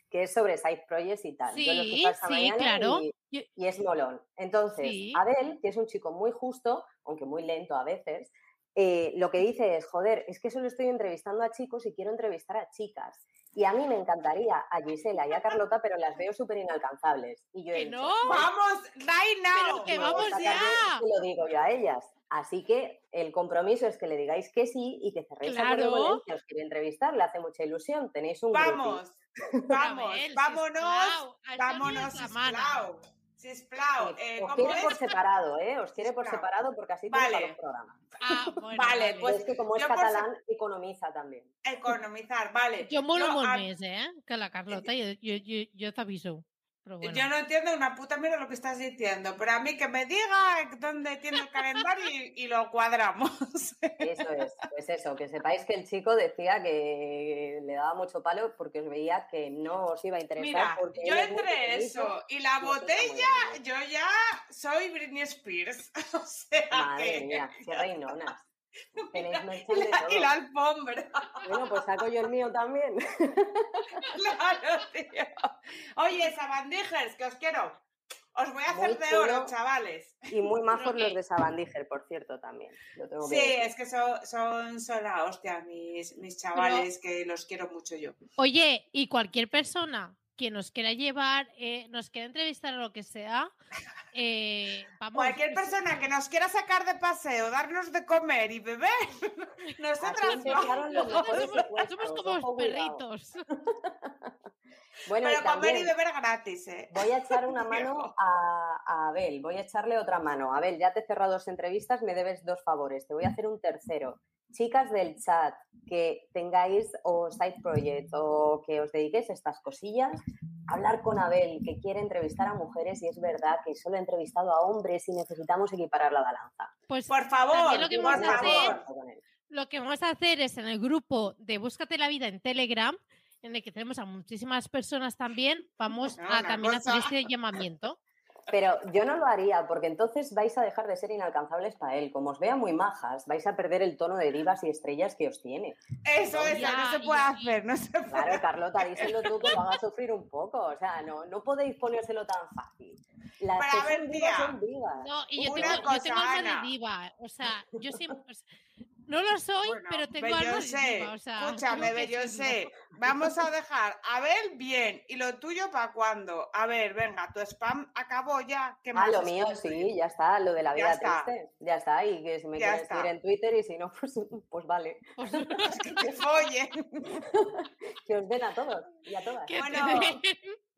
que es sobre side projects y tal. Yo lo Sí, esta sí, mañana claro. y, Yo- y es molón. Entonces, Sí. Abel, que es un chico muy justo, aunque muy lento a veces, eh, lo que dice es, joder, es que solo estoy entrevistando a chicos y quiero entrevistar a chicas. Y a mí me encantaría a Gisela y a Carlota, pero las veo súper inalcanzables. Y yo he Que dicho, no. Vamos, right now. Pero que vamos ya. Se lo digo yo a ellas. Así que el compromiso es que le digáis que sí y que cerréis acuerdo Claro. él, que os quiere entrevistar, le hace mucha ilusión. Tenéis un. Vamos, vamos, Abel, vámonos, això vámonos, no sisplau. Eh, os ¿cómo quiere por separado, ¿eh? Os quiere por separado porque así tiene para Vale. los programas. Ah, bueno, Vale, vale. Pues es que como es yo se- catalán, economiza también. Economizar, vale. Jo molo Yo, molt a- més, eh? Que la Carlota, jo, jo, jo, jo t'aviso. Bueno. Yo no entiendo una puta mierda lo que estás diciendo, pero a mí que me diga dónde tiene el calendario y, y lo cuadramos. Eso es, pues eso, que sepáis que el chico decía que le daba mucho palo porque os veía que no os iba a interesar. Mira, porque yo entre eso y la y botella, yo ya soy Britney Spears. O sea Madre que- mía, qué reinonas. Tenéis y, merchan de la, y todo. la alfombra. Bueno, pues saco yo el mío también. Claro, tío. Oye, sabandijers, que os quiero. Os voy a hacer Muy de oro, chavales. Y muy majos los de Sabandíger, por cierto, también. Lo tengo que Sí, es que son, son, son la hostia, mis, mis chavales, que los quiero mucho yo. Oye, y cualquier persona que nos quiera llevar, eh, nos quiera entrevistar o lo que sea, eh, vamos. Cualquier persona que nos quiera sacar de paseo, darnos de comer y beber, nosotras los mejores somos, somos como perritos. Bueno, Pero comer y beber gratis, ¿eh? voy a echar una mano a, a Abel, voy a echarle otra mano. Abel, ya te he cerrado dos entrevistas, me debes dos favores, te voy a hacer un tercero. Chicas del chat, que tengáis o side project o que os dediquéis a estas cosillas, hablar con Abel, que quiere entrevistar a mujeres y es verdad que solo ha entrevistado a hombres y necesitamos equiparar la balanza. Pues Por favor, también lo que por vamos a hacer. Lo que vamos a hacer es en el grupo de Búscate la vida en Telegram, en el que tenemos a muchísimas personas también, vamos Ah, a también hacer este llamamiento. Pero yo no lo haría, porque entonces vais a dejar de ser inalcanzables para él. Como os vea muy majas, vais a perder el tono de divas y estrellas que os tiene. Eso, eso, Ya, no se puede hacer, no se puede. Claro, Carlota, díselo tú que lo haga sufrir un poco. O sea, no, no podéis ponérselo tan fácil. Las Pero que a ver, son divas son divas. No, y yo Una tengo, yo cosa, tengo alma Ana. de diva. O sea, yo siempre. No lo soy, Bueno, pero tengo sé, diva. O sea, escúchame. Vamos a dejar a ver bien. ¿Y lo tuyo para cuándo? A ver, venga, tu spam acabó ya. ¿Qué Ah, más lo mío sí, ya está, lo de la Ya vida está. triste. Ya está, y que si me Ya quieres está. seguir en Twitter y si no, pues, pues vale. Pues, Que te follen. Que os den a todos y a todas. que Bueno.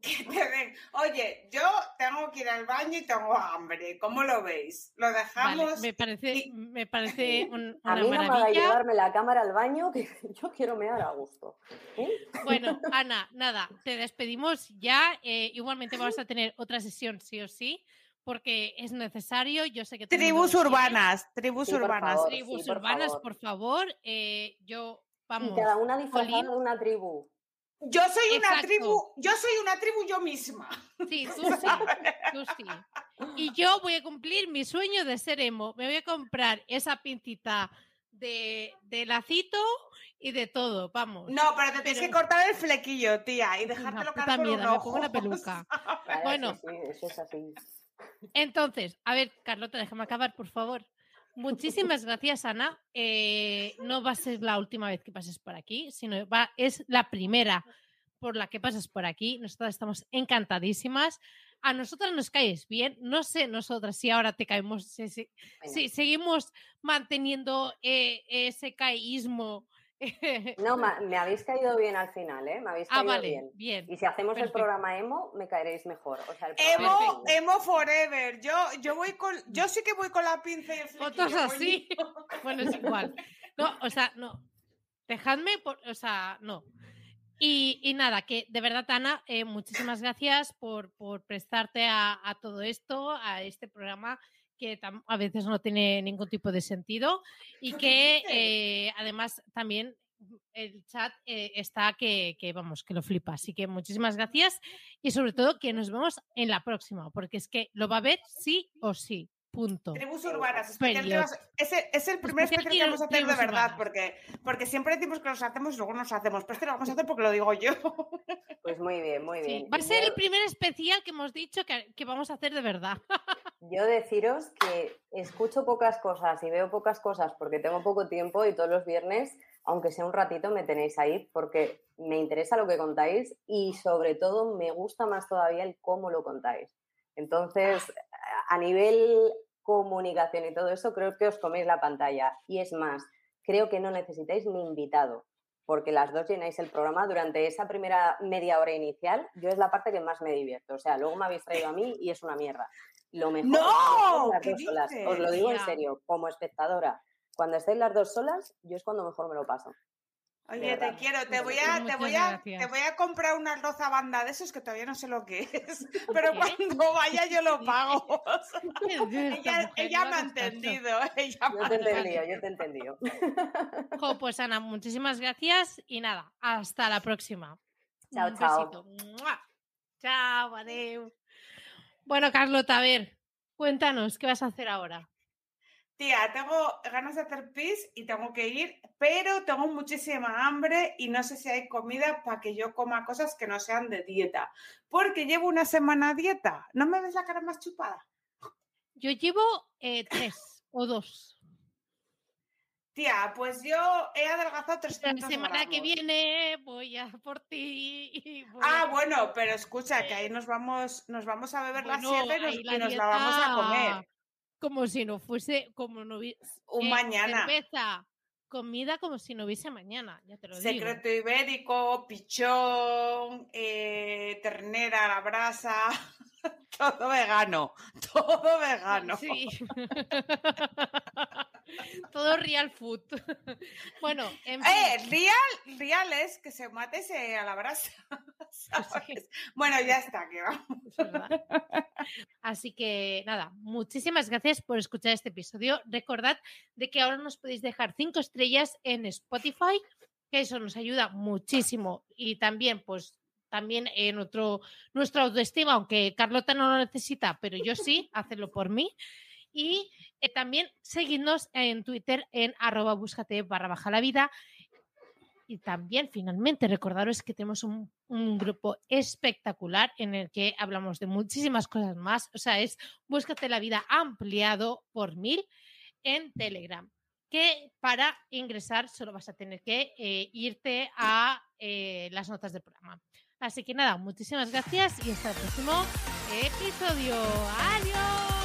Que te den. Oye, yo tengo que ir al baño y tengo hambre. ¿Cómo lo veis? ¿Lo Vale, dejamos? me parece, y- me parece un- A una mí no maravilla. llevarme la cámara al baño, que yo quiero mear a gusto. ¿eh? Bueno, Ana, nada, te despedimos ya. eh, igualmente vamos a tener otra sesión sí o sí, porque es necesario. Yo sé que Tribus urbanas, tribus Sí, por urbanas. favor. Tribus Sí, por urbanas, favor. por favor. eh, yo, vamos. Y cada una disfrazada de una tribu. Yo soy una tribu, yo soy una tribu yo misma. Sí, tú sí, tú sí. Y yo voy a cumplir mi sueño de ser emo. Me voy a comprar esa pintita de, de lacito y de todo, vamos. No, pero te tienes Pero- que cortar el flequillo, tía, y dejártelo caer por mierda, un me ojo. pongo una peluca. Bueno. sí, sí, eso es así. Entonces, a ver, Carlota, déjame acabar, por favor. Muchísimas gracias, Ana. Eh, no va a ser la última vez que pases por aquí, sino va, es la primera por la que pasas por aquí. Nosotras estamos encantadísimas. A nosotras nos caes bien. No sé nosotras si ahora te caemos, si, si- Venga. si seguimos manteniendo eh, ese caísmo. No, me habéis caído bien al final, ¿eh? Me habéis ah, caído vale, bien. bien. Y si hacemos el programa emo, me caeréis mejor. O sea, el Emo, emo forever. Yo, yo voy con, yo sí que voy con la pinza y el flequillo. Fotos así. Bueno, es igual. No, o sea, no. Dejadme, por- o sea, no. Y, y nada, que de verdad, Ana, eh, muchísimas gracias por, por prestarte a, a todo esto, a este programa que a veces no tiene ningún tipo de sentido y que eh, además también el chat eh, está que, que, vamos, que lo flipa. Así que muchísimas gracias y sobre todo que nos vemos en la próxima, porque es que lo va a ver sí o sí. Punto. Tribus urbanas. vas- ese es el primer Especial especial que vamos a hacer de verdad, urbanas. porque, porque siempre decimos que los hacemos y luego no los hacemos. Pero es que lo vamos a hacer porque lo digo yo. Pues muy bien, muy Sí, bien. va a ser el primer especial que hemos dicho que, que vamos a hacer de verdad. Yo deciros que escucho pocas cosas y veo pocas cosas porque tengo poco tiempo y todos los viernes, aunque sea un ratito, me tenéis ahí porque me interesa lo que contáis y sobre todo me gusta más todavía el cómo lo contáis. Entonces, a nivel comunicación y todo eso, creo que os coméis la pantalla. Y es más, creo que no necesitáis ni invitado porque las dos llenáis el programa durante esa primera media hora inicial. Yo es la parte que más me divierto. O sea, luego me habéis traído a mí y es una mierda. Lo mejor ¡No! es las ¿Qué dos solas. Os lo digo en serio, como espectadora. Cuando estáis las dos solas, yo es cuando mejor me lo paso. Oye, te quiero, te Pues voy a, te voy a, te voy a comprar una roza banda de esos que todavía no sé lo que es, pero ¿Qué? cuando vaya yo lo pago. O sea, Esta ella me ha entendido, ella me Yo ha te he entendido, yo te he entendido. Jo, pues Ana, muchísimas gracias y nada, hasta la próxima. Chao, Un chao. besito. Chao, adeu. Bueno, Carlota, a ver, cuéntanos, ¿qué vas a hacer ahora? Tía, tengo ganas de hacer pis y tengo que ir, pero tengo muchísima hambre y no sé si hay comida para que yo coma cosas que no sean de dieta, porque llevo una semana a dieta. ¿No me ves la cara más chupada? Yo llevo eh, tres o dos. Tía, pues yo he adelgazado La 300 semana que viene voy a por ti. y voy Ah, a- bueno, pero escucha, que ahí nos vamos, nos vamos a beber Bueno, la sierra y nos, la vamos a comer. Como si no fuese, como no hubiese. Un mañana. Cerveza, comida como si no hubiese mañana, ya te lo digo. Secreto ibérico, pichón, eh, ternera a la brasa, todo vegano, todo vegano. Sí. Todo real food. bueno, en fin. Eh, real, real es que se mate se a la brasa. Bueno, ya está, que vamos. Así que nada, muchísimas gracias por escuchar este episodio. Recordad de que ahora nos podéis dejar cinco estrellas en Spotify, que eso nos ayuda muchísimo. Y también, pues, también en otro, nuestra autoestima, aunque Carlota no lo necesita, pero yo sí, hacerlo por mí. Y eh, también seguidnos en Twitter en arroba búscate barra baja la vida. Y también, finalmente, recordaros que tenemos un, grupo espectacular en el que hablamos de muchísimas cosas más. O sea, es Búscate la vida ampliado por mil en Telegram. Que para ingresar solo vas a tener que eh, irte a eh, las notas del programa. Así que nada, muchísimas gracias y hasta el próximo episodio. Adiós.